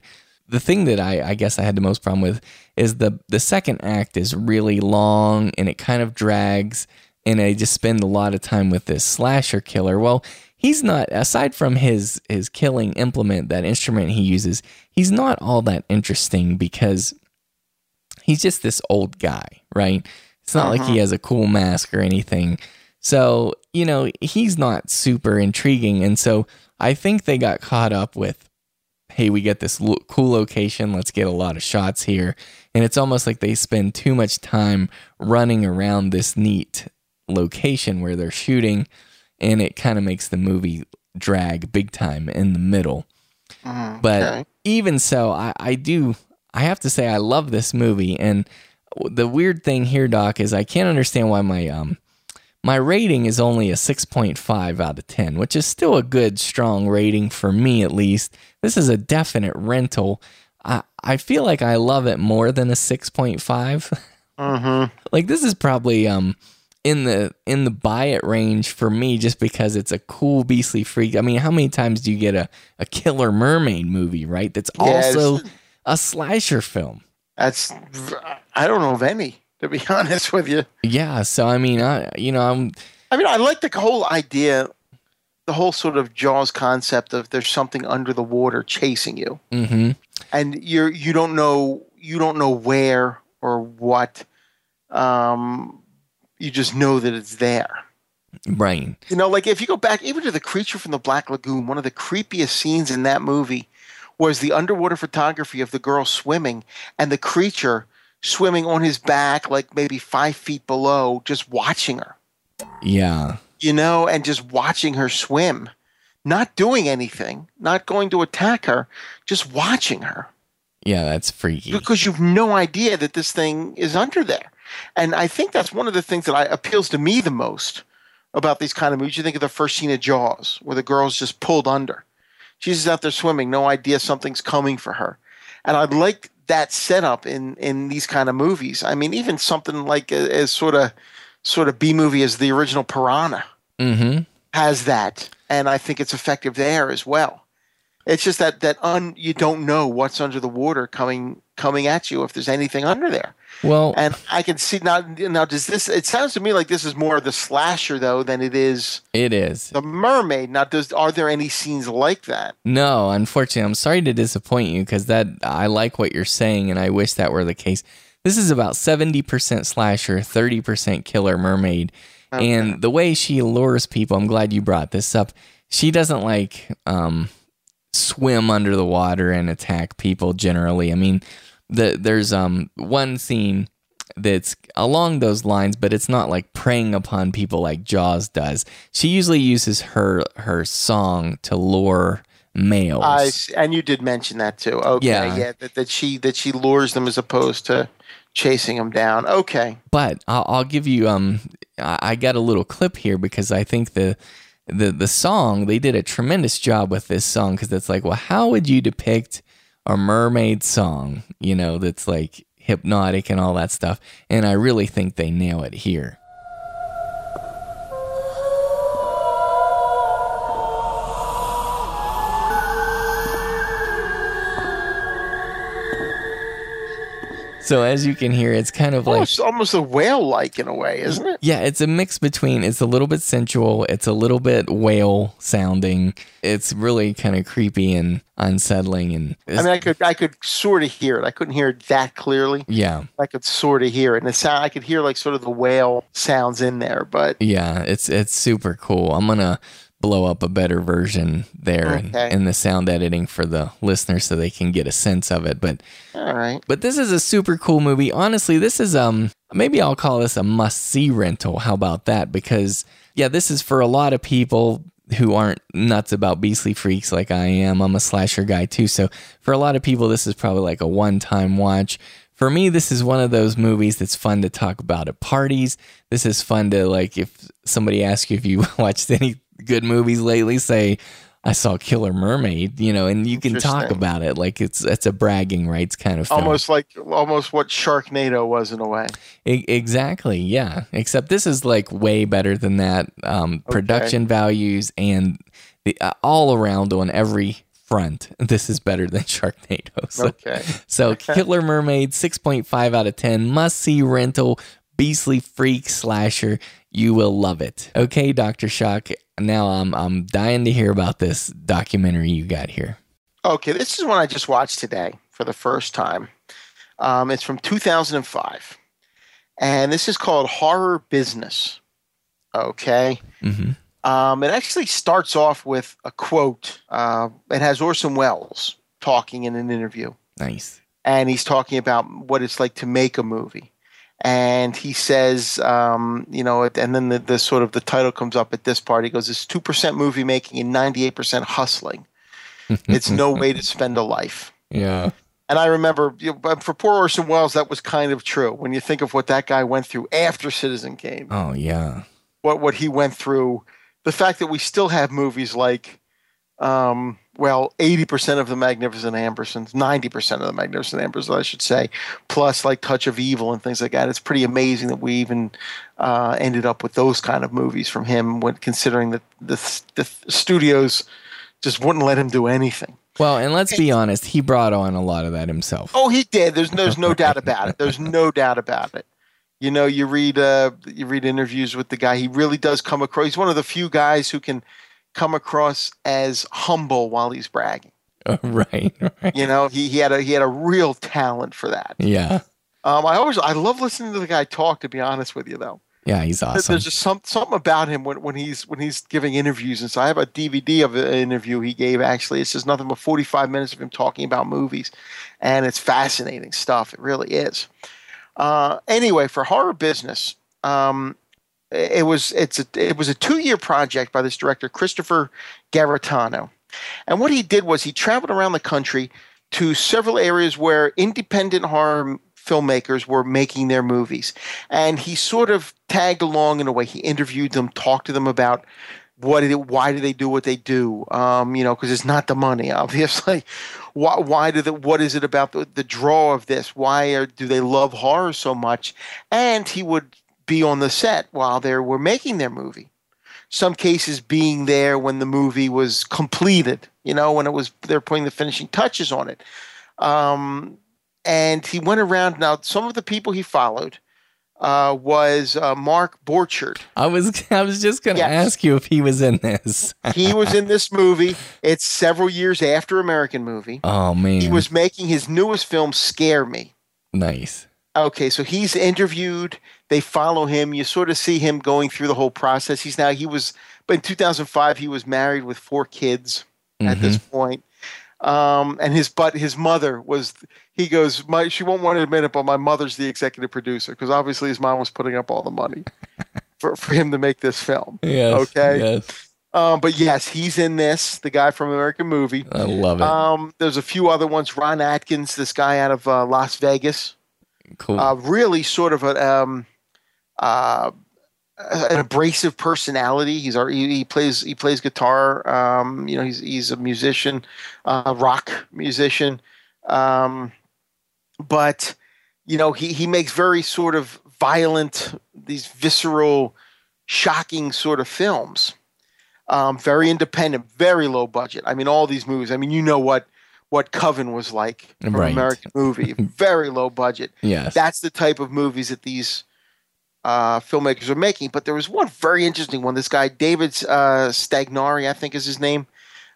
The thing that I, I guess I had the most problem with is the the second act is really long and it kind of drags and I just spend a lot of time with this slasher killer. Well, he's not aside from his his killing implement, that instrument he uses, he's not all that interesting because he's just this old guy, right? It's not like he Uh-huh. has a cool mask or anything. So, you know, he's not super intriguing. And so I think they got caught up with, hey, we get this lo- cool location. Let's get a lot of shots here. And it's almost like they spend too much time running around this neat location where they're shooting. And it kind of makes the movie drag big time in the middle. Mm, But okay. even so, I, I do, I have to say, I love this movie. And the weird thing here, Doc, is I can't understand why my, um, my rating is only a 6.5 out of 10, which is still a good, strong rating for me at least. This is a definite rental. I, I feel like I love it more than a 6.5. Mm-hmm. *laughs* like this is probably um in the in the buy it range for me just because it's a cool beastly freak. I mean, how many times do you get a, a killer mermaid movie, right? That's Yes. also *laughs* a slasher film. That's I don't know of any to be *laughs* honest with you. Yeah, so I mean, I you know, I'm I mean, I like the whole idea, the whole sort of Jaws concept of there's something under the water chasing you, hmm and you're you don't know you don't know where or what. Um, you just know that it's there. right. You know, like if you go back even to the creature from the Black Lagoon, one of the creepiest scenes in that movie was the underwater photography of the girl swimming and the creature swimming on his back, like maybe five feet below, just watching her. Yeah. you know, and just watching her swim, not doing anything, not going to attack her, just watching her Yeah, that's freaky. because you've no idea that this thing is under there. And I think that's one of the things that I, appeals to me the most about these kind of movies. You think of the first scene of Jaws, where the girl's just pulled under. She's just out there swimming, no idea something's coming for her. And I like that setup in in these kind of movies. I mean, even something like a, as sort of sort of B movie as the original Piranha Mm-hmm. has that, and I think it's effective there as well. It's just that that un, you don't know what's under the water coming coming at you if there's anything under there. Well, And I can see now. Now, does this? It sounds to me like this is more of the slasher though than it is it is. the mermaid. Now, does are there any scenes like that? No, unfortunately, I'm sorry to disappoint you because that I like what you're saying, and I wish that were the case. This is about 70% slasher, 30% killer mermaid. And the way she lures people, I'm glad you brought this up. She doesn't like um, swim under the water and attack people generally. I mean, the, there's um, one scene that's along those lines, but it's not like preying upon people like Jaws does. She usually uses her her song to lure males. And you did mention that too. Okay, Yeah. yeah, that, that she that she lures them as opposed to chasing them down. Okay, but I'll, I'll give you um I I got a little clip here because I think the the the song they did a tremendous job with this song because it's like well how would you depict a mermaid song you know that's like hypnotic and all that stuff and I really think they nail it here. So as you can hear, it's kind of like almost almost a whale like in a way, isn't it? yeah, it's a mix between it's a little bit sensual, it's a little bit whale sounding. It's really kind of creepy and unsettling and I mean, I could I could sort of hear it. I couldn't hear it that clearly. yeah. I could sort of hear it, and the sound I could hear like sort of the whale sounds in there. But Yeah, it's it's super cool. I'm gonna blow up a better version there in, Okay. in the sound editing for the listeners so they can get a sense of it. But all right, but this is a super cool movie. Honestly, this is um maybe I'll call this a must see rental. How about that? Because yeah, this is for a lot of people who aren't nuts about beastly freaks like I am. I'm a slasher guy too. So for a lot of people, this is probably like a one time watch. For me, this is one of those movies that's fun to talk about at parties. This is fun to like if somebody asks you if you *laughs* watched any good movies lately, say I saw Killer Mermaid, you know, and you can talk about it like it's it's a bragging rights kind of film. almost like almost what Sharknado was in a way. E- exactly, yeah. Except this is like way better than that. Um, production values and the uh, all around on every front. *laughs* This is better than Sharknado. *laughs* So, Okay. so *laughs* Killer Mermaid, six point five out of ten, must see rental. Beastly freak slasher, you will love it. Okay, Doctor Shock. Now I'm I'm dying to hear about this documentary you got here. Okay, this is one I just watched today for the first time. Um, it's from 2005, and this is called Horror Business. Okay. Mm-hmm. Um, it actually starts off with a quote. Uh, it has Orson Welles talking in an interview. Nice. and he's talking about what it's like to make a movie. And he says, um, you know, and then the, the sort of the title comes up at this part. He goes, "It's two percent movie making and ninety eight percent hustling. *laughs* It's no way to spend a life." Yeah. And I remember, you know, but for poor Orson Welles, that was kind of true. When you think of what that guy went through after Citizen Kane, Oh yeah. what what he went through, the fact that we still have movies like, um, well, eighty percent of the Magnificent Ambersons, ninety percent of the Magnificent Ambersons, I should say, plus like Touch of Evil and things like that. It's pretty amazing that we even uh, ended up with those kind of movies from him, when considering that the, the studios just wouldn't let him do anything. Well, and let's be honest, he brought on a lot of that himself. Oh, he did. There's there's no doubt about it. There's no doubt about it. You know, you read uh, you read interviews with the guy. He really does come across. He's one of the few guys who can come across as humble while he's bragging. *laughs* right, right. You know, he, he had a he had a real talent for that. Yeah. Um, I always I love listening to the guy talk. To be honest with you, though, Yeah, he's awesome. there's just some something about him when, when he's when he's giving interviews. And so I have a DVD of an interview he gave. Actually, it's just nothing but 45 minutes of him talking about movies, and it's fascinating stuff. It really is. Uh, anyway, for horror business, um, it was it's a it was a two year project by this director Christopher Garetano, and what he did was he traveled around the country to several areas where independent horror filmmakers were making their movies, and he sort of tagged along in a way. He interviewed them, talked to them about what did why do they do what they do? Um, you know, because it's not the money, *laughs* obviously. why, why do the, what is it about the, the draw of this? Why are, do they love horror so much? And he would be on the set while they were making their movie. Some cases being there when the movie was completed, you know, when it was they're putting the finishing touches on it. Um, and he went around. Now, some of the people he followed uh, was uh, Mark Borchardt. I was I was just going to Yes. ask you if he was in this. *laughs* He was in this movie. It's several years after American movie. oh man, He was making his newest film, Scare Me. nice. Okay, so he's interviewed. They follow him. You sort of see him going through the whole process. He's now he was, but in 2005 he was married with four kids at this point. Um, and his but his mother was. He goes, my she won't want to admit it, but my mother's the executive producer because obviously his mom was putting up all the money *laughs* for for him to make this film. Yes. Okay. Yes. Um, but yes, he's in this. The guy from American Movie. I love it. Um, there's a few other ones. Ron Atkins, this guy out of uh, Las Vegas. Cool. Uh, really sort of a, um, uh, an abrasive personality. He's our, he, he plays he plays guitar. Um, you know, he's he's a musician, uh, rock musician. Um, but you know, he he makes very sort of violent, these visceral, shocking sort of films. Um, very independent, very low budget. I mean, all these movies. I mean, you know what what Coven was like Right. American movie. *laughs* Very low budget. Yes. That's the type of movies that these uh, filmmakers are making. But there was one very interesting one. This guy, David uh, Stagnari, I think is his name.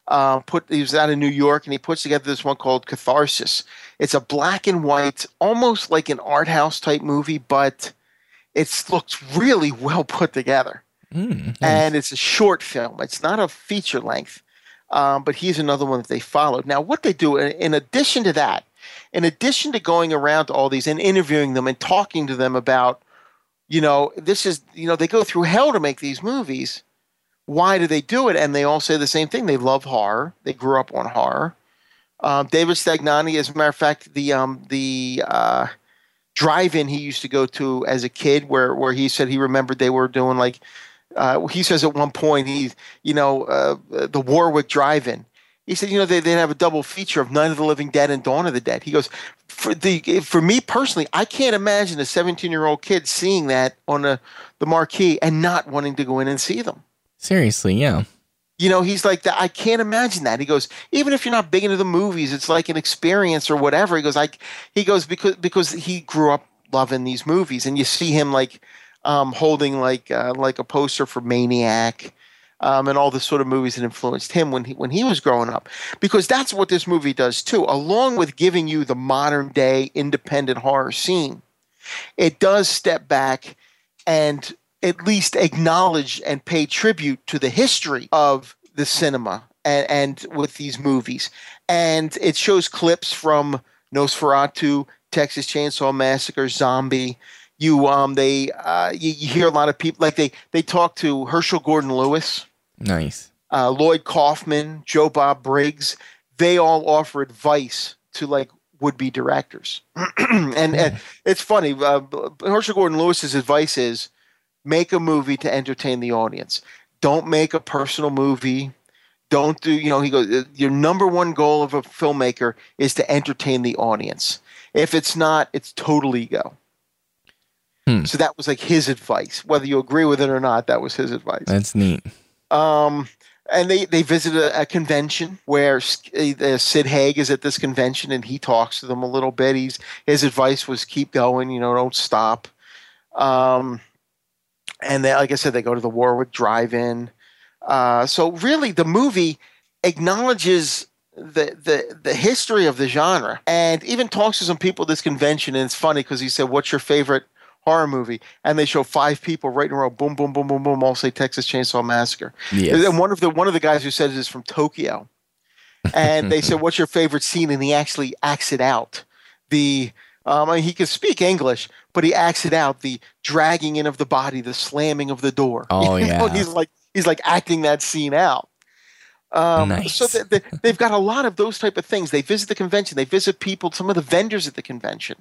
Uh, put he was out of New York and he puts together this one called Catharsis. It's a black and white, almost like an art house type movie, but it looks really *laughs* well put together Mm, and it's a short film. It's not a feature length, um, but he's another one that they followed. Now, what they do, in, in addition to that, in addition to going around to all these and interviewing them and talking to them about, you know, this is, you know, they go through hell to make these movies. Why do they do it? And they all say the same thing. They love horror. They grew up on horror. Um, David Stagnari, as a matter of fact, the um, the uh, drive-in he used to go to as a kid, where where he said he remembered they were doing like uh, he says at one point he you know uh, the Warwick Drive-In. He said you know they they have a double feature of Night of the Living Dead and Dawn of the Dead. He goes for the for me personally, I can't imagine a 17 year old kid seeing that on the the marquee and not wanting to go in and see them. Seriously, yeah. You know, he's like that. I can't imagine that. He goes, even if you're not big into the movies, it's like an experience or whatever. He goes, like, he goes because because he grew up loving these movies, and you see him like um, holding like uh, like a poster for Maniac. Um, and all the sort of movies that influenced him when he when he was growing up, because that's what this movie does too. Along with giving you the modern day independent horror scene, it does step back and at least acknowledge and pay tribute to the history of the cinema and, and with these movies. And it shows clips from Nosferatu, Texas Chainsaw Massacre, Zombie. You um they uh you, you hear a lot of people like they they talk to Herschell Gordon Lewis, Nice. uh, Lloyd Kaufman, Joe Bob Briggs. They all offer advice to like would be directors. *clears throat* and, and it's funny. Uh, Herschell Gordon Lewis's advice is make a movie to entertain the audience. Don't make a personal movie. Don't do, you know, he goes, your number one goal of a filmmaker is to entertain the audience. If it's not, it's total ego. Hmm. So that was like his advice. Whether you agree with it or not, that was his advice. That's neat. Um, and they they visit a, a convention where uh, Sid Haig is at this convention, and he talks to them a little bit. He's his advice was keep going, you know, don't stop. Um, and they, like I said, they go to the Warwick Drive-In. Uh, so really, the movie acknowledges the, the the history of the genre, and even talks to some people at this convention. And it's funny because he said, "What's your favorite horror movie?" And they show five people right in a row, boom, boom, boom, boom, boom, all say Texas Chainsaw Massacre. Yes. And one of the one of the guys who said it is from Tokyo, and they said, *laughs* "What's your favorite scene?" And he actually acts it out. The Um, I mean, he can speak English, but he acts it out the dragging in of the body, the slamming of the door. Oh, *laughs* You know, yeah. he's like he's like acting that scene out. Um, Nice. So they, they, they've got a lot of those type of things. They visit the convention. They visit people, some of the vendors at the convention,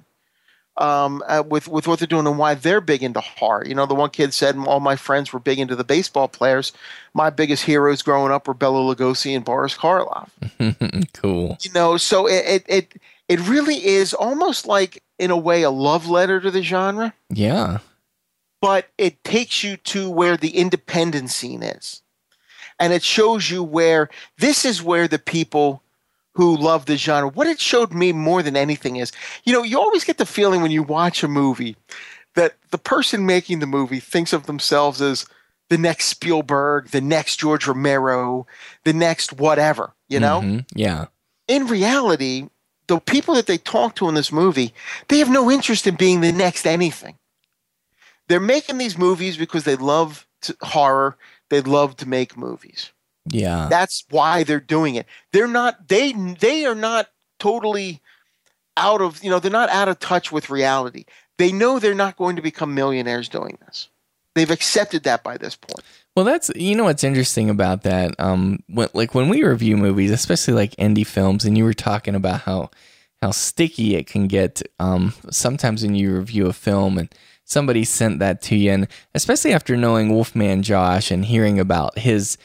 um, uh, with with what they're doing and why they're big into horror. You know, the one kid said, "All my friends were big into the baseball players. My biggest heroes growing up were Bela Lugosi and Boris Karloff." *laughs* cool. You know, so it it it, it really is almost like, in a way, a love letter to the genre Yeah. but it takes you to where the independent scene is. And it shows you where this is where the people who love the genre, what it showed me more than anything is, you know, you always get the feeling when you watch a movie that the person making the movie thinks of themselves as the next Spielberg, the next George Romero, the next whatever, you know? Mhm. Yeah. in reality, the people that they talk to in this movie, they have no interest in being the next anything. They're making these movies because they love to, horror. They love to make movies. Yeah. That's why they're doing it. They're not. They they are not totally out of you know they're not out of touch with reality. They know they're not going to become millionaires doing this. They've accepted that by this point. Well, that's you know what's interesting about that. Um, when, like when we review movies, especially like indie films, and you were talking about how how sticky it can get. Um, sometimes when you review a film and somebody sent that to you, and especially after knowing Wolfman Josh and hearing about his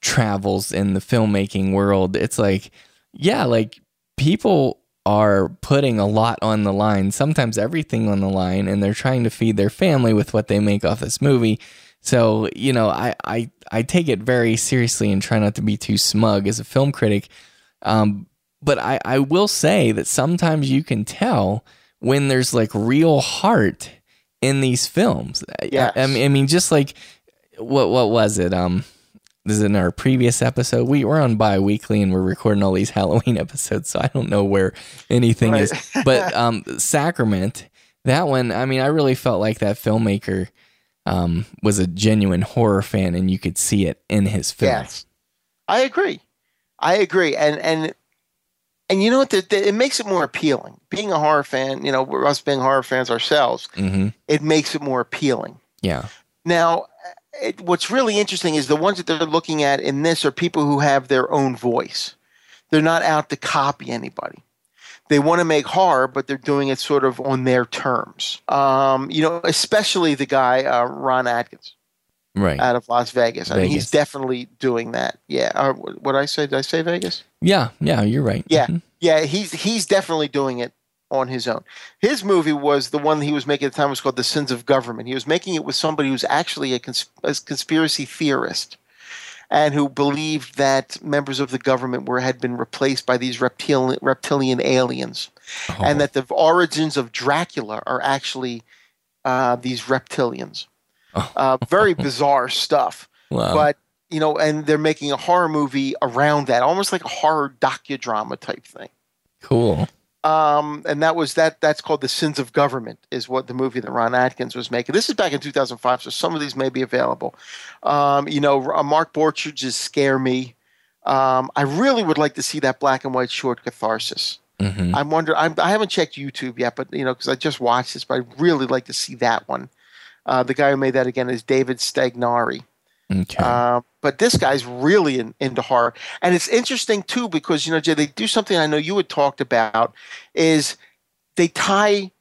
travels in the filmmaking world, it's like, yeah, like people are putting a lot on the line, sometimes everything on the line, and they're trying to feed their family with what they make off this movie. So, you know, I, I, I take it very seriously and try not to be too smug as a film critic. Um, but I, I will say that sometimes you can tell when there's like real heart in these films. Yes. I, I mean, I mean, just like what what was it? Um, this is in our previous episode. We we're on bi-weekly and we're recording all these Halloween *laughs* episodes, so I don't know where anything is. But *laughs* um, Sacrament, that one, I mean, I really felt like that filmmaker um, was a genuine horror fan, and you could see it in his film. Yes, I agree. I agree, and and and you know what? The, the, it makes it more appealing. Being a horror fan, you know, us being horror fans ourselves, hmm it makes it more appealing. Yeah. Now, it, what's really interesting is the ones that they're looking at in this are people who have their own voice. They're not out to copy anybody. They want to make horror, but they're doing it sort of on their terms. Um, you know, especially the guy uh, Ron Atkins Right. out of Las Vegas. I mean, he's definitely doing that. Yeah. Uh, what I say? Did I say Vegas? Yeah. Yeah. You're right. Yeah, Mhm. yeah, he's he's definitely doing it on his own. His movie was the one he was making at the time was called The Sins of Government. He was making it with somebody who's actually a, cons- a conspiracy theorist and who believed that members of the government were had been replaced by these reptilian reptilian aliens, Oh. and that the origins of Dracula are actually uh, these reptilians. Uh, very *laughs* bizarre stuff. Wow. But you know, and they're making a horror movie around that, almost like a horror docudrama type thing. Cool. Um, and that was that. That's called the Sins of Government, is what the movie that Ron Atkins was making. This is back in 2005, so some of these may be available. Um, you know, uh, Mark Borchardt's Scare Me. Um, I really would like to see that black and white short catharsis. Mhm. I wonder. I'm, I haven't checked YouTube yet, but you know, because I just watched this, but I'd really like to see that one. Uh, the guy who made that again is David Stagnari. Okay. Uh, but this guy's really in, into horror, and it's interesting too because you know Jay, they do something I know you had talked about is they tie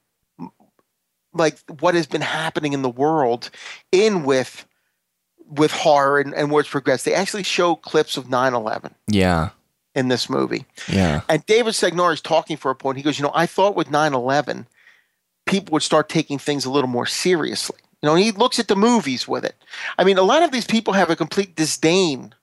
like what has been happening in the world in with with horror and, and where it's progressed. They actually show clips of 9-11 yeah. in this movie. Yeah. And David Segnor is talking for a point. He goes, you know, I thought with 9-11, people would start taking things a little more seriously. You know, he looks at the movies with it. I mean, a lot of these people have a complete disdain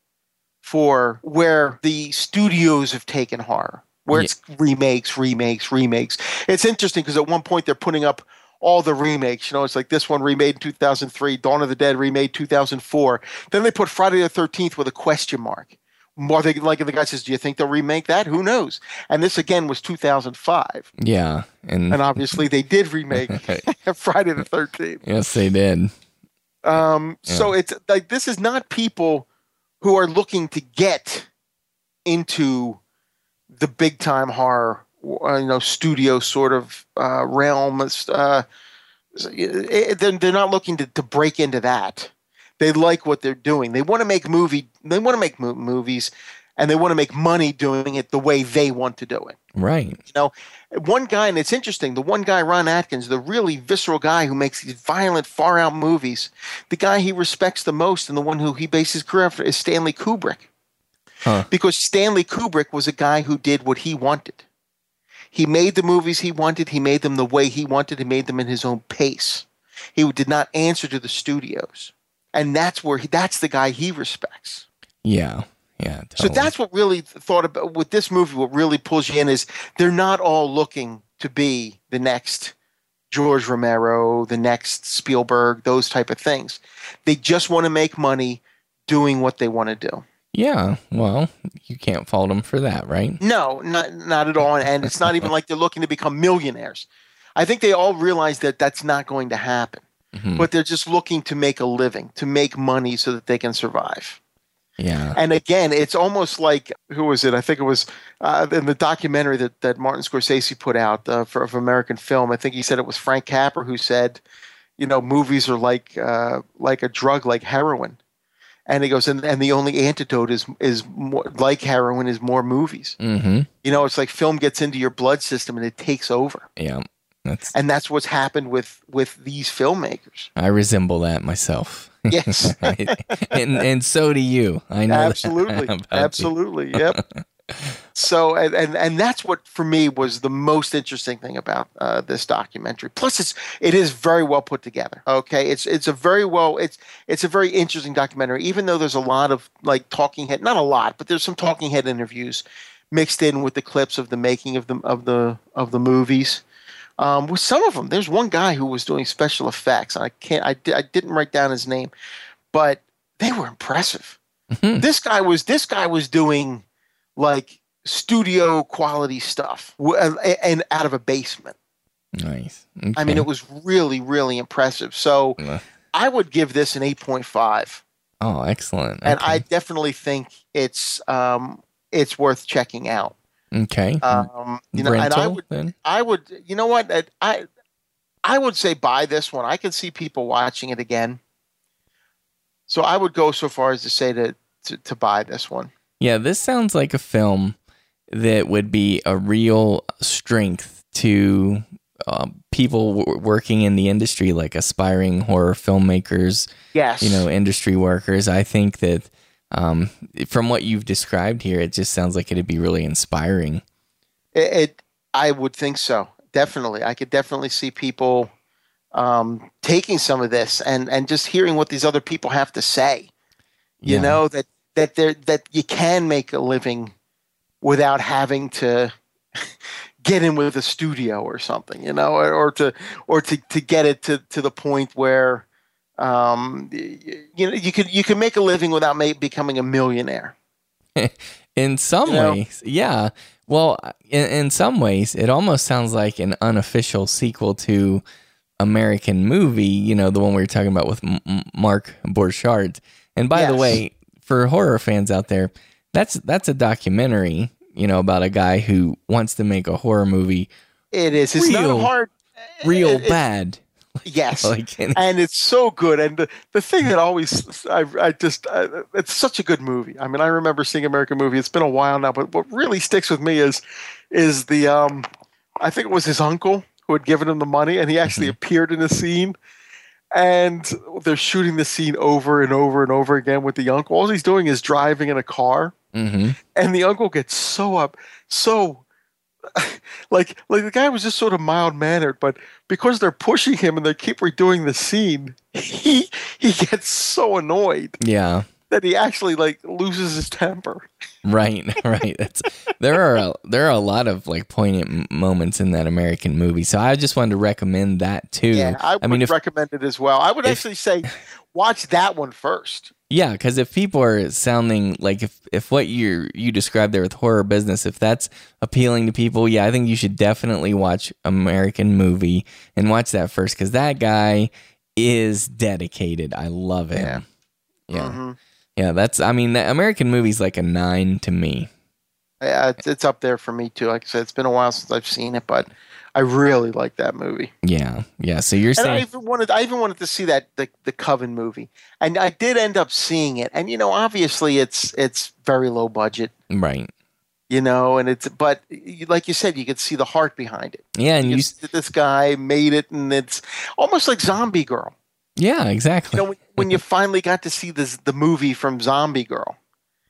for where the studios have taken horror, where it's remakes, remakes, remakes. It's interesting because at one point they're putting up all the remakes. You know, it's like this one remade in 2003, Dawn of the Dead remade 2004. Then they put Friday the 13th with a question mark. More they like the guy says, "Do you think they'll remake that? Who knows?" And this again was 2005, Yeah. And, and obviously they did remake *laughs* *laughs* Friday the 13th. yes, they did. Um, So it's like this is not people who are looking to get into the big time horror uh, you know studio sort of uh, realm. Uh, it- they're, they're not looking to, to break into that. They like what they're doing. They want to make movie. They want to make mo- movies, and they want to make money doing it the way they want to do it. Right. You know, one guy, and it's interesting. The one guy, Ron Atkins, the really visceral guy who makes these violent, far out movies. The guy he respects the most, and the one who he bases his career after, is Stanley Kubrick Huh. because Stanley Kubrick was a guy who did what he wanted. He made the movies he wanted. He made them the way he wanted. He made them in his own pace. He did not answer to the studios, and that's where he, that's the guy he respects. Yeah. Yeah. So that's what really thought about with this movie. What really pulls you in is they're not all looking to be the next George Romero, the next Spielberg, those type of things. They just want to make money doing what they want to do. Yeah. Well, you can't fault them for that, right? No, not not at all. And it's not even like they're looking to become millionaires. I think they all realize that that's not going to happen. Mhm. But they're just looking to make a living, to make money so that they can survive. Yeah. And again, it's almost like who was it? I think it was uh, in the documentary that, that Martin Scorsese put out uh, for of American film. I think he said it was Frank Capra who said, you know, movies are like uh, like a drug, like heroin. And he goes, and, and the only antidote is is more, like heroin is more movies. Mm-hmm. You know, it's like film gets into your blood system and it takes over, Yeah. That's. and that's what's happened with with these filmmakers. I resemble that myself. *laughs* Yes. Right? and and so do you. I know. that absolutely *laughs* you. absolutely yep so and, and and that's what for me was the most interesting thing about uh, this documentary plus it's it is very well put together okay it's it's a very well it's it's a very interesting documentary even though there's a lot of like talking head not a lot but there's some talking head interviews mixed in with the clips of the making of the of the of the movies um, with some of them there's one guy who was doing special effects i can't i, I didn't write down his name but they were impressive. This guy was this guy was doing like studio quality stuff and- and out of a basement. Nice. i mean it was really really impressive. So i would give this an 8.5 Oh, excellent. and i definitely think it's um it's worth checking out Okay. um you know and i Rental, would then? i would you know what I- i i would say buy this one i can see people watching it again so i would go so far as to say to to, to buy this one Yeah, this sounds like a film that would be a real strength to um, people w- working in the industry, like aspiring horror filmmakers. Yes. you know, industry workers. I think that um, from what you've described here, it just sounds like it'd be really inspiring. It, it I would think so. Definitely, I could definitely see people um, taking some of this and and just hearing what these other people have to say. You Yeah. know that that there that you can make a living without having to *laughs* get in with a studio or something. You know, or, or to or to to get it to to the point where um, you know you could you can make a living without ma- becoming a millionaire. *laughs* in some You know? ways, yeah. Well, in, in some ways, it almost sounds like an unofficial sequel to American movie. You know, the one we were talking about with M- Mark Borchardt. And by the way, for horror fans out there, that's that's a documentary. You know, about a guy who wants to make a horror movie It is. It's Real- not hard. real it- bad. Yes, *laughs* Like, and- it's so good. And the, the thing that always, I, I just, I, it's such a good movie. I mean, I remember seeing American movie. It's been a while now, but what really sticks with me is, is the, um, I think it was his uncle who had given him the money, and he actually appeared in the scene. And they're shooting the scene over and over and over again with the uncle. All he's doing is driving in a car, Mm-hmm. and the uncle gets so up, so *laughs* like like the guy was just sort of mild mannered, but because they're pushing him and they keep redoing the scene, *laughs* he he gets so annoyed Yeah. that he actually like loses his temper. Right, *laughs* right. That's there are a, there are a lot of like poignant moments in that American movie. So I just wanted to recommend that too. Yeah, I would mean, if recommend it as well. I would if- actually say watch that one first. Yeah, because if people are sounding like if if what you you described there with horror business, if that's appealing to people, yeah, I think you should definitely watch American movie and watch that first because that guy is dedicated. I love it. Yeah. Yeah. Mhm. Yeah, that's. I mean, the American movie's like a nine to me. Yeah, it's, it's up there for me too. Like I said, it's been a while since I've seen it, but I really like that movie. Yeah, yeah. So you're And I saying, even wanted, I even wanted to see that the the Coven movie, and I did end up seeing it. And you know, obviously, it's it's very low budget, right? you know, and it's but like you said, you could see the heart behind it. Yeah, and you, that this guy made it, and it's almost like Zombie Girl. yeah, exactly. You know, when, when you finally got to see this the movie from Zombie Girl,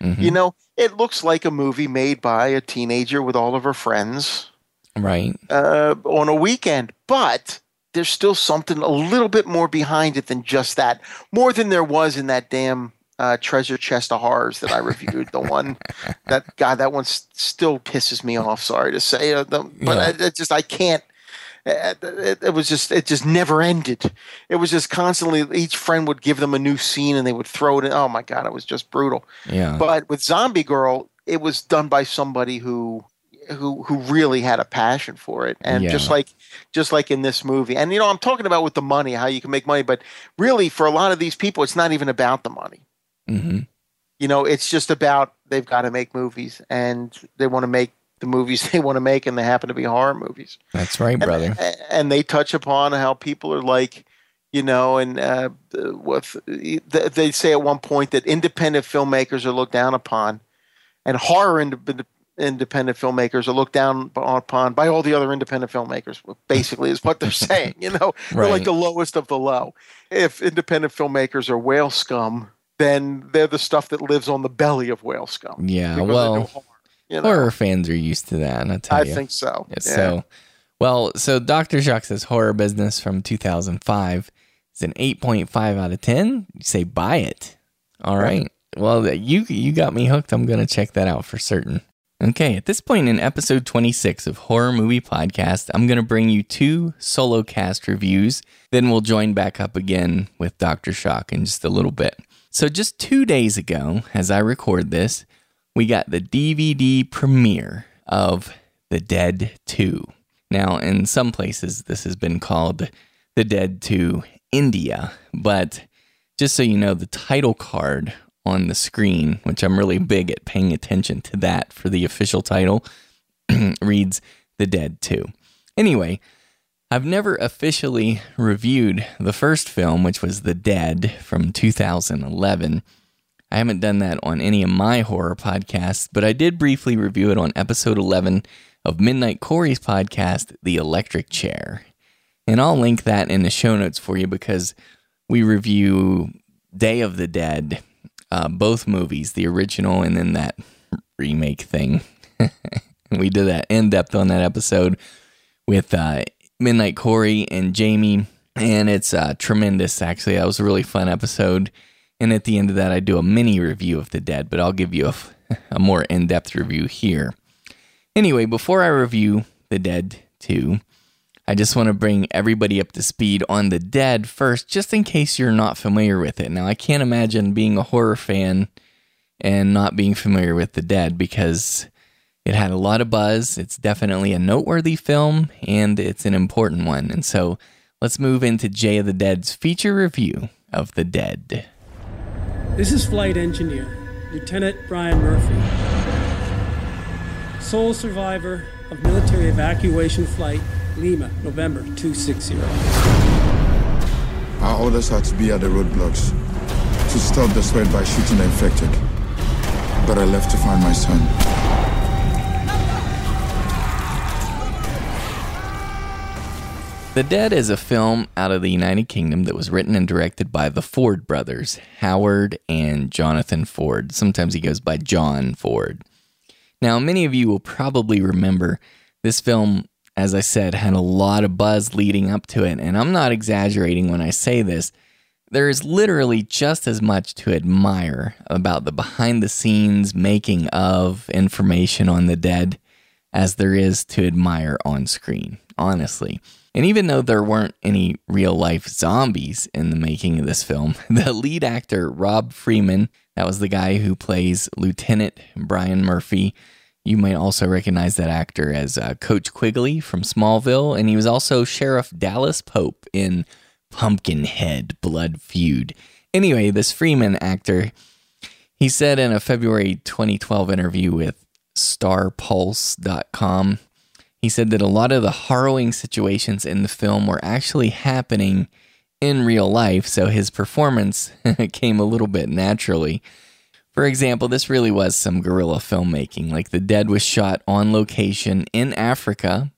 Mhm. you know, it looks like a movie made by a teenager with all of her friends right? uh, on a weekend, but there's still something a little bit more behind it than just that. More than there was in that damn uh, treasure chest of horrors that I reviewed. the one *laughs* that God, that one s- still pisses me off. Sorry to say, uh, the, but Yeah. I, I just I can't. uh, It, it was just it just never ended. It was just constantly each friend would give them a new scene and they would throw it in. Oh my god, it was just brutal. Yeah. But with Zombie Girl, it was done by somebody who who who really had a passion for it. And Yeah. just like just like in this movie. And you know, I'm talking about with the money, how you can make money, but really for a lot of these people it's not even about the money. hmm You know, it's just about they've got to make movies and they want to make the movies *laughs* they want to make and they happen to be horror movies. That's right, brother. And they touch upon how people are like you know, and uh, with they say at one point that independent filmmakers are looked down upon, and horror indep- independent filmmakers are looked down upon by all the other independent filmmakers. Basically, is what they're *laughs* saying. You know, they're like the lowest of the low. If independent filmmakers are whale scum, then they're the stuff that lives on the belly of whale scum. Yeah, because they do well, horror, you know? horror fans are used to that. I tell I think so. Yeah. So, well, so Dr. Shock says horror business from 2005 is an 8.5 out of 10. You say buy it. All right. Well, you you got me hooked. I'm going to check that out for certain. Okay, at this point in episode 26 of Horror Movie Podcast, I'm going to bring you two solo cast reviews. Then we'll join back up again with Dr. Shock in just a little bit. So, just two days ago, as I record this, we got the DVD premiere of The Dead 2. Now, in some places, this has been called The Dead 2 India, but just so you know, the title card on the screen, which I'm really mm-hmm. big at paying attention to that for the official title, *clears throat* reads The Dead 2. Anyway, I've never officially reviewed the first film, which was The Dead from 2011. I haven't done that on any of my horror podcasts, but I did briefly review it on episode 11 of Midnight Corey's podcast, The Electric Chair. And I'll link that in the show notes for you because we review Day of the Dead, uh, both movies, the original and then that remake thing. *laughs* we did that in depth on that episode with uh, Midnight Corey and Jamie, and it's uh, tremendous. Actually, that was a really fun episode. And at the end of that, I do a mini review of the Dead, but I'll give you a, *laughs* a more in depth review here. Anyway, before I review The Dead 2, I just want to bring everybody up to speed on The Dead first, just in case you're not familiar with it. Now, I can't imagine being a horror fan and not being familiar with The Dead because it had a lot of buzz. It's definitely a noteworthy film and it's an important one. And so let's move into Jay of the Dead's feature review of The Dead. This is Flight Engineer, Lieutenant Brian Murphy, sole survivor of military evacuation flight Lima, November 260. Our orders are to be at the roadblocks to stop the spread by shooting the infected. But I left to find my son. The Dead is a film out of the United Kingdom that was written and directed by the Ford brothers, Howard and Jonathan Ford. Sometimes he goes by John Ford. Now, many of you will probably remember this film, as I said, had a lot of buzz leading up to it, and I'm not exaggerating when I say this. There is literally just as much to admire about the behind the scenes making of information on the dead as there is to admire on screen, honestly. And even though there weren't any real life zombies in the making of this film, *laughs* the lead actor, Rob Freeman, that was the guy who plays Lieutenant Brian Murphy. You might also recognize that actor as uh, Coach Quigley from Smallville, and he was also Sheriff Dallas Pope in Pumpkinhead Blood Feud. Anyway, this Freeman actor, he said in a February 2012 interview with starpulse.com. He said that a lot of the harrowing situations in the film were actually happening in real life, so his performance *laughs* came a little bit naturally. For example, this really was some guerrilla filmmaking. Like The Dead was shot on location in Africa,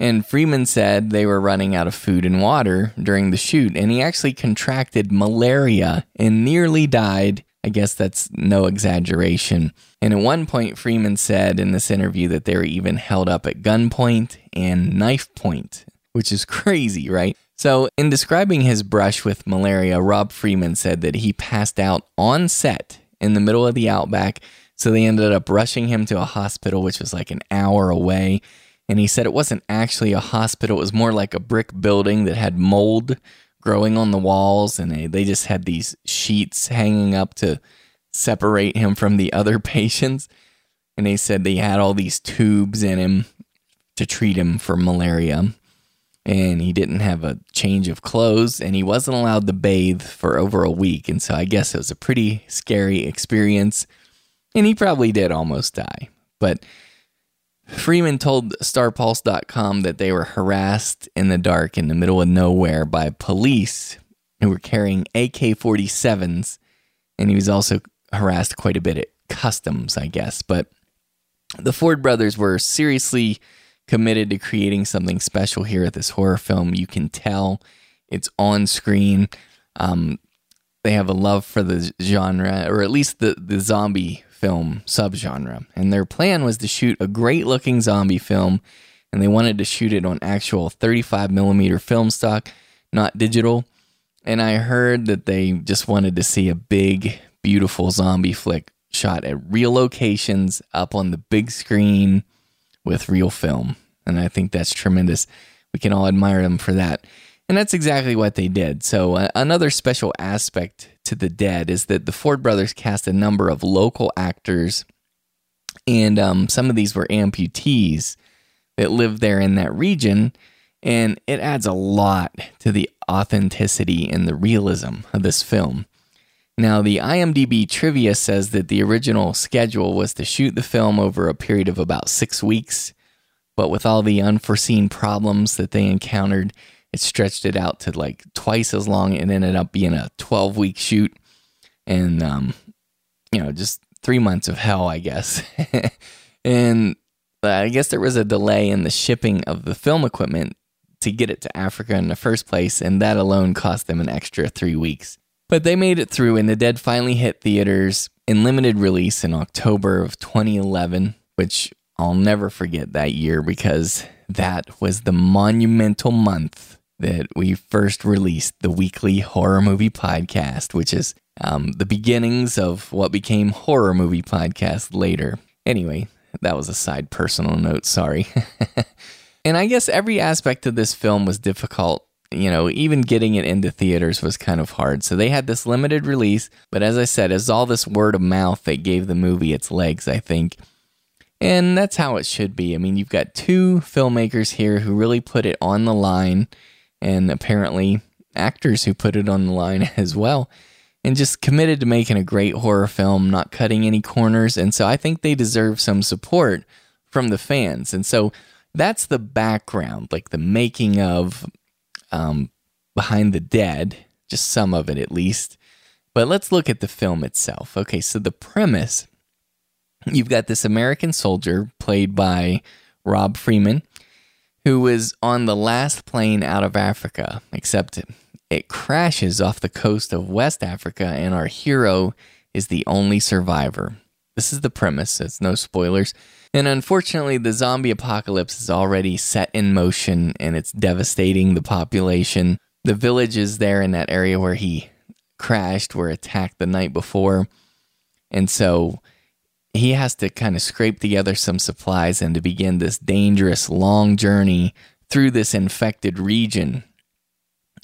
and Freeman said they were running out of food and water during the shoot, and he actually contracted malaria and nearly died. I guess that's no exaggeration. And at one point, Freeman said in this interview that they were even held up at gunpoint and knife point, which is *laughs* crazy, right? So, in describing his brush with malaria, Rob Freeman said that he passed out on set in the middle of the outback. So, they ended up rushing him to a hospital, which was like an hour away. And he said it wasn't actually a hospital, it was more like a brick building that had mold growing on the walls. And they, they just had these sheets hanging up to separate him from the other *laughs* patients. And they said they had all these tubes in him to treat him for malaria and he didn't have a change of clothes and he wasn't allowed to bathe for over a week and so i guess it was a pretty scary experience and he probably did almost die. But freeman told starpulse.com that they were harassed in the dark in the middle of nowhere by police who were carrying ak-47s and he was also harassed quite a bit at customs i guess. But the ford brothers were seriously committed to creating something special here at this horror film. You can tell it's on screen. Um, they have a love for the genre, or at least the, the zombie film subgenre. And their plan was to shoot a great looking zombie film, and they wanted to shoot it on actual 35 millimeter film stock, not digital. And I heard that they just wanted to see a big, beautiful zombie flick shot at real locations up on the big screen with real film. And I think that's tremendous. We can all admire them for that. And that's exactly what they did. So, uh, another special aspect to The Dead is that the Ford brothers cast a number of local actors, and um, some of these were amputees that lived there in that region. And it adds a lot to the authenticity and the realism of this film. Now, the IMDb trivia says that the original schedule was to shoot the film over a period of about six weeks, but with all the unforeseen problems that they encountered, it stretched it out to like twice as long and ended up being a 12 week shoot. And, um, you know, just three months of hell, I guess. *laughs* and I guess there was a delay in the shipping of the film equipment to get it to Africa in the first place, and that alone cost them an extra three weeks. But they made it through, and The Dead finally hit theaters in limited release in October of 2011, which I'll never forget that year because that was the monumental month that we first released the weekly horror movie podcast, which is um, the beginnings of what became horror movie podcast later. Anyway, that was a side personal note, sorry. *laughs* and I guess every aspect of this film was difficult you know, even getting it into theaters was kind of hard. So they had this limited release, but as I said, it's all this word of mouth that gave the movie its legs, I think. And that's how it should be. I mean, you've got two filmmakers here who really put it on the line, and apparently actors who put it on the line *laughs* as well, and just committed to making a great horror film, not cutting any corners. And so I think they deserve some support from the fans. And so that's the background, like the making of um, behind the dead, just some of it at least. But let's look at the film itself. Okay, so the premise you've got this American soldier played by Rob Freeman who was on the last plane out of Africa, except it crashes off the coast of West Africa, and our hero is the only survivor. This is the premise, it's no spoilers. And unfortunately, the zombie apocalypse is already set in motion and it's devastating the population. The villages there in that area where he crashed were attacked the night before. And so he has to kind of scrape together some supplies and to begin this dangerous long journey through this infected region.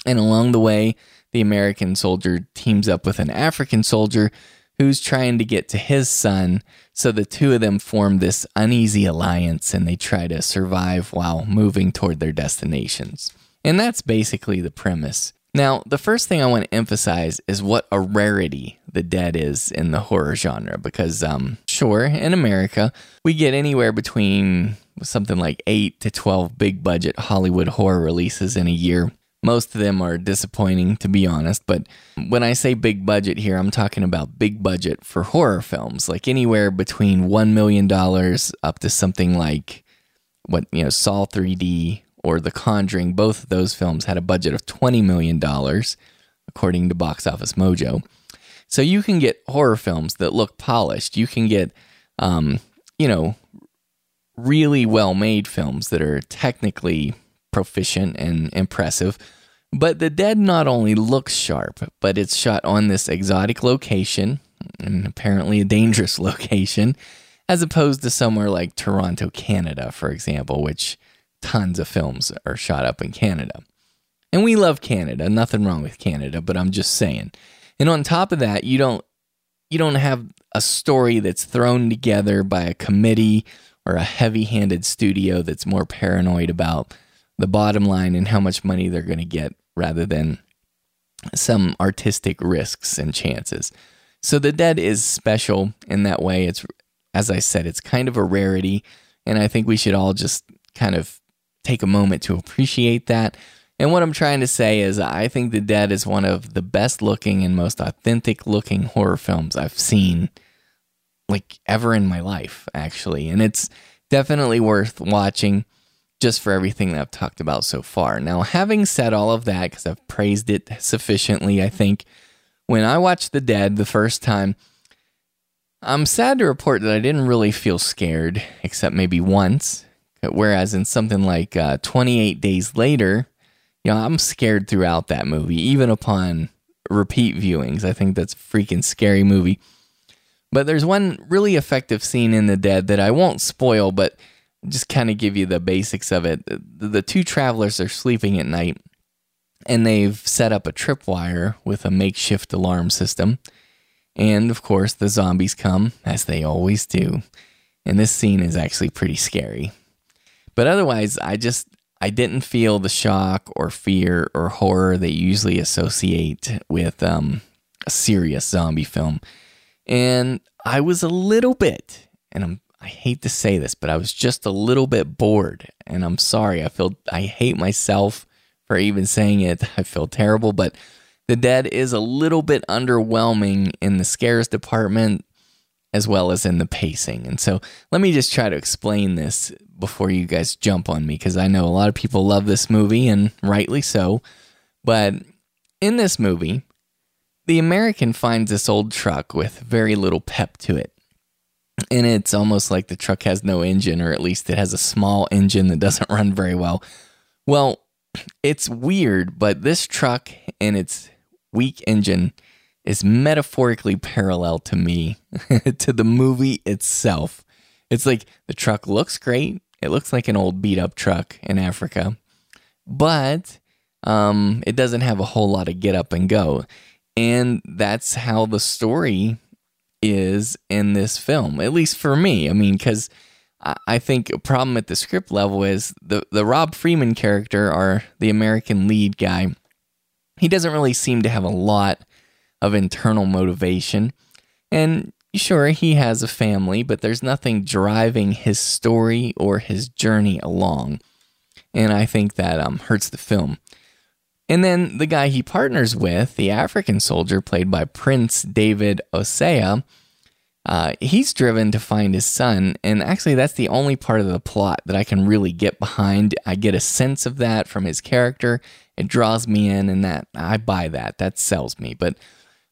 And along the way, the American soldier teams up with an African soldier who's trying to get to his son. So the two of them form this uneasy alliance and they try to survive while moving toward their destinations. And that's basically the premise. Now, the first thing I want to emphasize is what a rarity the dead is in the horror genre because um, sure, in America, we get anywhere between something like 8 to 12 big budget Hollywood horror releases in a year. Most of them are disappointing, to be honest. But when I say big budget here, I'm talking about big budget for horror films, like anywhere between $1 million up to something like what, you know, Saw 3D or The Conjuring. Both of those films had a budget of $20 million, according to Box Office Mojo. So you can get horror films that look polished. You can get, um, you know, really well made films that are technically proficient and impressive. But The Dead not only looks sharp, but it's shot on this exotic location, and apparently a dangerous *laughs* location, as opposed to somewhere like Toronto, Canada, for example, which tons of films are shot up in Canada. And we love Canada, nothing wrong with Canada, but I'm just saying. And on top of that, you don't you don't have a story that's thrown together by a committee or a heavy-handed studio that's more paranoid about the bottom line and how much money they're going to get rather than some artistic risks and chances. So the dead is special in that way. It's as I said, it's kind of a rarity and I think we should all just kind of take a moment to appreciate that. And what I'm trying to say is I think The Dead is one of the best looking and most authentic looking horror films I've seen like ever in my life actually. And it's definitely worth watching just for everything that I've talked about so far. Now, having said all of that, because I've praised it sufficiently, I think when I watched The Dead the first time, I'm sad to report that I didn't really feel scared, except maybe once. Whereas in something like uh, 28 Days Later, you know, I'm scared throughout that movie, even upon repeat viewings. I think that's a freaking scary movie. But there's one really effective scene in The Dead that I won't spoil, but just kind of give you the basics of it. The, the two travelers are sleeping at night and they've set up a tripwire with a makeshift alarm system. And of course, the zombies come, as they always do. And this scene is actually pretty scary. But otherwise, I just I didn't feel the shock or fear or horror that you usually associate with um, a serious zombie film. And I was a little bit, and I'm I hate to say this, but I was just a little bit bored. And I'm sorry. I feel I hate myself for even saying it. *laughs* I feel terrible, but The Dead is a little bit underwhelming in the scares department as well as in the pacing. And so let me just try to explain this before you guys jump on me because I know a lot of people love this movie and rightly so. But in this movie, the American finds this old truck with very little pep to it. And it's almost like the truck has no engine, or at least it has a small engine that doesn't *laughs* run very well. Well, it's weird, but this truck and its weak engine is metaphorically parallel to me, *laughs* to the movie itself. It's like the truck looks great. It looks like an old beat up truck in Africa, but um, it doesn't have a whole lot of get up and go. And that's how the story is in this film, at least for me. I mean, because I think a problem at the script level is the, the Rob Freeman character, or the American lead guy, he doesn't really seem to have a lot of internal motivation. And sure, he has a family, but there's nothing driving his story or his journey along. And I think that um, hurts the film. And then the guy he partners with, the African soldier played by Prince David Oseia, uh, he's driven to find his son. And actually, that's the only part of the plot that I can really get behind. I get a sense of that from his character. It draws me in, and that I buy that. That sells me. But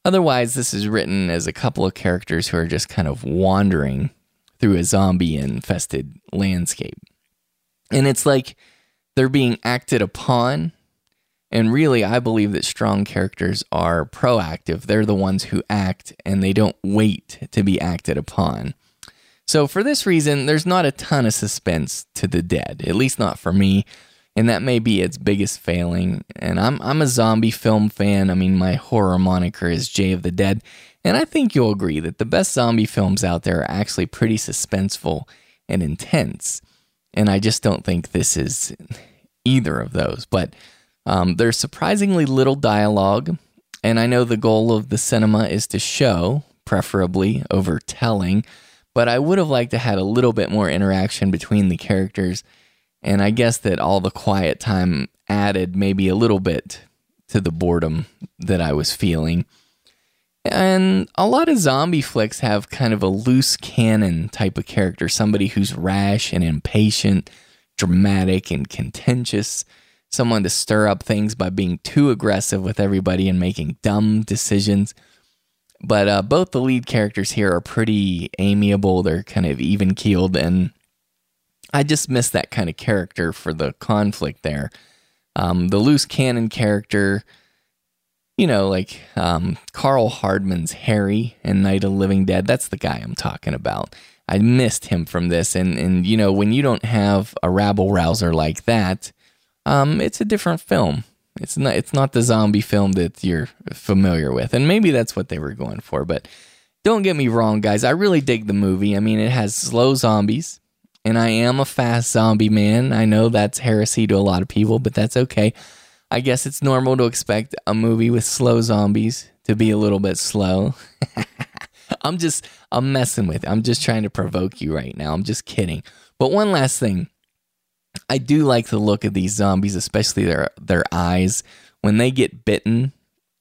otherwise, this is written as a couple of characters who are just kind of wandering through a zombie infested landscape. And it's like they're being acted upon and really, I believe that strong characters are proactive. They're the ones who act and they don't wait to be acted upon. So, for this reason, there's not a ton of suspense to the dead, at least not for me. And that may be its biggest failing. And I'm, I'm a zombie film fan. I mean, my horror moniker is Jay of the Dead. And I think you'll agree that the best zombie films out there are actually pretty suspenseful and intense. And I just don't think this is *laughs* either of those. But um, there's surprisingly little dialogue, and I know the goal of the cinema is to show, preferably over telling, but I would have liked to had a little bit more interaction between the characters. And I guess that all the quiet time added maybe a little bit to the boredom that I was feeling. And a lot of zombie flicks have kind of a loose cannon type of character, somebody who's rash and impatient, dramatic and contentious, someone to stir up things by being too aggressive with everybody and making dumb decisions. But uh, both the lead characters here are pretty amiable. They're kind of even keeled, and I just miss that kind of character for the conflict there. Um, the loose cannon character, you know, like um, Karl Hardman's Harry in Night of Living Dead. That's the guy I'm talking about. I missed him from this, and and you know, when you don't have a rabble rouser like that, um, it's a different film. It's not it's not the zombie film that you're familiar with. And maybe that's what they were going for, but don't get me wrong, guys. I really dig the movie. I mean, it has slow zombies, and I am a fast zombie man. I know that's heresy to a lot of people, but that's okay. I guess it's normal to expect a movie with slow zombies to be a little bit slow. *laughs* I'm just I'm messing with. It. I'm just trying to provoke you right now. I'm just kidding. But one last thing. I do like the look of these zombies, especially their their eyes when they get bitten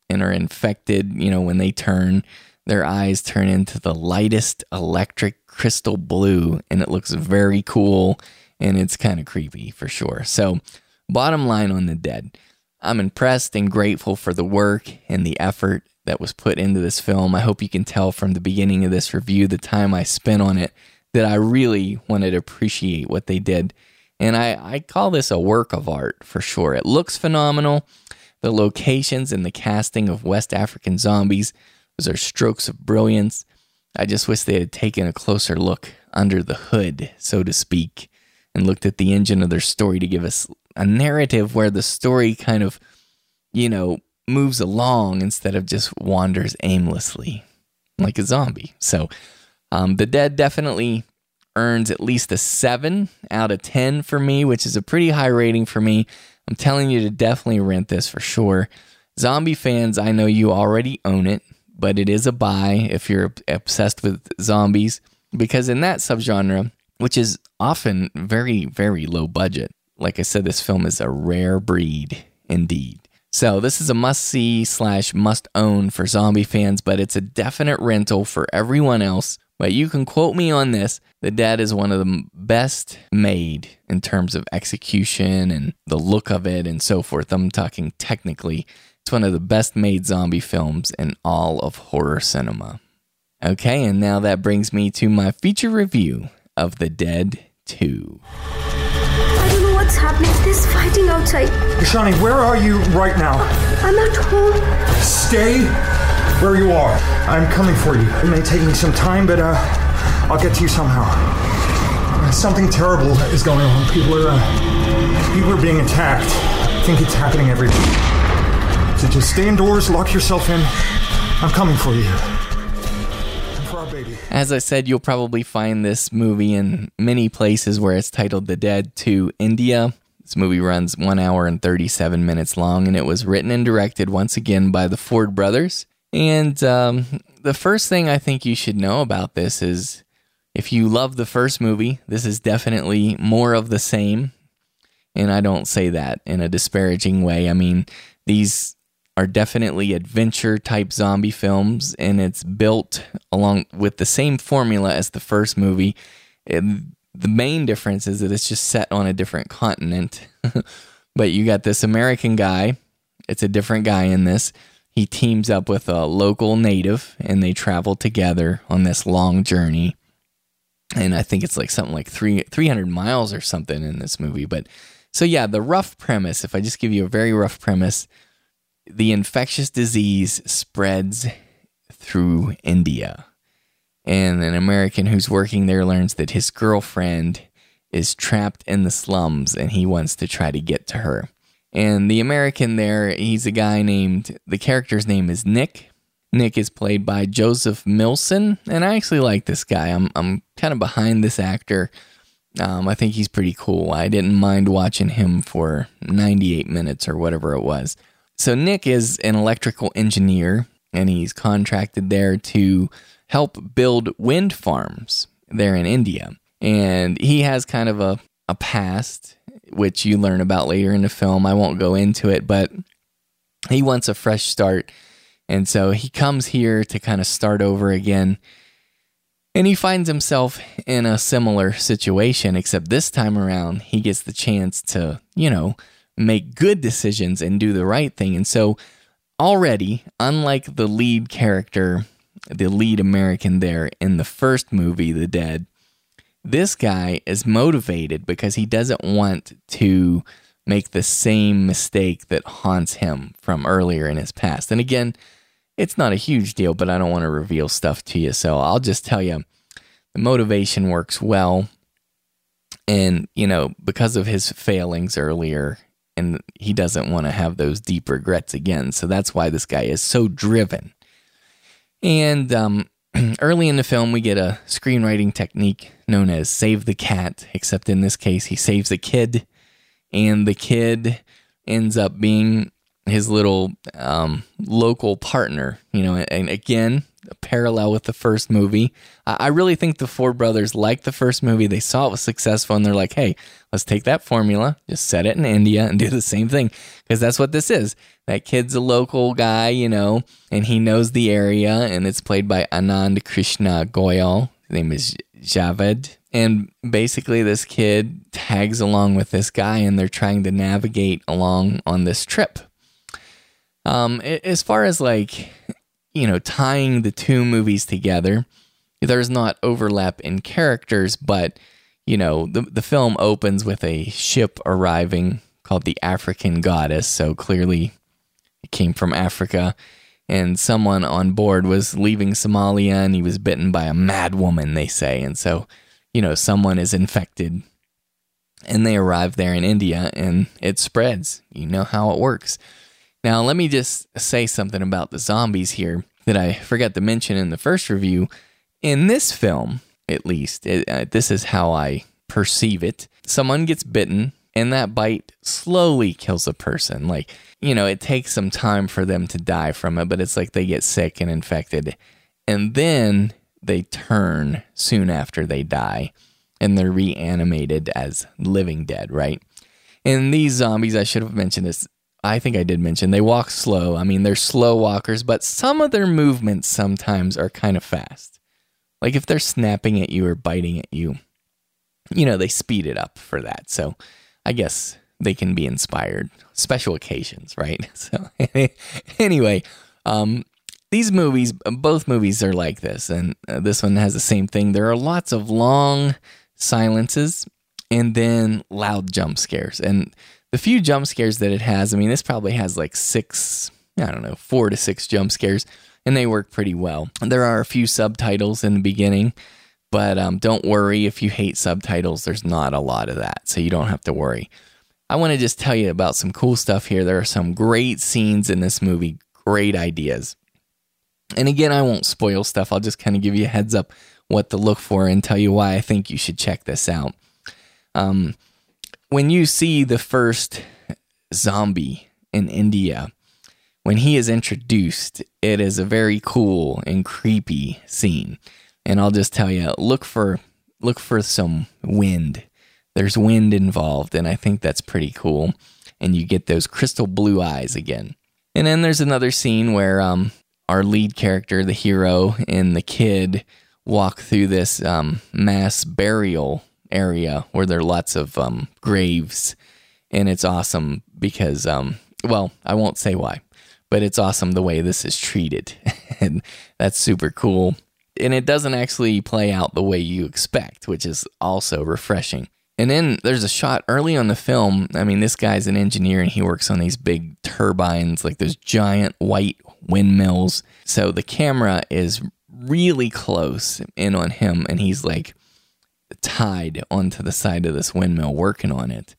and are infected. You know, when they turn, their eyes turn into the lightest electric crystal blue, and it looks very cool and it's kind of creepy for sure. So, bottom line on the dead, I'm impressed and grateful for the work and the effort that was put into this film. I hope you can tell from the beginning of this review, the time I spent on it, that I really wanted to appreciate what they did and I, I call this a work of art for sure. It looks phenomenal. The locations and the casting of West African zombies, those are strokes of brilliance. I just wish they had taken a closer look under the hood, so to speak, and looked at the engine of their story to give us a narrative where the story kind of, you know, moves along instead of just wanders aimlessly like a zombie. So, um, the dead definitely earns at least a 7 out of 10 for me, which is a pretty high rating for me. I'm telling you to definitely rent this for sure. Zombie fans, I know you already own it, but it is a buy if you're obsessed with zombies because in that subgenre, which is often very very low budget, like I said, this film is a rare breed indeed. So this is a must see slash must own for zombie fans, but it's a definite rental for everyone else but you can quote me on this. The Dead is one of the best made in terms of execution and the look of it and so forth. I'm talking technically. It's one of the best made zombie films in all of horror cinema. Okay, and now that brings me to my feature review of The Dead 2. I don't know what's happening. There's fighting outside. Shani, where are you right now? I'm at home. Stay where you are. I'm coming for you. It may take me some time, but uh, I'll get to you somehow. Something terrible is going on. People are uh, people are being attacked. I think it's happening every day. So just stay indoors, lock yourself in. I'm coming for you. As I said, you'll probably find this movie in many places where it's titled The Dead 2 India. This movie runs one hour and 37 minutes long, and it was written and directed once again by the Ford brothers. And um, the first thing I think you should know about this is if you love the first movie, this is definitely more of the same. And I don't say that in a disparaging way. I mean, these are definitely adventure type zombie films, and it's built along with the same formula as the first movie. And the main difference is that it's just set on a different continent. *laughs* but you got this American guy, it's a different guy in this he teams up with a local native and they travel together on this long journey. And I think it's like something like three, 300 miles or something in this movie. But so, yeah, the rough premise, if I just give you a very rough premise, the infectious disease spreads through India. And an American who's working there learns that his girlfriend is trapped in the slums and he wants to try to get to her. And the American there, he's a guy named, the character's name is Nick. Nick is played by Joseph Millson, and I actually like this guy. I'm, I'm kind of behind this actor. Um, I think he's pretty cool. I didn't mind watching him for 98 minutes or whatever it was. So, Nick is an electrical engineer, and he's contracted there to help build wind farms there in India. And he has kind of a, a past, which you learn about later in the film. I won't go into it, but he wants a fresh start. And so he comes here to kind of start over again. And he finds himself in a similar situation, except this time around, he gets the chance to, you know, make good decisions and do the right thing. And so, already, unlike the lead character, the lead American there in the first movie, The Dead, this guy is motivated because he doesn't want to make the same mistake that haunts him from earlier in his past. And again, it's not a huge deal, but I don't want to reveal stuff to you. So I'll just tell you the motivation works well. And, you know, because of his failings earlier, and he doesn't want to have those deep regrets again. So that's why this guy is so driven. And um, *clears throat* early in the film, we get a screenwriting technique known as save the cat, except in this case, he saves a kid, and the kid ends up being his little um, local partner, you know, and again, parallel with the first movie. I really think the Ford brothers liked the first movie. They saw it was successful and they're like, hey, let's take that formula, just set it in India and *laughs* do the same thing. Because that's what this is. That kid's a local guy, you know, and he knows the area, and it's played by Anand Krishna Goyal. His name is Javed. And basically, this kid tags along with this guy, and they're trying to navigate along on this trip. Um, as far as like, you know, tying the two movies together, there's not overlap in characters, but you know, the the film opens with a ship arriving called the African Goddess, so clearly it came from Africa. And someone on board was leaving Somalia and he was bitten by a mad woman, they say. And so, you know, someone is infected and they arrive there in India and it spreads. You know how it works. Now, let me just say something about the zombies here that I forgot to mention in the first review. In this film, at least, it, uh, this is how I perceive it. Someone gets bitten, and that bite slowly kills a person. Like, you know, it takes some time for them to die from it, but it's like they get sick and infected. And then they turn soon after they die, and they're reanimated as living dead, right? And these zombies, I should have mentioned this I think I did mention they walk slow. I mean, they're slow walkers, but some of their movements sometimes are kind of fast. Like if they're snapping at you or biting at you, you know, they speed it up for that. So I guess they can be inspired. Special occasions, right? *laughs* So anyway, um, these movies, both movies are like this, and uh, this one has the same thing. There are lots of long silences and then loud jump scares. And the few jump scares that it has, I mean, this probably has like six, I don't know, four to six jump scares, and they work pretty well. There are a few subtitles in the beginning, but um, don't worry if you hate subtitles, there's not a lot of that, so you don't have to worry. I want to just tell you about some cool stuff here. There are some great scenes in this movie, great ideas. And again, I won't spoil stuff. I'll just kind of give you a heads up what to look for and tell you why I think you should check this out. Um, when you see the first zombie in India, when he is introduced, it is a very cool and creepy scene. And I'll just tell you, look for look for some wind. There's wind involved, and I think that's pretty cool. And you get those crystal blue eyes again. And then there's another scene where um, our lead character, the hero, and the kid walk through this um, mass burial area where there are lots of um, graves, and it's awesome because, um, well, I won't say why, but it's awesome the way this is treated, *laughs* and that's super cool. And it doesn't actually play out the way you expect, which is also refreshing. And then there's a shot early on the film. I mean, this guy's an engineer and he works on these big turbines, like those giant white windmills. So the camera is really close in on him, and he's like tied onto the side of this windmill working on it.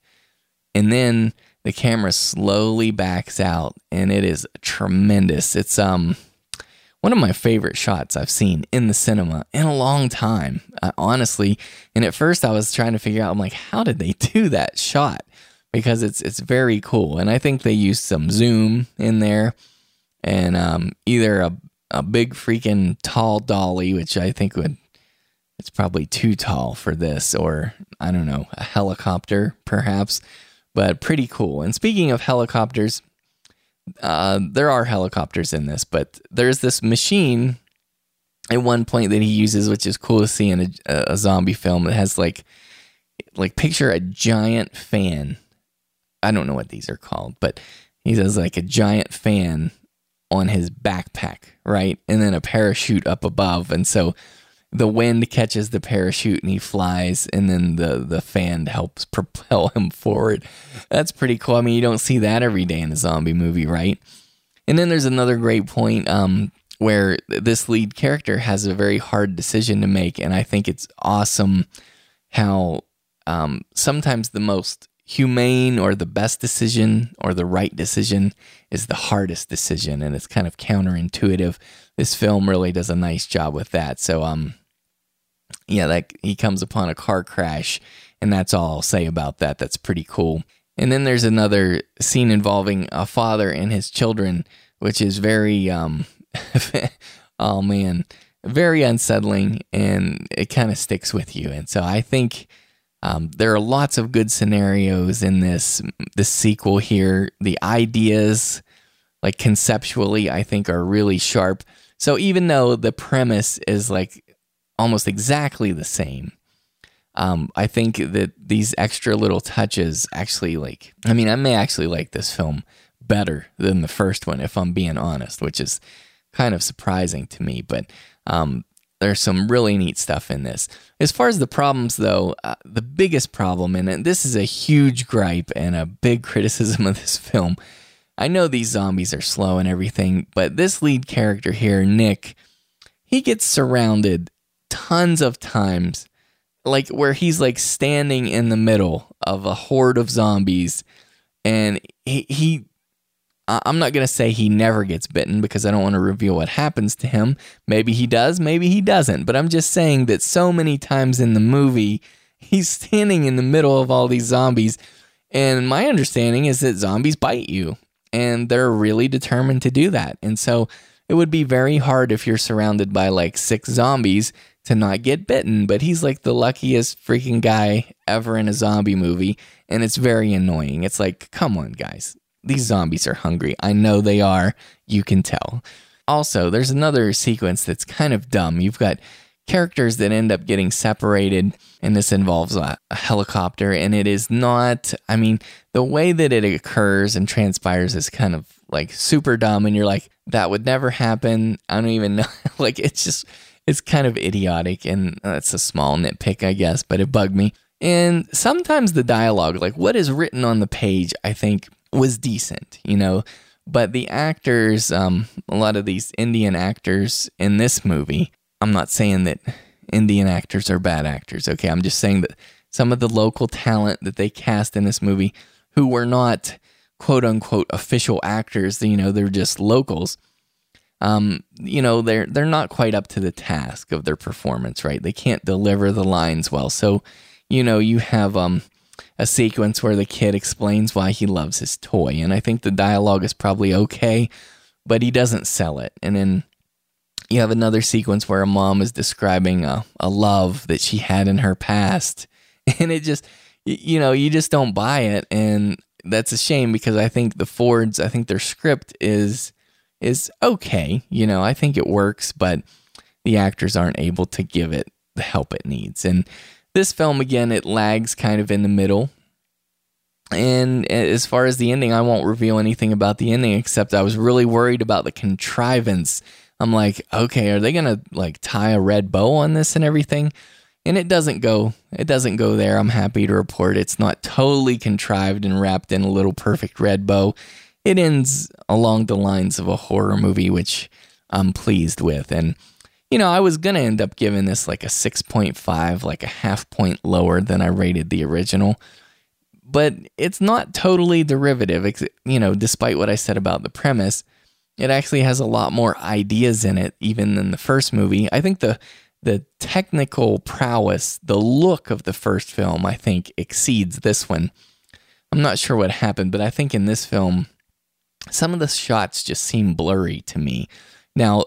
And then the camera slowly backs out and it is tremendous. It's um one of my favorite shots I've seen in the cinema in a long time, uh, honestly. And at first I was trying to figure out I'm like how did they do that shot? Because it's it's very cool. And I think they used some zoom in there and um, either a a big freaking tall dolly which I think would it's probably too tall for this, or I don't know, a helicopter perhaps, but pretty cool. And speaking of helicopters, uh, there are helicopters in this, but there's this machine at one point that he uses, which is cool to see in a, a zombie film. It has like, like picture a giant fan. I don't know what these are called, but he has like a giant fan on his backpack, right? And then a parachute up above. And so the wind catches the parachute and he flies and then the the fan helps propel him forward. That's pretty cool. I mean, you don't see that every day in a zombie movie, right? And then there's another great point um, where this lead character has a very hard decision to make and I think it's awesome how um, sometimes the most humane or the best decision or the right decision is the hardest decision and it's kind of counterintuitive this film really does a nice job with that so um yeah like he comes upon a car crash and that's all i'll say about that that's pretty cool and then there's another scene involving a father and his children which is very um *laughs* oh man very unsettling and it kind of sticks with you and so i think um, there are lots of good scenarios in this this sequel here. The ideas, like conceptually, I think are really sharp. So even though the premise is like almost exactly the same, um, I think that these extra little touches actually like. I mean, I may actually like this film better than the first one if I'm being honest, which is kind of surprising to me. But um, there's some really neat stuff in this. As far as the problems, though, uh, the biggest problem, and this is a huge gripe and a big *laughs* criticism of this film. I know these zombies are slow and everything, but this lead character here, Nick, he gets surrounded tons of times, like where he's like standing in the middle of a horde of zombies, and he, he I'm not going to say he never gets bitten because I don't want to reveal what happens to him. Maybe he does, maybe he doesn't. But I'm just saying that so many times in the movie, he's standing in the middle of all these zombies. And my understanding is that zombies bite you, and they're really determined to do that. And so it would be very hard if you're surrounded by like six zombies to not get bitten. But he's like the luckiest freaking guy ever in a zombie movie. And it's very annoying. It's like, come on, guys these zombies are hungry. I know they are. You can tell. Also, there's another sequence that's kind of dumb. You've got characters that end up getting separated, and this involves a, a, helicopter. And it is not, I mean, the way that it occurs and transpires is kind of like super dumb. And you're like, that would never happen. I don't even *laughs* know. like, it's just, it's kind of idiotic. And that's a small nitpick, I guess, but it bugged me. And sometimes the dialogue, like what is written on the page, I think was decent, you know. But the actors, um, a lot of these Indian actors in this movie, I'm not saying that Indian actors are bad actors, okay? I'm just saying that some of the local talent that they cast in this movie who were not quote unquote official actors, you know, they're just locals. Um, you know, they're they're not quite up to the task of their performance, right? They can't deliver the lines well. So, you know, you have um a sequence where the kid explains why he loves his toy. And I think the dialogue is probably okay, but he doesn't sell it. And then you have another sequence where a mom is describing a, a love that she had in her past. *laughs* And it just, you know, you just don't buy it. And that's a shame because I think the Fords, I think their script is is okay. You know, I think it works, but the actors aren't able to give it the help it needs. And this film, again, it lags kind of in the middle. And as far as the ending, I won't reveal anything about the ending except I was really worried about the contrivance. I'm like, okay, are they gonna like tie a red bow on this and everything? And it doesn't go. It doesn't go there. I'm happy to report it's not totally contrived and wrapped in a little perfect red bow. It ends along the lines of a horror movie, which I'm pleased with. And you know, I was going to end up giving this like a 6.5, like a half point lower than I rated the original. But it's not totally derivative, you know, despite what I said about the premise. It actually has a lot more ideas in it, even than the first movie. I think the the technical prowess, the look of the first film, I think exceeds this one. I'm not sure what happened, but I think in this film, some of the shots just seem blurry to me. Now,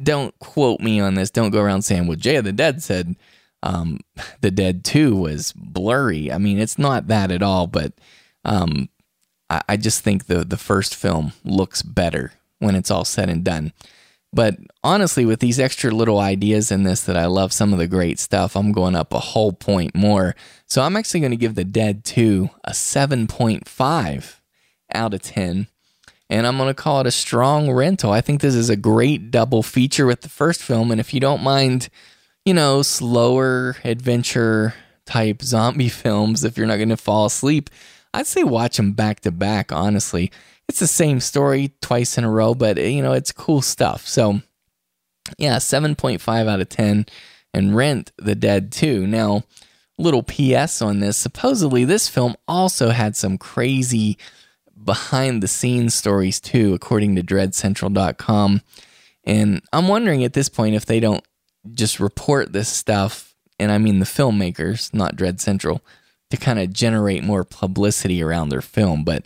don't quote me on this. Don't go around saying, well, Jay of the Dead said um, *laughs* The Dead 2 was blurry. I mean, it's not that at all, but um, I, I just think the, the first film looks better when it's all said and done. But honestly, with these extra little ideas in this that I love some of the great stuff, I'm going up a whole point more. So I'm actually going to give The Dead 2 a 7.5 out of 10. And I'm going to call it a strong rental. I think this is a great double feature with the first film. And if you don't mind, you know, slower adventure type zombie *laughs* films, if you're not going to fall asleep, I'd say watch them back to back, honestly it's the same story twice in a row, but eh, you know, it's cool stuff. So, yeah, 7.5 out of 10 and Rent the Dead 2. Now, little PS on this. Supposedly, this film also had some crazy behind the scenes stories too, according to dreadcentral.com. And I'm wondering at this point if they don't just report this stuff, and I mean the filmmakers, not Dread Central, to kind of generate more publicity around their film. But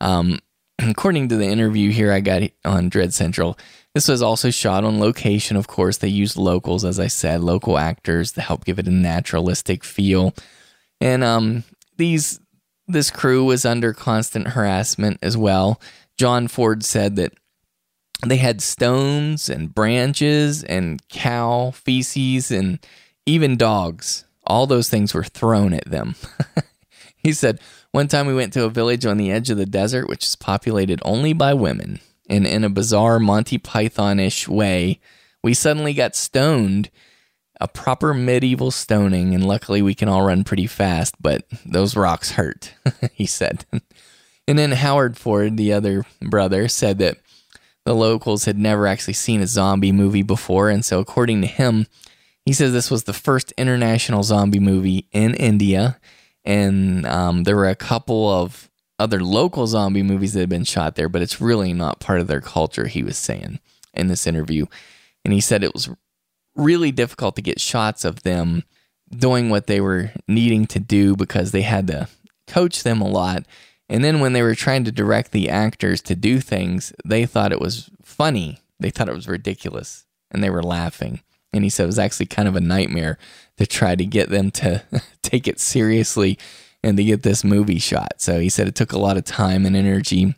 um, *clears throat* according to the interview here I got on Dread Central, this was also shot on location. Of course, they used locals, as I said, local actors to help give it a naturalistic feel. And um, these this crew was under constant harassment as well. John Ford said that they had stones and branches and cow feces and even dogs. All those things were thrown at them. *laughs* he said, one time we went to a village on the edge of the desert, which is populated only by women. And in a bizarre Monty Python ish way, we suddenly got stoned, a proper medieval stoning. And luckily, we can all run pretty fast, but those rocks hurt, *laughs* he said. And then Howard Ford, the other brother, said that the locals had never actually seen a zombie movie before. And so, according to him, he says this was the first international zombie movie in India and um, there were a couple of other local zombie movies that had been shot there, but it's really not part of their culture, he was saying in this interview. And he said it was really difficult to get shots of them doing what they were needing to do because they had to coach them a lot. And then when they were trying to direct the actors to do things, they thought it was funny. They thought it was ridiculous and they were laughing. And he said it was actually kind of a nightmare to try to get them to *laughs* take it seriously and to get this movie shot. So he said it took a lot of time and energy.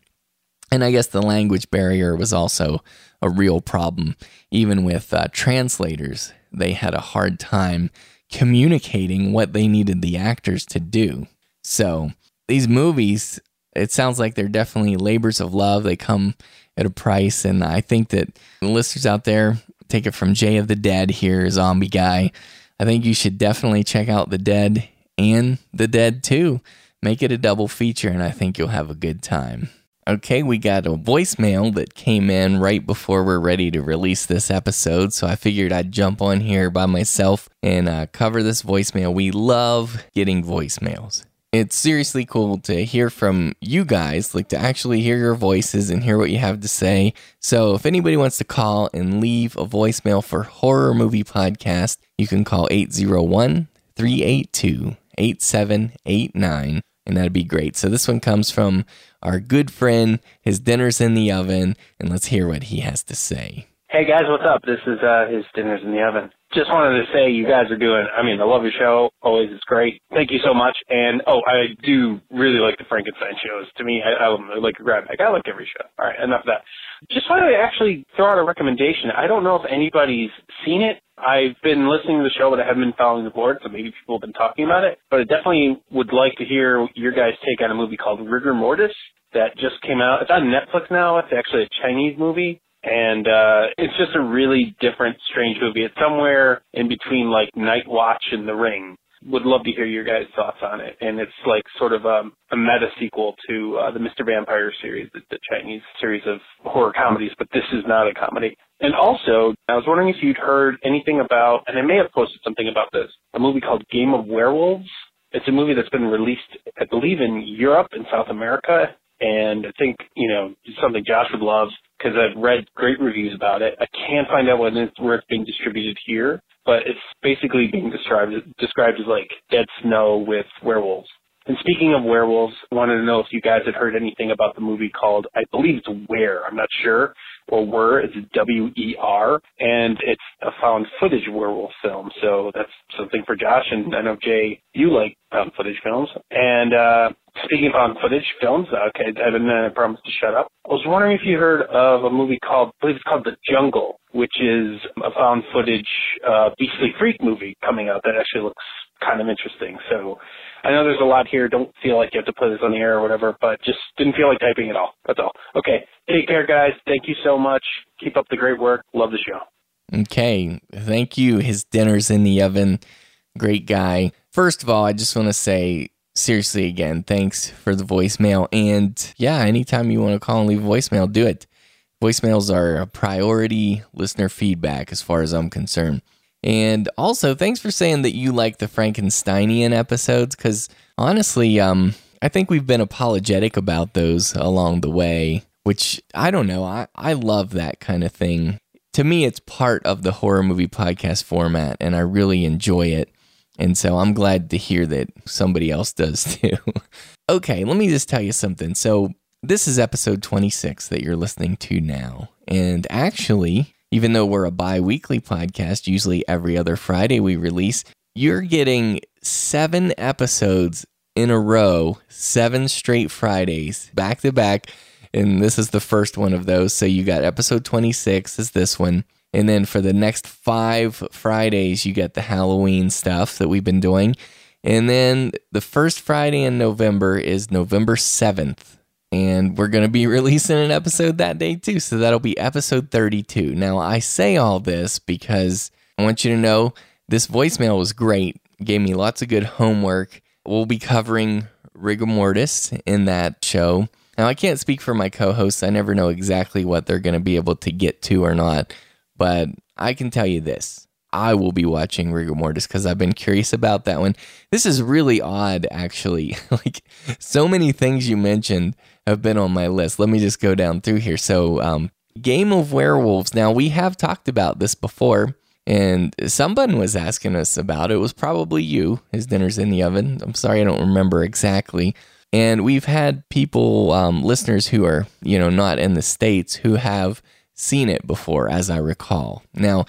And I guess the language barrier was also a real problem. Even with uh, translators, they had a hard time communicating what they needed the actors to do. So these movies, it sounds like they're definitely labors of love. They come at a price. And I think that listeners out there, take it from Jay of the Dead here, zombie guy. I think you should definitely check out The Dead and The Dead 2. Make it a double feature, and I think you'll have a good time. Okay, we got a voicemail that came in right before we're ready to release this episode, so I figured I'd jump on here by myself and uh, cover this voicemail. We love getting voicemails it's seriously cool to hear from you guys, like to actually hear your voices and hear what you have to say. So if anybody wants to call and leave a voicemail for Horror Movie Podcast, you can call 801 382 8789, and that'd be great. So this one comes from our good friend, his dinner's in the oven, and let's hear what he has to say. Hey guys, what's up? This is uh, his dinner's in the oven just wanted to say you guys are doing I mean, I love your show. Always it's great. Thank you so much. And oh, I do really like the Frankenstein shows. To me, I, I like a grab bag. I like every show. All right, enough of that. Just wanted to actually throw out a recommendation. I don't know if anybody's seen it. I've been listening to the show, but I haven't been following the board, so maybe people have been talking about it. But I definitely would like to hear your guys' take on a movie called Rigor Mortis that just came out. It's on Netflix now. It's actually a Chinese movie and uh it's just a really different strange movie it's somewhere in between like night watch and the ring would love to hear your guys thoughts on it. And it's like sort of a, meta sequel to uh, the mr vampire series the, the chinese series of horror comedies but this is not a comedy. And also i was wondering if you'd heard anything about and i may have posted something about this a movie called game of werewolves. It's a movie that's been released i believe in europe and south america. And I think you know something Josh would love because I've read great reviews about it. I can't find out when it's where it's being distributed here, but it's basically being described described as like Dead Snow with werewolves. And speaking of werewolves, I wanted to know if you guys had heard anything about the movie called, I believe it's Where, I'm not sure, or Were, it's W-E-R, and it's a found footage werewolf film. So that's something for Josh, and I know Jay, you like found footage films. And uh, speaking of found footage films, okay, Evan, I promised to shut up. I was wondering if you heard of a movie called, I believe it's called The Jungle, which is a found footage uh, Beastly Freak movie coming out that actually looks kind of interesting. So I know there's a lot here. Don't feel like you have to put this on the air or whatever, but just didn't feel like typing at all. That's all. Okay. Take care, guys. Thank you so much. Keep up the great work. Love the show. Okay. Thank you. His dinner's in the oven. Great guy. First of all, I just want to say, seriously, again, thanks for the voicemail. And yeah, anytime you want to call and leave voicemail, do it. Voicemails are a priority listener feedback as far as I'm concerned. And also, thanks for saying that you like the Frankensteinian episodes, because honestly, um, I think we've been apologetic about those along the way, which I don't know. I, I love that kind of thing. To me, it's part of the horror movie podcast format, and I really enjoy it. And so I'm glad to hear that somebody else does *laughs* too. okay, let me just tell you something. So, this is episode 26 that you're listening to now. And actually, even though we're a bi weekly podcast, usually every other Friday we release, you're getting seven episodes in a row, seven straight Fridays back to back. And this is the first one of those. So you got episode 26 is this one. And then for the next five Fridays, you get the Halloween stuff that we've been doing. And then the first Friday in November is November 7th and we're going to be *laughs* releasing an episode that day too. So that'll be episode 32. Now, I say all this because I want you to know this voicemail was great, gave me lots of good homework. We'll be covering rigor mortis in that show. Now, I can't speak for my co hosts, I never know exactly what they're going to be able to get to or not, but I can tell you this. I will be watching rigor mortis because I've been curious about that one. This is really odd, actually. *laughs* like so many things you mentioned have been on my list. Let me just go down through here. So, um, Game of Werewolves. Now, we have talked about this before, and someone was asking us about it. It was probably you. His dinner's in the oven. I'm sorry, I don't remember exactly. And we've had people, um, listeners who are, you know, not in the States who have seen it before, as I recall. Now,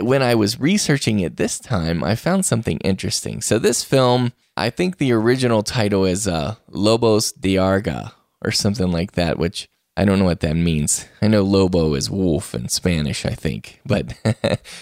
when I was researching it this time, I found something interesting. So, this film, I think the original title is uh, Lobos de Arga or something like that, which I don't know what that means. I know lobo is wolf in Spanish, I think. But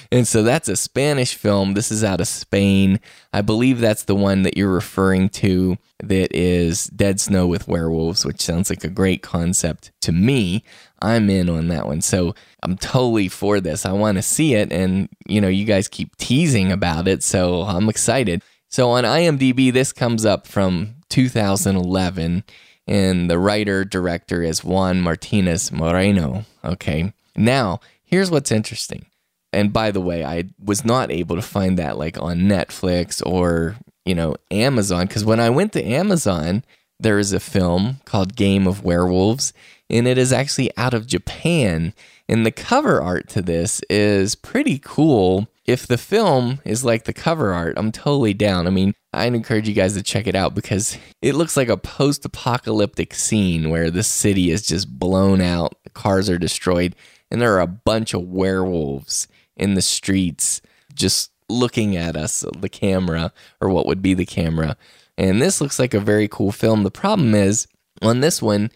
*laughs* and so that's a Spanish film. This is out of Spain. I believe that's the one that you're referring to that is Dead Snow with Werewolves, which sounds like a great concept to me. I'm in on that one. So I'm totally for this. I want to see it and you know, you guys keep teasing about it, so I'm excited. So on IMDb this comes up from 2011 and the writer director is Juan Martinez Moreno. Okay. Now, here's what's interesting. And by the way, I was not able to find that like on Netflix or, you know, Amazon because when I went to Amazon, there is a film called Game of Werewolves and it is actually out of Japan. And the cover art to this is pretty cool. If the film is like the cover art, I'm totally down. I mean, I'd encourage you guys to check it out because it looks like a post apocalyptic scene where the city is just blown out, the cars are destroyed, and there are a bunch of werewolves in the streets just looking at us, the camera, or what would be the camera. And this looks like a very cool film. The problem is, on this one,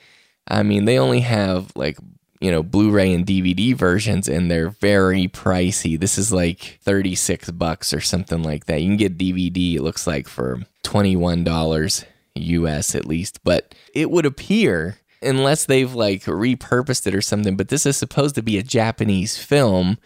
I mean, they only have like you know, Blu-ray and DVD versions and they're very pricey. This is like 36 bucks or something like that. You can get DVD it looks like for $21 US at least, but it would appear unless they've like repurposed it or something, but this is supposed to be a Japanese film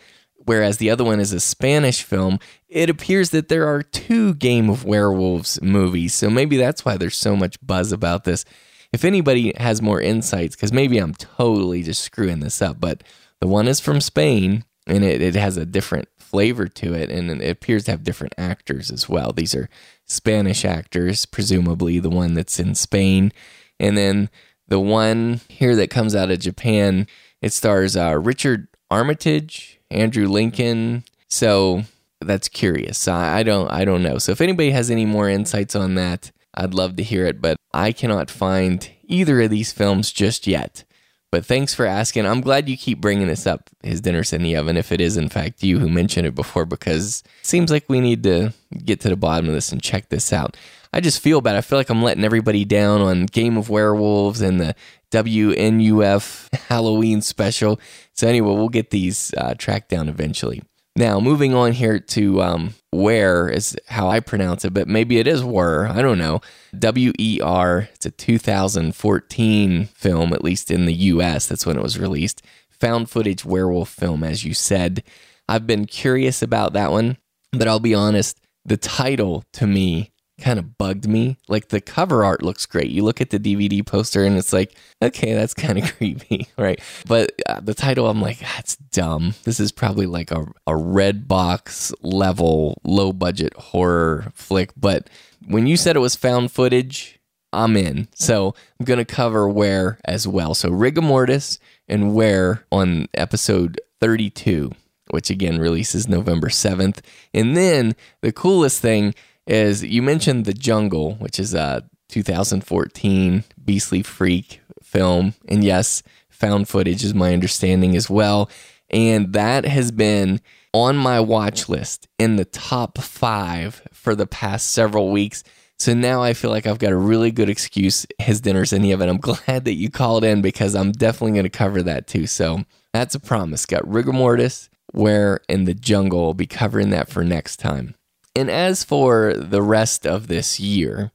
whereas the other one is a Spanish film, it appears that there are two Game of Werewolves movies. So maybe that's why there's so much buzz about this if anybody has more insights, because maybe I'm totally just screwing this up, but the one is from Spain and it, it has a different flavor to it and it appears to have different actors as well. These are Spanish actors, presumably the one that's in Spain. And then the one here that comes out of Japan, it stars uh, Richard Armitage, Andrew Lincoln. So that's curious. I don't I don't know. So if anybody has any more insights on that, I'd love to hear it, but I cannot find either of these films just yet. But thanks for asking. I'm glad you keep bringing this up, His Dinner's in the Oven, if it is in fact you who mentioned it before, because it seems like we need to get to the bottom of this and check this out. I just feel bad. I feel like I'm letting everybody down on Game of Werewolves and the WNUF Halloween special. So, anyway, we'll get these uh, tracked down eventually. Now, moving on here to um, Where is how I pronounce it, but maybe it is Were. I don't know. W E R. It's a 2014 film, at least in the US. That's when it was released. Found footage werewolf film, as you said. I've been curious about that one, but I'll be honest, the title to me kind of bugged me. Like the cover art looks great. You look at the DVD poster and it's like, okay, that's kind of *laughs* creepy, right? But uh, the title, I'm like, that's dumb. This is probably like a, a red box level, low budget horror flick. But when you said it was found footage, I'm in. So I'm going to cover Where as well. So Rigor Mortis and Where on episode 32, which again releases November 7th. And then the coolest thing is you mentioned The Jungle, which is a 2014 Beastly Freak film. And yes, found footage is my understanding as well. And that has been on my watch list in the top five for the past several weeks. So now I feel like I've got a really good excuse. His dinner's in the oven. I'm *laughs* glad that you called in because I'm definitely going to cover that too. So that's a promise. Got rigor mortis, where in the jungle. I'll be covering that for next time. And as for the rest of this year,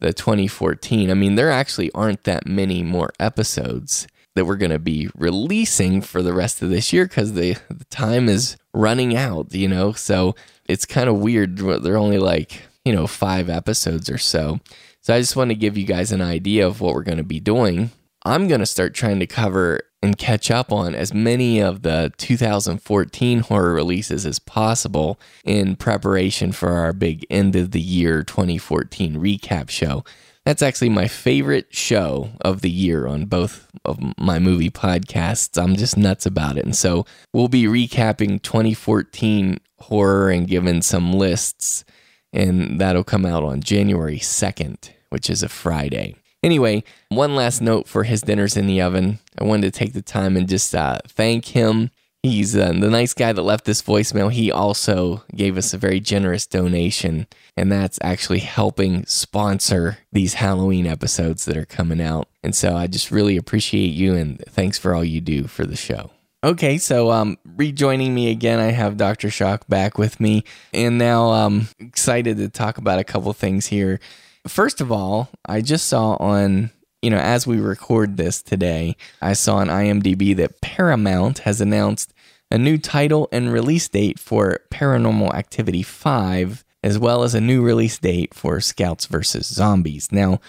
the 2014, I mean, there actually aren't that many more episodes that we're going to be releasing for the rest of this year because the, the time is running out, you know? So it's kind of weird. They're only like, you know, five episodes or so. So I just want to give you guys an idea of what we're going to be doing. I'm going to start trying to cover and catch up on as many of the 2014 horror releases as possible in preparation for our big end of the year 2014 recap show. That's actually my favorite show of the year on both of my movie podcasts. I'm just nuts about it. And so we'll be recapping 2014 horror and giving some lists, and that'll come out on January 2nd, which is a Friday. Anyway, one last note for his dinners in the oven. I wanted to take the time and just uh, thank him. He's uh, the nice guy that left this voicemail. He also gave us a very generous donation, and that's actually helping sponsor these Halloween episodes that are coming out. And so I just really appreciate you and thanks for all you do for the show. Okay, so um, rejoining me again, I have Dr. Shock back with me, and now I'm excited to talk about a couple things here. First of all, I just saw on, you know, as we record this today, I saw on IMDb that Paramount has announced a new title and release date for Paranormal Activity 5, as well as a new release date for Scouts vs. Zombies. Now,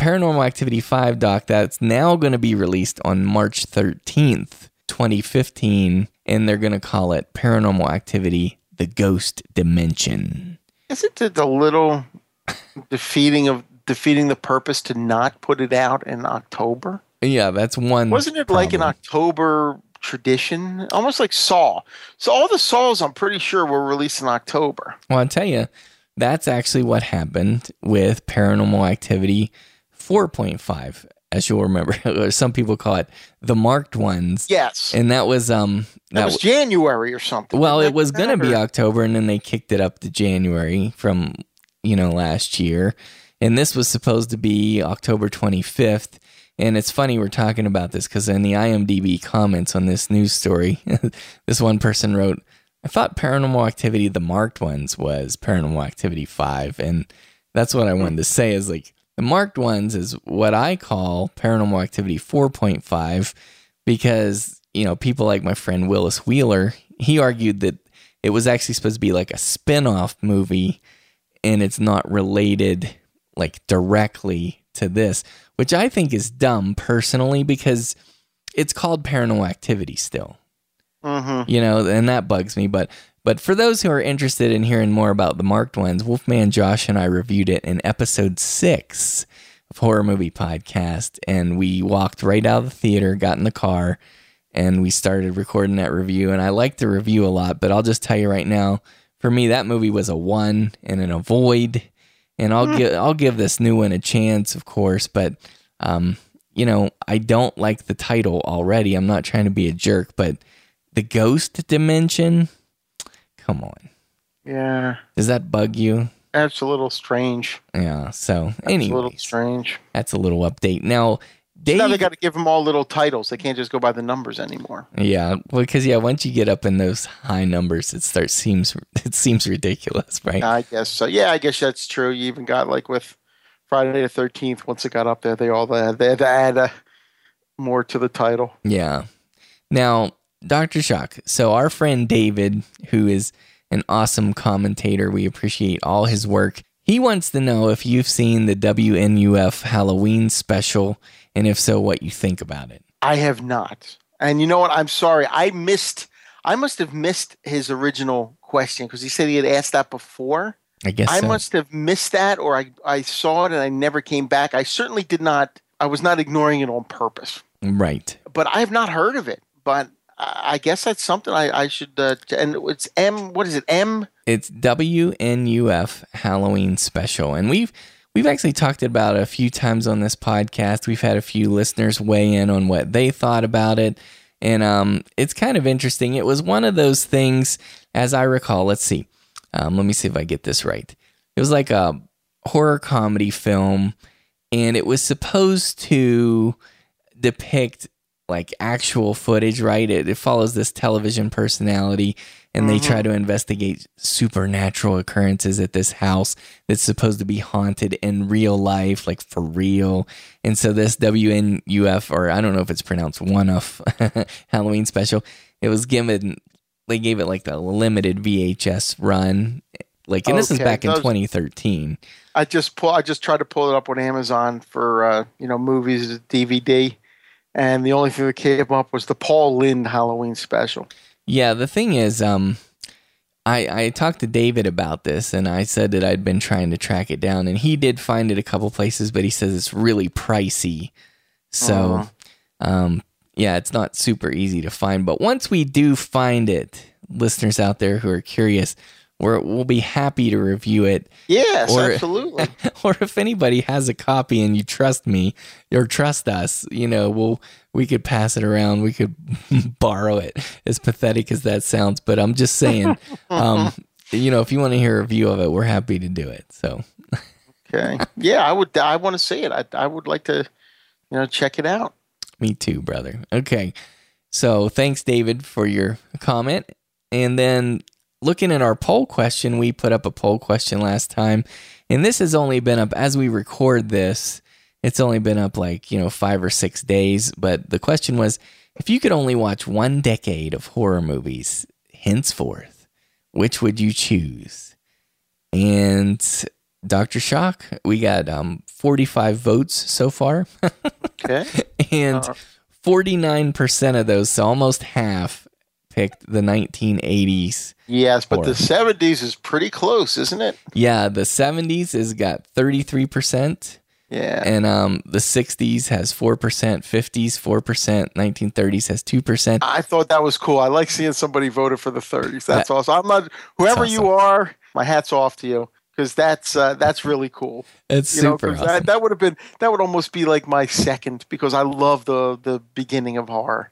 Paranormal Activity 5, Doc, that's now going to be released on March 13th, 2015, and they're going to call it Paranormal Activity The Ghost Dimension. Isn't it a little defeating of defeating the purpose to not put it out in October? Yeah, that's one. Wasn't it like an October tradition, almost like Saw? So all the Saws, I'm pretty sure, were released in October. Well, I'll tell you, that's actually what happened with Paranormal Activity 4.5. As you'll remember, *laughs* some people call it the marked ones. Yes, and that was um that, was January or something. Well, it was going to be October, and then they kicked it up to January from you know, last year. And this was supposed to be October 25th. And it's funny we're talking about this because in the IMDb comments on this news story, *laughs* this one person wrote, I thought Paranormal Activity, the marked ones, was Paranormal Activity 5. And that's what I wanted to say is like, the marked ones is what I call Paranormal Activity 4.5 because, you know, people like my friend Willis Wheeler, he argued that it was actually supposed to be like a spin off movie and it's not related like directly to this, which I think is dumb personally because it's called paranormal activity still. Mm-hmm. You know, and that bugs me. But but for those who are interested in hearing more about the marked ones, Wolfman Josh and I reviewed it in episode six of Horror Movie Podcast, and we walked right out of the theater, got in the car, and we started recording that review. And I like the review a lot, but I'll just tell you right now for me, that movie was a one and an avoid. and I'll give I'll give this new one a chance, of course. But um, you know, I don't like the title already. I'm not trying to be a jerk, but the ghost dimension. Come on, Yeah, does that bug you? that's a little strange. Yeah. So That's a anyway, little strange. that's a little update. Now, Dave. now they got to give them all little titles. They can't just go by the numbers anymore. Yeah, because yeah, once you get up in those high numbers, it starts seems it seems ridiculous, right? I guess so. Yeah, I guess that's true. You even got like with Friday the Thirteenth. Once it got up there, they all they they had to add uh, more to the title. Yeah. Now, Dr. Shock. So, our friend David, who is an awesome commentator, we appreciate all his work. He wants to know if you've seen the WNUF Halloween special, and if so, what you think about it. I have not. And you know what? I'm sorry. I missed. I must have missed his original question because he said he had asked that before. I guess I so. must have missed that, or I I saw it and I never came back. I certainly did not. I was not ignoring it on purpose. Right. But I have not heard of it. But I guess that's something I, I should. Uh, and it's M. What is it? M. It's WNUF Halloween special, and we've we've actually talked about it a few times on this podcast. We've had a few listeners weigh in on what they thought about it, and um, it's kind of interesting. It was one of those things, as I recall. Let's see, um, let me see if I get this right. It was like a horror comedy film, and it was supposed to depict like actual footage, right? It, it follows this television personality, and they try to investigate supernatural occurrences at this house that's supposed to be haunted in real life, like for real. And so this WNUF, or I don't know if it's pronounced one of *laughs* Halloween special, it was given. They gave it like the limited VHS run, like, and this is back in those- 2013. I just pull. I just tried to pull it up on Amazon for uh, you know movies DVD, and the only thing that came up was the Paul Lynde Halloween special. Yeah, the thing is, um, I I talked to David about this, and I said that I'd been trying to track it down, and he did find it a couple places, but he says it's really pricey. So, um, yeah, it's not super easy to find. But once we do find it, listeners out there who are curious, we're, we'll be happy to review it. Yes, Or- absolutely. *laughs* or if anybody has a copy and you trust me or trust us, you know, we'll we could pass it around. We could *laughs* borrow it. As pathetic as that sounds, but I'm just saying, um, *laughs* you know, if you want to hear a review of it, we're happy to do it. So Okay. Yeah, I would. I want to see it. I I would like to, you know, check it out. Me too, brother. Okay. So thanks, David, for your comment. And then looking at our poll question, we put up a poll question last time. And this has only been up as we record this. It's only been up like, you know, five or six days. But the question was if you could only watch one decade of horror movies henceforth, which would you choose? And Dr. Shock, we got um, 45 votes so far. Okay. *laughs* and Uh, 49% of those, so almost half, picked the 1980s. Yes, but horror. the seventies is pretty close, isn't it? Yeah, the 70s has got 33%. Yeah. And um, the 60s has 4%, 50s 4%, 1930s has 2%. I thought that was cool. I like seeing somebody voted for the 30s. That's That- awesome. I'm not whoever That's you are. My hat's off to you because that's uh, that's really cool. It's You know, awesome. that, that would have been that would almost be like my second because I love the the beginning of horror.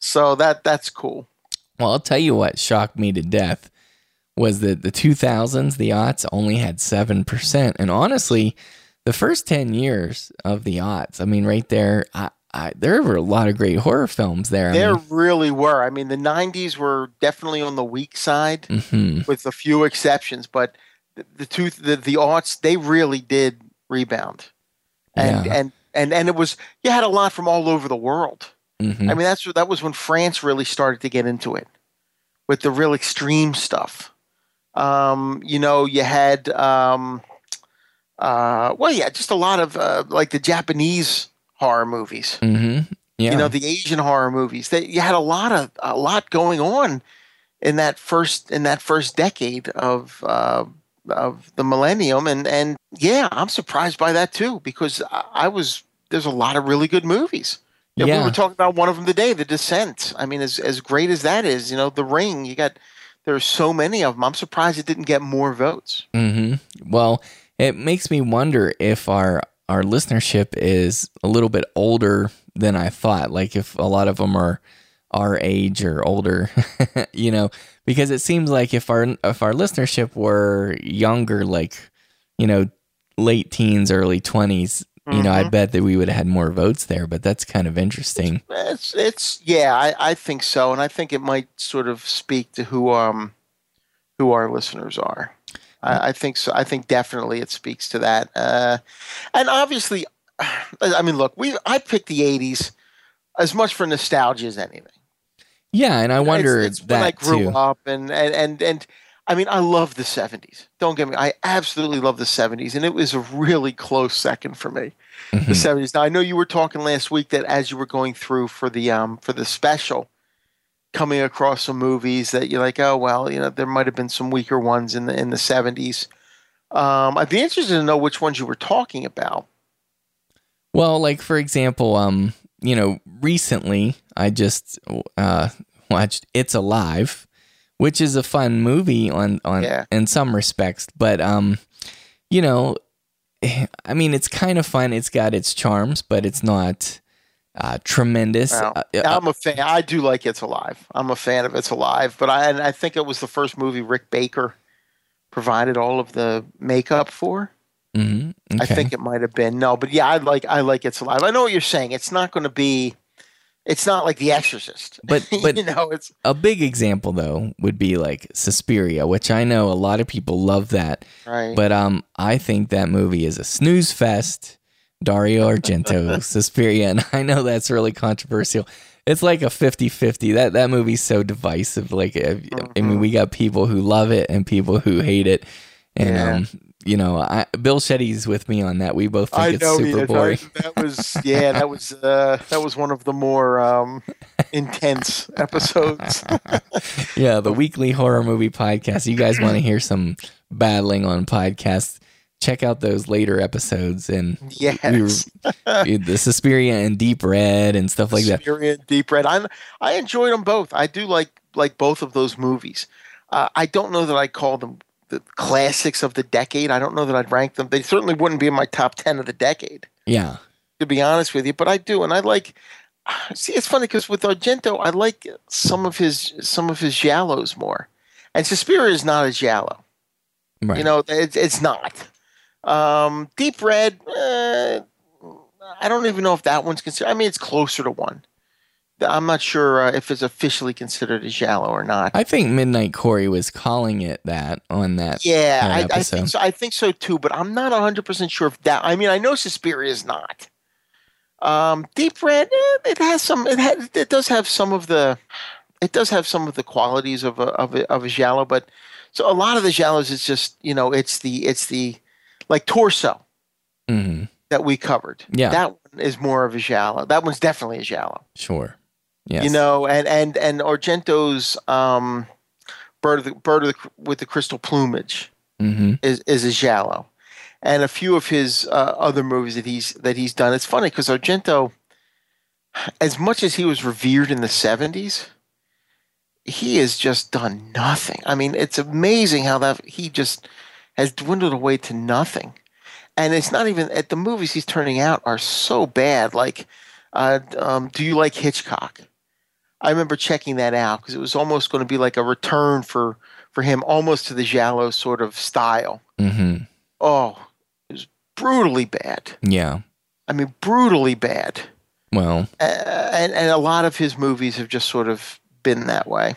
So that that's cool. Well, I'll tell you what shocked me to death was that the 2000s, the aughts, only had 7%. And honestly, the first 10 years of the aughts, I mean, right there, I, I, there were a lot of great horror films there. I There mean, really were. I mean, the '90s were definitely on the weak side, mhm. with a few exceptions. But the, the two the the aughts they really did rebound, and Yeah. and and and it was you had a lot from all over the world. Mhm. I mean, that's that was when France really started to get into it with the real extreme stuff. Um, you know, you had um, uh, well, yeah, just a lot of uh, like the Japanese horror movies. Mhm. Yeah. You know, the Asian horror movies. That you had a lot of a lot going on in that first in that first decade of uh, of the millennium, and and yeah, I'm surprised by that too because I, I was there's a lot of really good movies. Yeah, Yeah. we were talking about one of them today, The Descent. I mean, as as great as that is, you know, The Ring. You got there's so many of them. I'm surprised it didn't get more votes. hmm Well, it makes me wonder if our our listenership is a little bit older than I thought. Like if a lot of them are our age or older, *laughs* you know, because it seems like if our if our listenership were younger, like you know, late teens, early twenties, you know, I Mhm. bet that we would have had more votes there. But that's kind of interesting. It's it's yeah, I, I think so, and I think it might sort of speak to who um who our listeners are. I, I think so. I think definitely it speaks to that. Uh, and obviously, *sighs* I mean, look, we I picked the '80s as much for nostalgia as anything. Yeah, and I wonder it's, it's that when I grew too. up, and and and and I mean, I love the '70s. Don't get me. I absolutely love the '70s, and it was a really close second for me. Mm-hmm. The '70s. Now I know you were talking last week that as you were going through for the um for the special, coming across some movies that you're like, oh well, you know, there might have been some weaker ones in the in the '70s. Um, I'd be interested to know which ones you were talking about. Well, like for example, um, you know, recently I just uh watched It's Alive, which is a fun movie on on Yeah. in some respects, but um, you know, *sighs* I mean, it's kind of fun. It's got its charms, but it's not uh tremendous. Uh, uh, I'm a fan. I do like It's Alive. I'm a fan of It's Alive, but I and I think it was the first movie Rick Baker provided all of the makeup for. mhm, I think it might have been no, but yeah, I like I like It's Alive. I know what you're saying. It's not going to be. It's not like The Exorcist. *laughs* But but you know, it's a big example though would be like Suspiria, which I know a lot of people love that. Right. But um I think that movie is a snooze fest. Dario Argento, *laughs* Suspiria, *laughs* and I know that's really controversial. It's like a 50-50. That that movie's so divisive. Like I I mean, we got people who love it and people who hate it. And Yeah. um you know, I, Bill Shetty's with me on that. We both think I it's know super boring. I- that was yeah, that was uh, that was one of the more um, intense episodes. *laughs* yeah, the weekly horror movie podcast. You guys want to hear some battling on podcasts? Check out those later episodes and Yes. *laughs* we were- the Suspiria and Deep Red and stuff like that. Suspiria and Deep Red. I I enjoyed them both. I do like like both of those movies. Uh, I don't know that I call them the classics of the decade. I don't know that I'd rank them. They certainly wouldn't be in my top ten of the decade, Yeah, to be honest with you. But I do, and I like. *sighs* See, it's funny because with Argento, I like some of his some of his giallos more, and Suspiria is not a giallo. right. You know, it's, it's not. Um, Deep Red, uh, I don't even know if that one's considered. I mean, it's closer to one. I'm not sure uh, if it's officially considered a giallo or not. I think Midnight Corey was calling it that on that. yeah, that I, I think so. I think so too, but I'm not 100 percent sure if that. I mean, I know Suspiria is not. Um, Deep Red, eh, it has some. It has, it does have some of the. It does have some of the qualities of a of a, of a giallo, but so a lot of the giallos is just you know it's the it's the like torso Mhm. that we covered. Yeah. that one is more of a giallo. That one's definitely a giallo. Sure. Yes. You know, and and and Argento's um, bird of the bird of the, with the crystal plumage hmm is is a giallo, and a few of his uh, other movies that he's that he's done. It's funny because Argento, as much as he was revered in the seventies, he has just done nothing. I mean, it's amazing how that he just has dwindled away to nothing. And it's not even at the movies he's turning out are so bad. Like, uh, um, do you like Hitchcock? I remember checking that out because it was almost going to be like a return for for him, almost to the giallo sort of style. hmm Oh, it was brutally bad. Yeah. I mean, brutally bad. Well, Uh, and and a lot of his movies have just sort of been that way.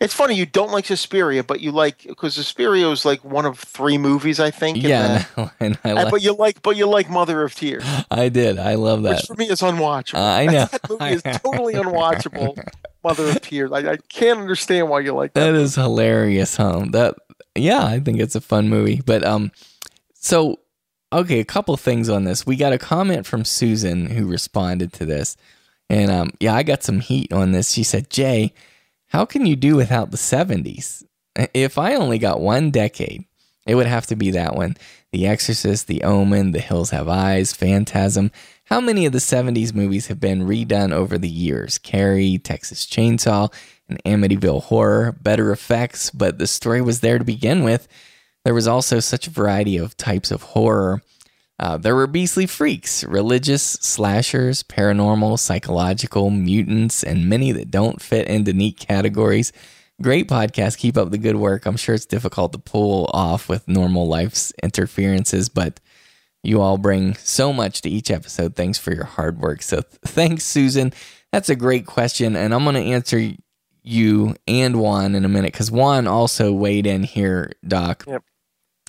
It's funny you don't like Suspiria, but you like because Suspiria is like one of three movies I think. in yeah, *laughs* and I, Uh, like, but you like, but you like Mother of Tears, *laughs* I did. I love that. which for me is unwatchable. I know. *laughs* that movie is totally unwatchable. Mother of Tears. I, I can't understand why you like that. That is hilarious, huh? That yeah, I think it's a fun movie. But um, so okay, a couple things on this. We got a comment from Susan who responded to this, and um, yeah, I got some heat on this. She said, "Jay, how can you do without the '70s? If I only got one decade, it would have to be that one: The Exorcist, The Omen, The Hills Have Eyes, Phantasm." How many of the 70s movies have been redone over the years? Carrie, Texas Chainsaw, and Amityville Horror. Better effects, but the story was there to begin with. There was also such a variety of types of horror. Uh, there were beastly freaks, religious, slashers, paranormal, psychological, mutants, and many that don't fit into neat categories. Great podcast. Keep up the good work. I'm sure it's difficult to pull off with normal life's interferences, but you all bring so much to each episode. Thanks for your hard work. So, th- thanks, Susan. That's a great question. And I'm going to answer you and Juan in a minute because Juan also weighed in here, Doc. Yep.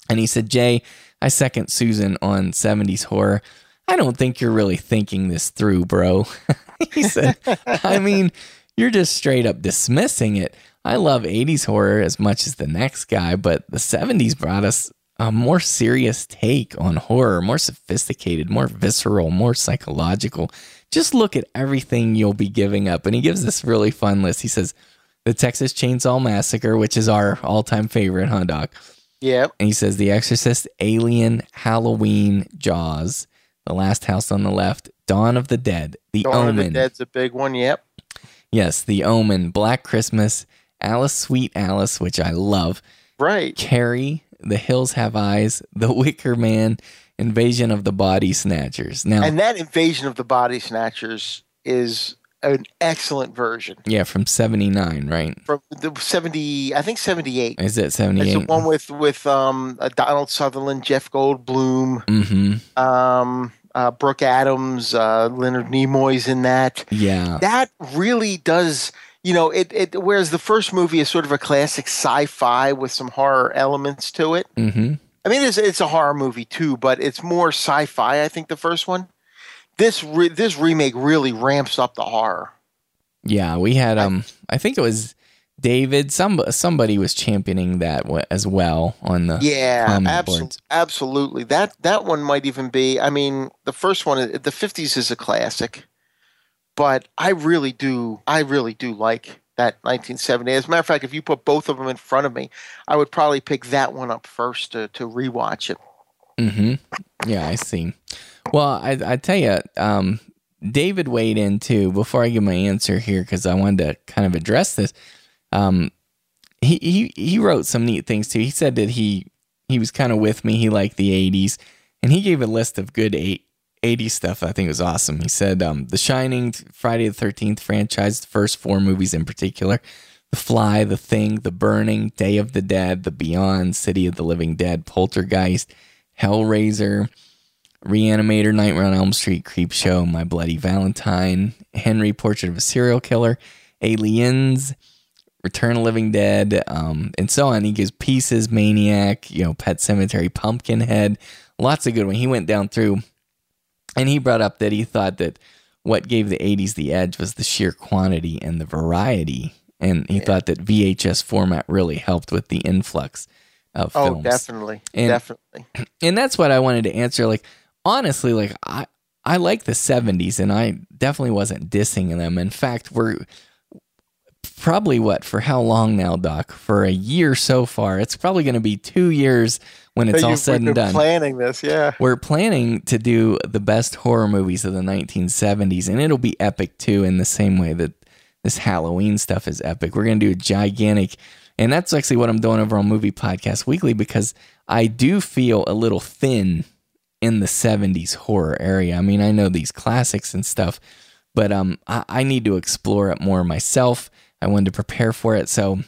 And he said, Jay, I second Susan on 70s horror. I don't think you're really thinking this through, bro. *laughs* he said, *laughs* I mean, you're just straight up dismissing it. I love 80s horror as much as the next guy, but the 70s brought us a more serious take on horror, more sophisticated, more visceral, more psychological. Just look at everything you'll be giving up. And he gives this really fun list. He says, The Texas Chainsaw Massacre, which is our all time favorite, huh, Doc? Yep. And he says The Exorcist, Alien, Halloween, Jaws, The Last House on the Left, Dawn of the Dead, The Dawn of the Omen. Dead's a big one. Yep. Yes, The Omen, Black Christmas, Alice Sweet Alice, which I love. Right. Carrie, The Hills Have Eyes, The Wicker Man, Invasion of the Body Snatchers. Now, And that Invasion of the Body Snatchers is an excellent version. yeah, from 79, right? From the 70, I think 78. Is it It's 78? the one with with um, uh, Donald Sutherland, Jeff Goldblum, mm-hmm. um, uh, Brooke Adams, uh, Leonard Nimoy's in that. Yeah. That really does, you know, it, it. Whereas the first movie is sort of a classic sci-fi with some horror elements to it. Mm-hmm. I mean, it's it's a horror movie too, but it's more sci-fi. I think the first one. This re- this remake really ramps up the horror. Yeah, we had um I think it was David some somebody was championing that as well on the Yeah, absolutely, absolutely. That that one might even be. I mean, the first one, the '50s is a classic, but I really do, I really do like that 1970. As a matter of fact, if you put both of them in front of me, I would probably pick that one up first to to rewatch it. Mm-hmm. Yeah, I see. Well, I I tell you, um, David weighed in too. Before I give my answer here, because I wanted to kind of address this. Um, he he he wrote some neat things too. He said that he he was kind of with me. He liked the '80s, and he gave a list of good eight. 80s stuff I think was awesome. He said um, The Shining, Friday the 13th franchise, the first four movies in particular, The Fly, The Thing, The Burning, Day of the Dead, The Beyond, City of the Living Dead, Poltergeist, Hellraiser, Reanimator, Nightmare on Elm Street, Creepshow, My Bloody Valentine, Henry, Portrait of a Serial Killer, Aliens, Return of the Living Dead, um, and so on. He gives Pieces, Maniac, you know, Pet Sematary, Pumpkinhead, lots of good ones. He went down through, and he brought up that he thought that what gave the 80s the edge was the sheer quantity and the variety. And he thought that VHS format really helped with the influx of Oh, films. definitely, And- definitely. *clears throat* and that's what I wanted to answer. Like honestly, like I I like the '70s, and I definitely wasn't dissing them. In fact, we're probably what for how long now, Doc? For a year so far. It's probably going to be two years when it's So all said and done. Planning this, yeah. We're planning to do the best horror movies of the 1970s, and it'll be epic too, in the same way that this Halloween stuff is epic. We're going to do a gigantic, and that's actually what I'm doing over on Movie Podcast Weekly because I do feel a little thin in the 70s horror area. I mean, I know these classics and stuff, but um, I, I need to explore it more myself. I wanted to prepare for it, so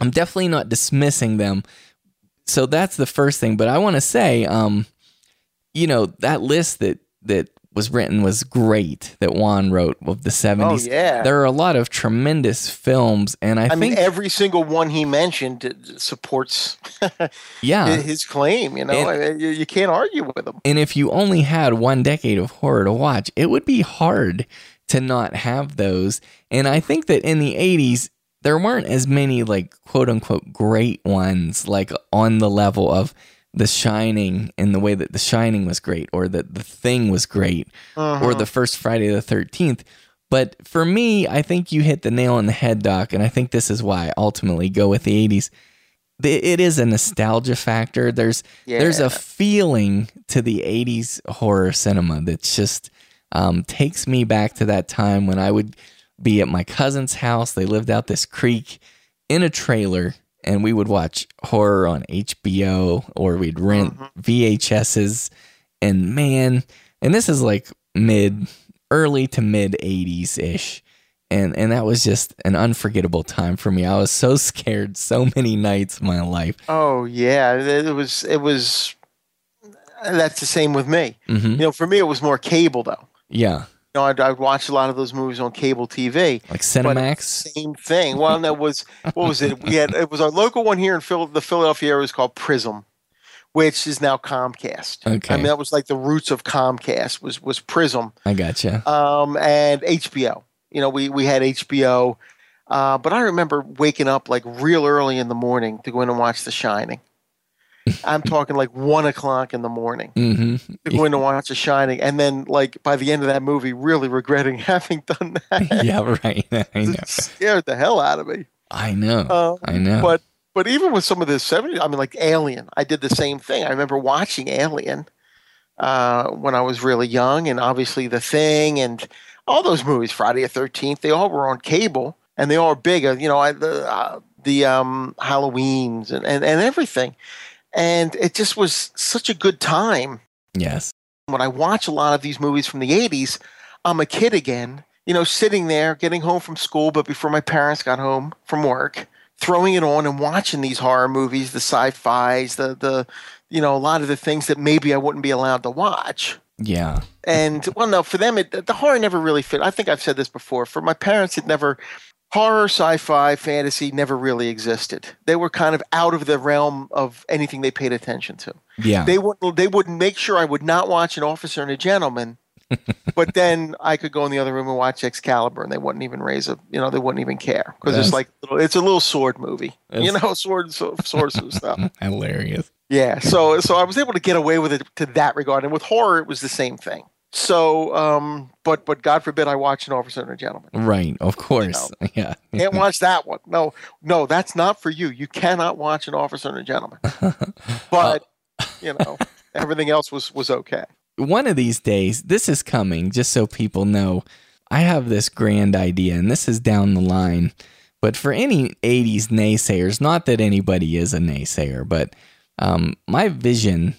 I'm definitely not dismissing them. So that's the first thing. But I want to say, um, you know, that list that that was written was great that Juan wrote of the 70s. Oh, yeah. There are a lot of tremendous films, and I, I, think mean, every single one he mentioned uh, supports *laughs* Yeah. his claim. You know, And- I mean, you, you can't argue with him. And if you only had one decade of horror to watch, it would be hard to not have those. And I think that in the 80s, there weren't as many like quote unquote great ones, like on the level of The Shining in the way that The Shining was great, or that The Thing was great, or Uh-huh. the first Friday the 13th. But for me, I think you hit the nail on the head, Doc. And I think this is why I ultimately go with the 80s. It is a nostalgia factor. There's there's a feeling to the 80s horror cinema that just um, takes me back to that time when I would be at my cousin's house. They lived out this creek in a trailer and we would watch horror on HBO or we'd rent VHSs. And man, and this is like mid, early to mid 80s ish. And, and that was just an unforgettable time for me. I was so scared so many nights of my life. Oh yeah, it was it was. That's the same with me. Mhm. You know, for me it was more cable though. Yeah. You know, I'd, I'd watch a lot of those movies on cable TV. Like Cinemax. Same thing. Well, that was what was it? We had it was our local one here in Phil, the Philadelphia area was called Prism, which is now Comcast. Okay. I mean that was like the roots of Comcast was was Prism, I gotcha. um, and HBO. You know, we we had HBO, uh, but I remember waking up like real early in the morning to go in and watch The Shining. I'm talking like one o'clock in the morning hmm to go in and watch The Shining, and then like by the end of that movie, really regretting *laughs* having done that. *laughs* yeah, right. *laughs* I know. It scared the hell out of me. I know. Um, I know. But but even with some of the 70s, I mean, like Alien, I did the same thing. I remember watching Alien uh, when I was really young, and obviously The Thing and all those movies, Friday the 13th, they all were on cable and they all were big. uh, You know, I, the, uh, the um, Halloweens and, and, and everything. And it just was such a good time yes. when I watch a lot of these movies from the 80s, I'm a kid again, you know, sitting there getting home from school, but before my parents got home from work, throwing it on and watching these horror movies, the sci-fis, the the you know, a lot of the things that maybe I wouldn't be allowed to watch. Yeah. And well, no, for them, it, the horror never really fit. I think I've said this before. For my parents, it never horror, sci-fi, fantasy never really existed. They were kind of out of the realm of anything they paid attention to. Yeah. They wouldn't. They would make sure I would not watch an officer and a gentleman. *laughs* but then I could go in the other room and watch Excalibur, and they wouldn't even raise a, you know, they wouldn't even care because it's like it's a little sword movie, you know, *laughs* sword so, swords and stuff. *laughs* Hilarious. Yeah, so so I was able to get away with it to that regard, and with horror, it was the same thing. So, um, but but God forbid I watch an officer and a gentleman. Right. Of course. *laughs* Yeah. Can't watch that one. No, no, that's not for you. You cannot watch an officer and a gentleman. *laughs* But you know, everything else was was okay. One of these days, this is coming, just so people know. I have this grand idea, and this is down the line. But for any 80s naysayers, not that anybody is a naysayer, but um, my vision.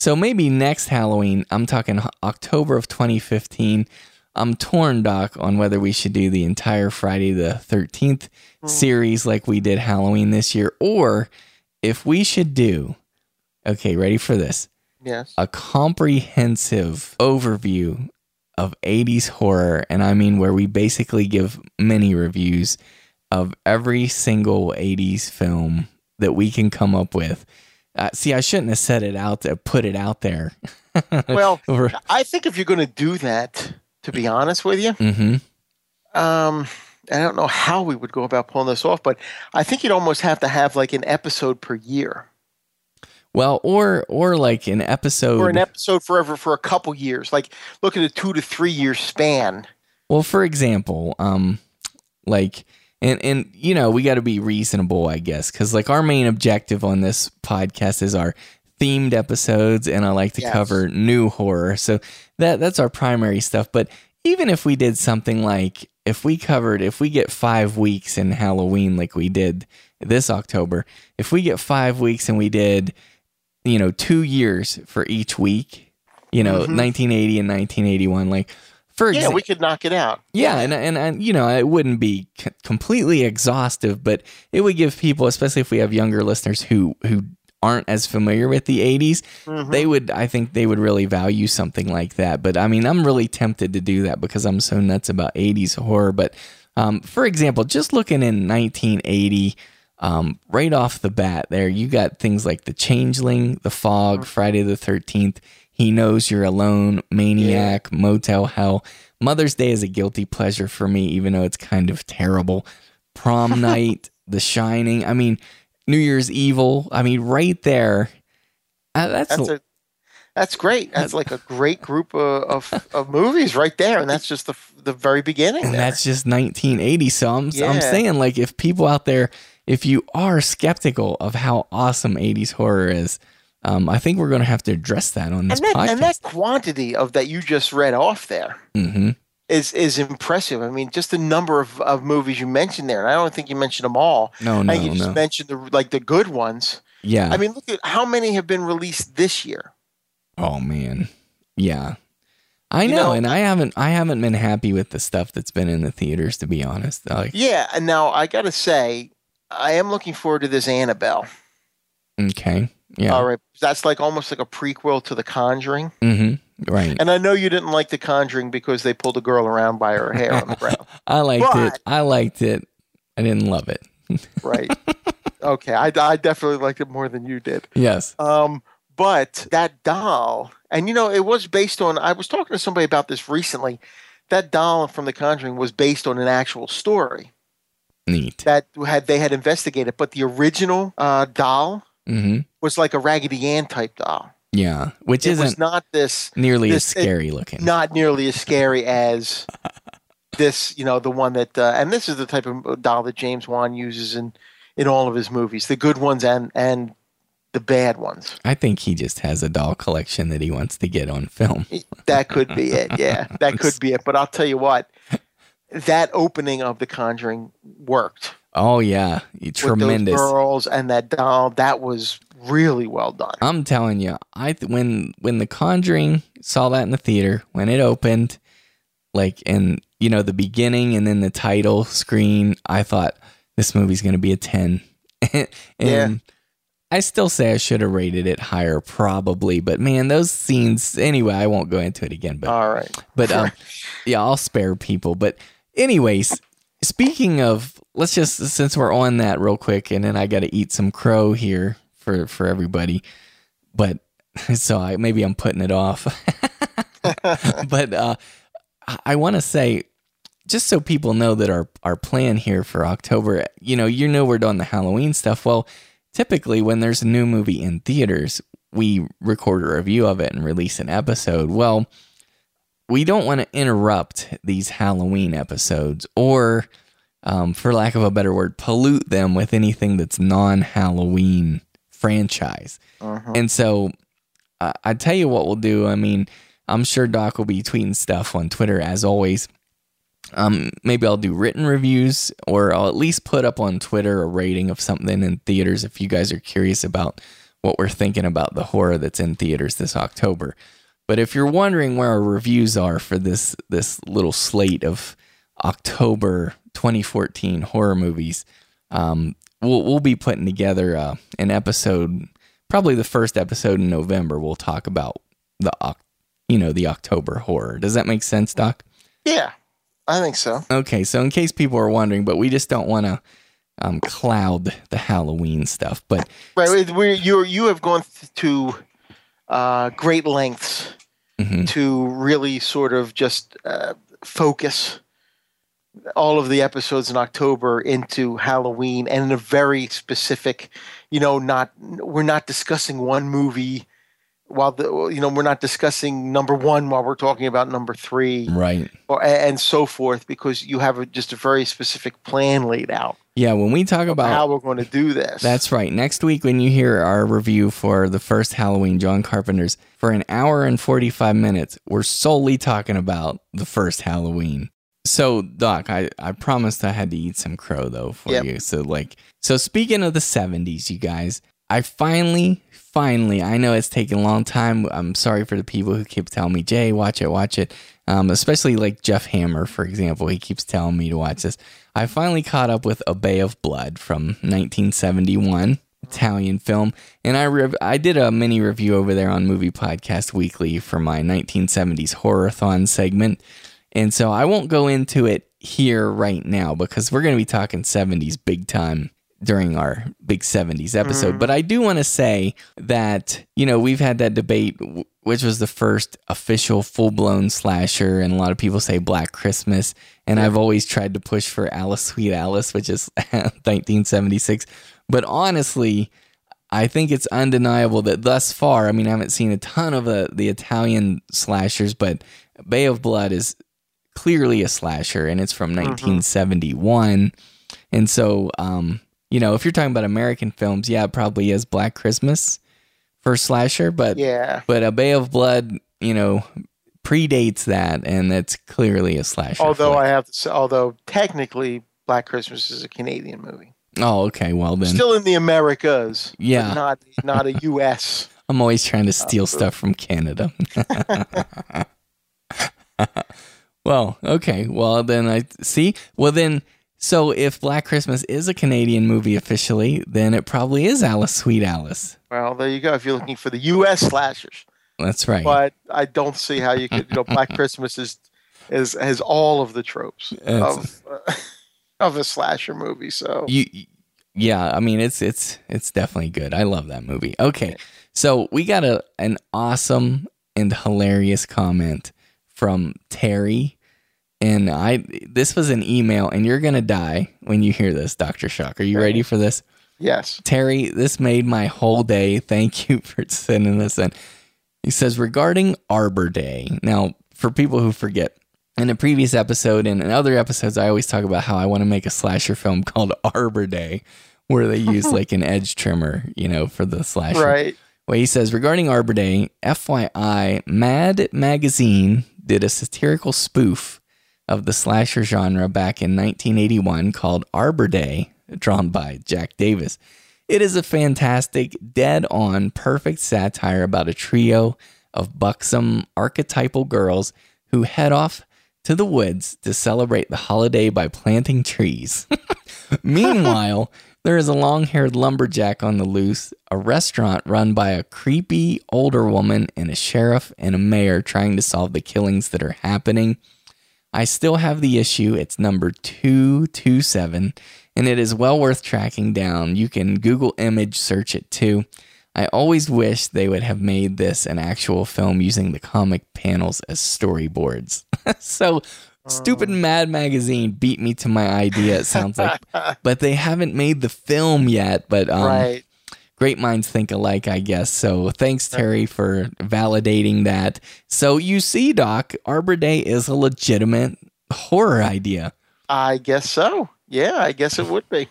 So maybe next Halloween, I'm talking October of 2015. I'm torn, Doc, on whether we should do the entire Friday the 13th hmm. series like we did Halloween this year, or if we should do, okay, ready for this? Yes. a comprehensive overview of 80s horror. And I mean, where we basically give many reviews of every single 80s film that we can come up with. Uh, see, I shouldn't have said it out there, put it out there. *laughs* Well, *laughs* I think if you're going to do that, to be honest with you, hmm um, I don't know how we would go about pulling this off, but I think you'd almost have to have like an episode per year Well, or or like an episode. or an episode forever for a couple years. Like look at a two to three year span. Well, for example, um, like, and and you know, we got to be reasonable, I guess, because like our main objective on this podcast is our themed episodes, and I like to Yes. cover new horror, so that that's our primary stuff. But even if we did something like if we covered, if we get five weeks in Halloween, like we did this October, if we get five weeks and we did, you know, two years for each week, you know, Mhm. 1980 and 1981, like. For Yeah, exa- we could knock it out. yeah, and, and and you know, it wouldn't be c- completely exhaustive, but it would give people, especially if we have younger listeners who who aren't as familiar with the 80s, Mhm. they would I think they would really value something like that. But I mean, I'm really tempted to do that because I'm so nuts about 80s horror, but um, for example, just looking in 1980 um, right off the bat there, you got things like The Changeling, The Fog, Friday the 13th, He Knows You're Alone, Maniac, Motel Hell. Mother's Day is a guilty pleasure for me, even though it's kind of terrible. Prom *laughs* Night, The Shining. I mean, New Year's Evil. I mean, right there. Uh, that's, That's a that's great. That's like a great group of, of, of movies right there, and that's just the the very beginning. and there. that's just 1980. So I'm, I'm saying, like, if people out there, if you are skeptical of how awesome 80s horror is, um, I think we're going to have to address that on this and that podcast. and that quantity of that you just read off there hmm is is impressive. I mean, just the number of, of movies you mentioned there, and I don't think you mentioned them all. No, I no, think you just no. mentioned the like the good ones. Yeah. I mean, look at how many have been released this year. Oh man. Yeah. I You know, know- and I haven't I haven't been happy with the stuff that's been in the theaters to be honest. Like Yeah, and now I got to say, I am looking forward to this Annabelle. okay. Yeah. All right, that's like almost like a prequel to The Conjuring. Mhm. Right. And I know you didn't like The Conjuring because they pulled a girl around by her hair on the *laughs* ground. I liked But- it. I liked it. I didn't love it. *laughs* Right. okay, I, I definitely liked it more than you did. Yes. Um, but that doll, and you know, it was based on. I was talking to somebody about this recently. That doll from The Conjuring was based on an actual story Neat. that had they had investigated. But the original uh, doll Mhm. Was like a Raggedy Ann type doll. Yeah. Which it isn't was not this nearly this- as scary looking. not nearly as scary as *laughs* this. You know, the one that, uh, and this is the type of doll that James Wan uses in in all of his movies, the good ones and and the bad ones. I think he just has a doll collection that he wants to get on film. That could be it. *laughs* Yeah, that could be it. But I'll tell you what, that opening of The Conjuring worked. Oh yeah. With Tremendous. those girls and that doll, that was really well done. I'm telling you, I th- when when The Conjuring saw that in the theater when it opened, like in you know the beginning and then the title screen, I thought this movie's gonna be a ten, *laughs* and Yeah. I still say I should have rated it higher, probably. But man, those scenes. Anyway, I won't go into it again. But All right. but um, *laughs* yeah, I'll spare people. But anyways, speaking of, let's just since we're on that real quick, and then I got to eat some crow here for for everybody. But *laughs* so I maybe I'm putting it off. *laughs* but uh, I- want to say, just so people know that our our plan here for October, you know, you know we're doing the Halloween stuff. Well, typically when there's a new movie in theaters, we record a review of it and release an episode. Well we don't want to interrupt these Halloween episodes or, um, for lack of a better word, pollute them with anything that's non Halloween franchise. Uh-huh. And so uh, I tell you what we'll do. I mean, I'm sure Doc will be tweeting stuff on Twitter as always. Um, maybe I'll do written reviews or I'll at least put up on Twitter a rating of something in theaters if you guys are curious about what we're thinking about the horror that's in theaters this October. But if you're wondering where our reviews are for this this little slate of October 2014 horror movies, um, we'll we'll be putting together uh, an episode, probably the first episode in November. We'll talk about the you know the October horror. Does that make sense, Doc? Yeah, I think so. Okay, so in case people are wondering, but we just don't want to um, cloud the Halloween stuff. But Right. We you you have gone to uh, great lengths Mhm. to really sort of just uh, focus all of the episodes in October into Halloween and in a very specific, you know, not we're not discussing one movie while the you know we're not discussing number one while we're talking about number three right, or and so forth because you have a, just a very specific plan laid out yeah, when we talk about how we're going to do this. That's right. Next week, when you hear our review for the first Halloween, John Carpenter's, for an hour and 45 minutes, we're solely talking about the first Halloween. So, Doc, I, I promised I had to eat some crow, though, for Yep. you. So, like, so speaking of the 70s, you guys, I finally, finally, I know it's taken a long time. I'm sorry for the people who keep telling me, Jay, watch it, watch it. Um, especially like Jeff Hammer, for example. He keeps telling me to watch this. I finally caught up with A Bay of Blood from 1971. Italian film, and I rev- I did a mini review over there on Movie Podcast Weekly for my 1970s horror-thon segment, and so I won't go into it here right now because we're going to be talking 70s big time during our big 70s episode. Mm. But I do want to say that, you know, we've had that debate, which was the first official full blown slasher. And a lot of people say Black Christmas. And I've always tried to push for Alice Sweet Alice, which is *laughs* 1976. But honestly, I think it's undeniable that thus far, I mean, I haven't seen a ton of the, the Italian slashers, but Bay of Blood is clearly a slasher and it's from 1971. And so, um, you know, if you're talking about American films, yeah, it probably is Black Christmas for slasher, but Yeah. but A Bay of Blood, you know, predates that, and it's clearly a slasher. Although flick. I have to say, although technically Black Christmas is a Canadian movie, oh, okay. Well then, still in the Americas. but Yeah. not not a *laughs* U.S. I'm always trying to steal stuff from Canada. *laughs* *laughs* well, okay. Well, then I see. Well, then, so if Black Christmas is a Canadian movie officially, then it probably is Alice, Sweet Alice. Well, there you go. If you're looking for the U.S. slashers, That's right. but I don't see how you could. You know, Black *laughs* Christmas is is has all of the tropes of *laughs* of a slasher movie. So you yeah i mean it's it's it's definitely good i love that movie okay so we got a an awesome and hilarious comment from terry. And i this was an email and you're gonna die when you hear this dr shock. Are you ready for this? Yes, terry this made my whole day. Thank you for sending this in. He says regarding arbor day. Now for people who forget in a previous episode and in other episodes, I always talk about how I want to make a slasher film *laughs* called Arbor Day, where they use *laughs* like an edge trimmer, you know, for the slasher. right. Well, he says regarding Arbor Day, FYI, Mad Magazine did a satirical spoof of the slasher genre back in 1981 called Arbor Day, drawn by Jack Davis. It is a fantastic, dead on, perfect satire about a trio of buxom, archetypal girls who head off to the woods to celebrate the holiday by planting trees. *laughs* Meanwhile, there is a long haired lumberjack on the loose, a restaurant run by a creepy older woman, and a sheriff and a mayor trying to solve the killings that are happening. I still have the issue. It's number 227, and it is well worth tracking down. You can Google image search it too. I always wish they would have made this an actual film using the comic panels as storyboards. *laughs* so, stupid Mad Magazine beat me to my idea, it sounds like. *laughs* but they haven't made the film yet. But um, right. great minds think alike, I guess. So, thanks, Terry, for validating that. So, you see, Doc, Arbor Day is a legitimate horror idea. I guess so. Yeah, I guess it would be.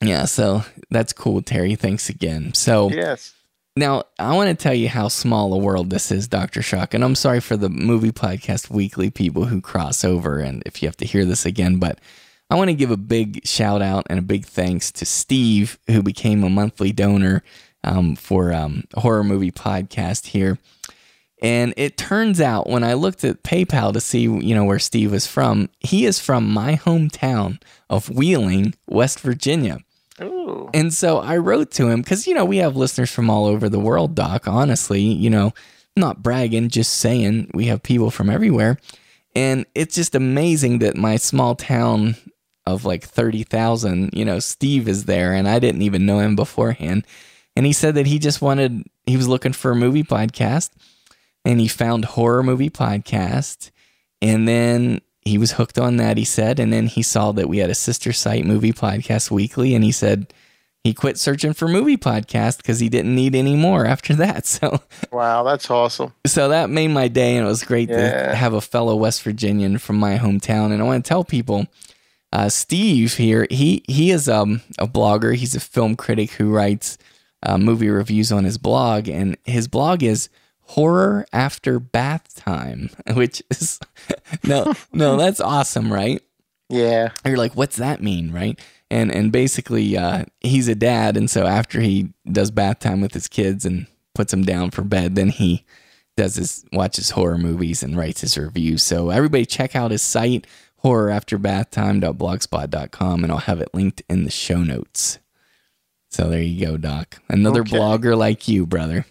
Yeah, so that's cool, Terry. Thanks again. So, Yes. Now, I want to tell you how small a world this is, Dr. Shock. And I'm sorry for the movie podcast weekly people who cross over and if you have to hear this again, but I want to give a big shout out and a big thanks to Steve, who became a monthly donor um, for um, horror movie podcast here. And it turns out when I looked at PayPal to see, you know, where Steve was from, he is from my hometown of Wheeling, West Virginia. Ooh. And so I wrote to him because, you know, we have listeners from all over the world, Doc. Honestly, you know, not bragging, just saying we have people from everywhere. And it's just amazing that my small town of like 30,000, you know, Steve is there and I didn't even know him beforehand. And he said that he just wanted, he was looking for a movie podcast and he found Horror Movie Podcast. And then he was hooked on that, he said. And then he saw that we had a sister site, Movie Podcast Weekly, and he said he quit searching for movie podcast because he didn't need any more after that. *laughs* So, Wow, that's awesome. so that made my day, and it was great Yeah. to have a fellow West Virginian from my hometown. And I want to tell people, uh, Steve here, he he is um, a blogger. He's a film critic who writes uh, movie reviews on his blog, and his blog is horror after bath time, *laughs* which is no, no, that's awesome, right? Yeah. You're like, what's that mean, right? And and basically, uh, he's a dad, and so after he does bath time with his kids and puts them down for bed, then he does his watches horror movies and writes his reviews. So everybody check out his site, horrorafterbathtime.blogspot.com, and I'll have it linked in the show notes. So there you go, Doc. Another Okay. blogger like you, brother.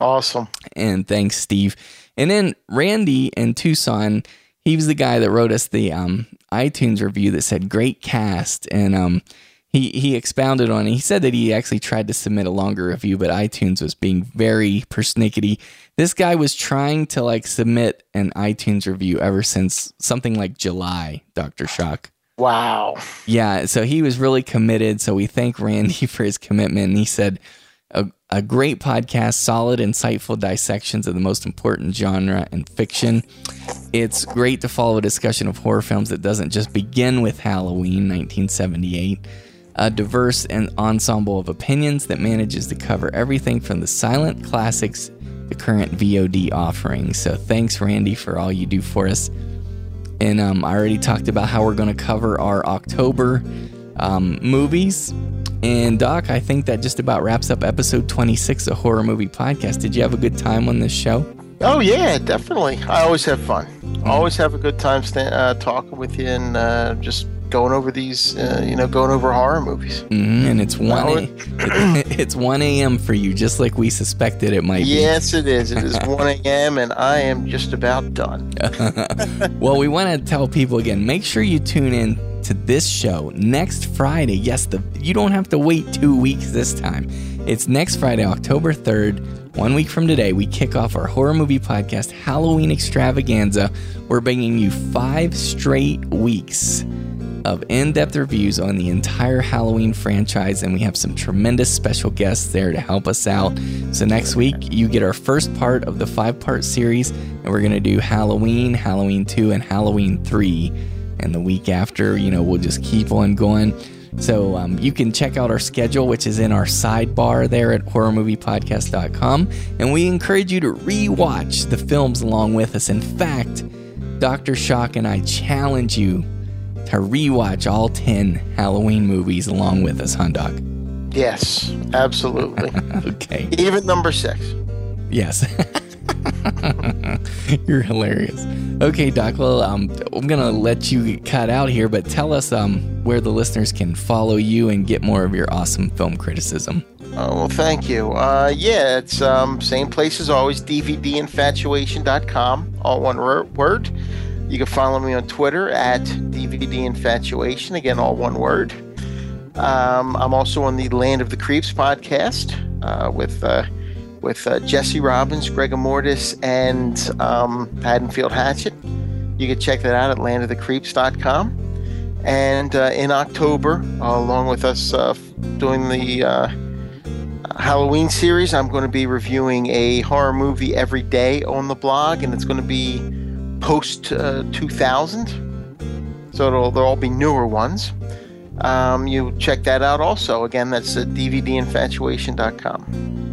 Awesome. And thanks, Steve. And then Randy in Tucson, he was the guy that wrote us the um, iTunes review that said great cast. And um, he, he expounded on it. He said that he actually tried to submit a longer review, but iTunes was being very persnickety. This guy was trying to like submit an iTunes review ever since something like July, Dr. Shock. Wow. Yeah, so he was really committed. So we thank Randy *laughs* for his commitment. And he said, a, a great podcast, solid, insightful dissections of the most important genre in fiction. It's great to follow a discussion of horror films that doesn't just begin with Halloween 1978. A diverse and ensemble of opinions that manages to cover everything from the silent classics the current VOD offerings. So thanks, Randy, for all you do for us. And um, I already talked about how we're going to cover our October um, movies. And Doc, I think that just about wraps up episode 26 of Horror Movie Podcast. Did you have a good time on this show? Oh yeah, definitely. I always have fun. Always have a good time sta- uh, talking with you and uh, just going over these, uh, you know, going over horror movies. hmm And it's one, a- *coughs* it's one a.m. for you, just like we suspected it might be. Yes, it is. It is *laughs* 1 a.m. and I am just about done. *laughs* well, we want to tell people again. Make sure you tune in to this show next Friday. Yes, the you don't have to wait two weeks this time. It's next Friday, October third. One week from today, we kick off our horror movie podcast Halloween extravaganza. We're bringing you five straight weeks of in depth reviews on the entire Halloween franchise, and we have some tremendous special guests there to help us out. So, next week, you get our first part of the five part series, and we're going to do Halloween, Halloween 2, and Halloween 3. And the week after, you know, we'll just keep on going. So um, you can check out our schedule, which is in our sidebar there at horrormoviepodcast.com. And we encourage you to rewatch the films along with us. In fact, Dr. Shock and I challenge you to rewatch all 10 Halloween movies along with us, huh, Doc? Yes, absolutely. *laughs* okay. Even number six. Yes. *laughs* *laughs* You're hilarious. Okay, Doc. Well, um, I'm gonna let you cut out here, but tell us um, where the listeners can follow you and get more of your awesome film criticism. Oh, well, thank you. Uh, yeah, it's um, same place as always, dvdinfatuation.com, all one wor- word. You can follow me on Twitter at dvdinfatuation, again, all one word. Um, I'm also on the Land of the Creeps podcast uh, with uh, with uh, Jesse Robbins, Gregor Mortis, and um, Haddonfield Hatchet. You can check that out at landofthecreeps.com. And uh, in October, along with us uh, doing the uh, Halloween series, I'm going to be reviewing a horror movie every day on the blog, and it's going to be post uh, 2000. So it'll, there'll all be newer ones. Um, you check that out also. Again, that's at dvdinfatuation.com.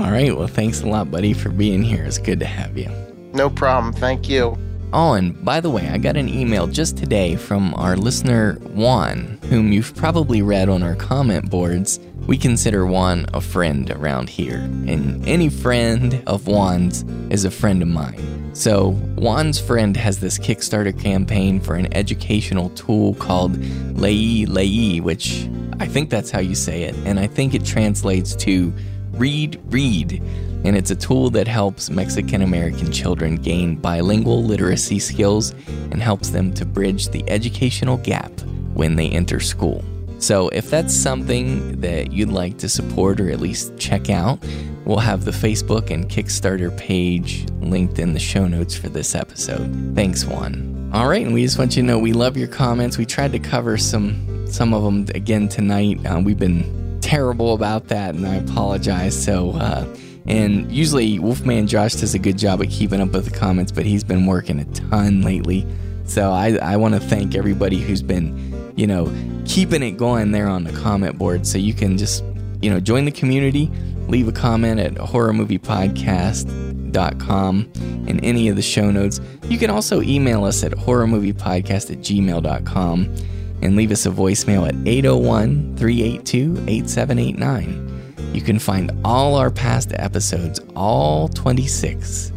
All right. Well, thanks a lot, buddy, for being here. It's good to have you. No problem. Thank you. Oh, and by the way, I got an email just today from our listener Juan, whom you've probably read on our comment boards. We consider Juan a friend around here, and any friend of Juan's is a friend of mine. So, Juan's friend has this Kickstarter campaign for an educational tool called Lei Lei, which I think that's how you say it, and I think it translates to Read Read, and it's a tool that helps Mexican American children gain bilingual literacy skills and helps them to bridge the educational gap when they enter school. So, if that's something that you'd like to support or at least check out, we'll have the Facebook and Kickstarter page linked in the show notes for this episode. Thanks, Juan. All right, and we just want you to know we love your comments. We tried to cover some some of them again tonight. Uh, we've been terrible about that, and I apologize. So, uh, and usually Wolfman Josh does a good job of keeping up with the comments, but he's been working a ton lately. So I, I want to thank everybody who's been, you know, keeping it going there on the comment board. So you can just, you know, join the community, leave a comment at horrormoviepodcast.com in any of the show notes. You can also email us at horrormoviepodcast at gmail.com and leave us a voicemail at 801 382 8789. You can find all our past episodes, all 26,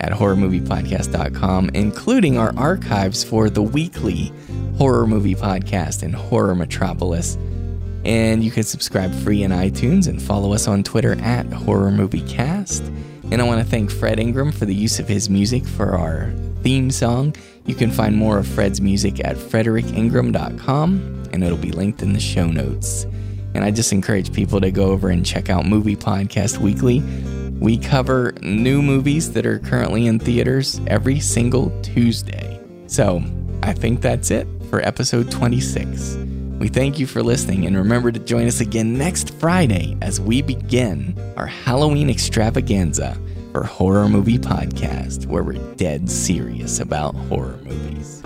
at horrormoviepodcast.com, including our archives for the weekly horror movie podcast and Horror Metropolis. And you can subscribe free in iTunes and follow us on Twitter at HorrorMovieCast. And I want to thank Fred Ingram for the use of his music for our theme song. You can find more of Fred's music at fredericingram.com, and it'll be linked in the show notes. And I just encourage people to go over and check out Movie Podcast Weekly. We cover new movies that are currently in theaters every single Tuesday. So I think that's it for episode 26. We thank you for listening and remember to join us again next Friday as we begin our Halloween extravaganza for Horror Movie Podcast, where we're dead serious about horror movies.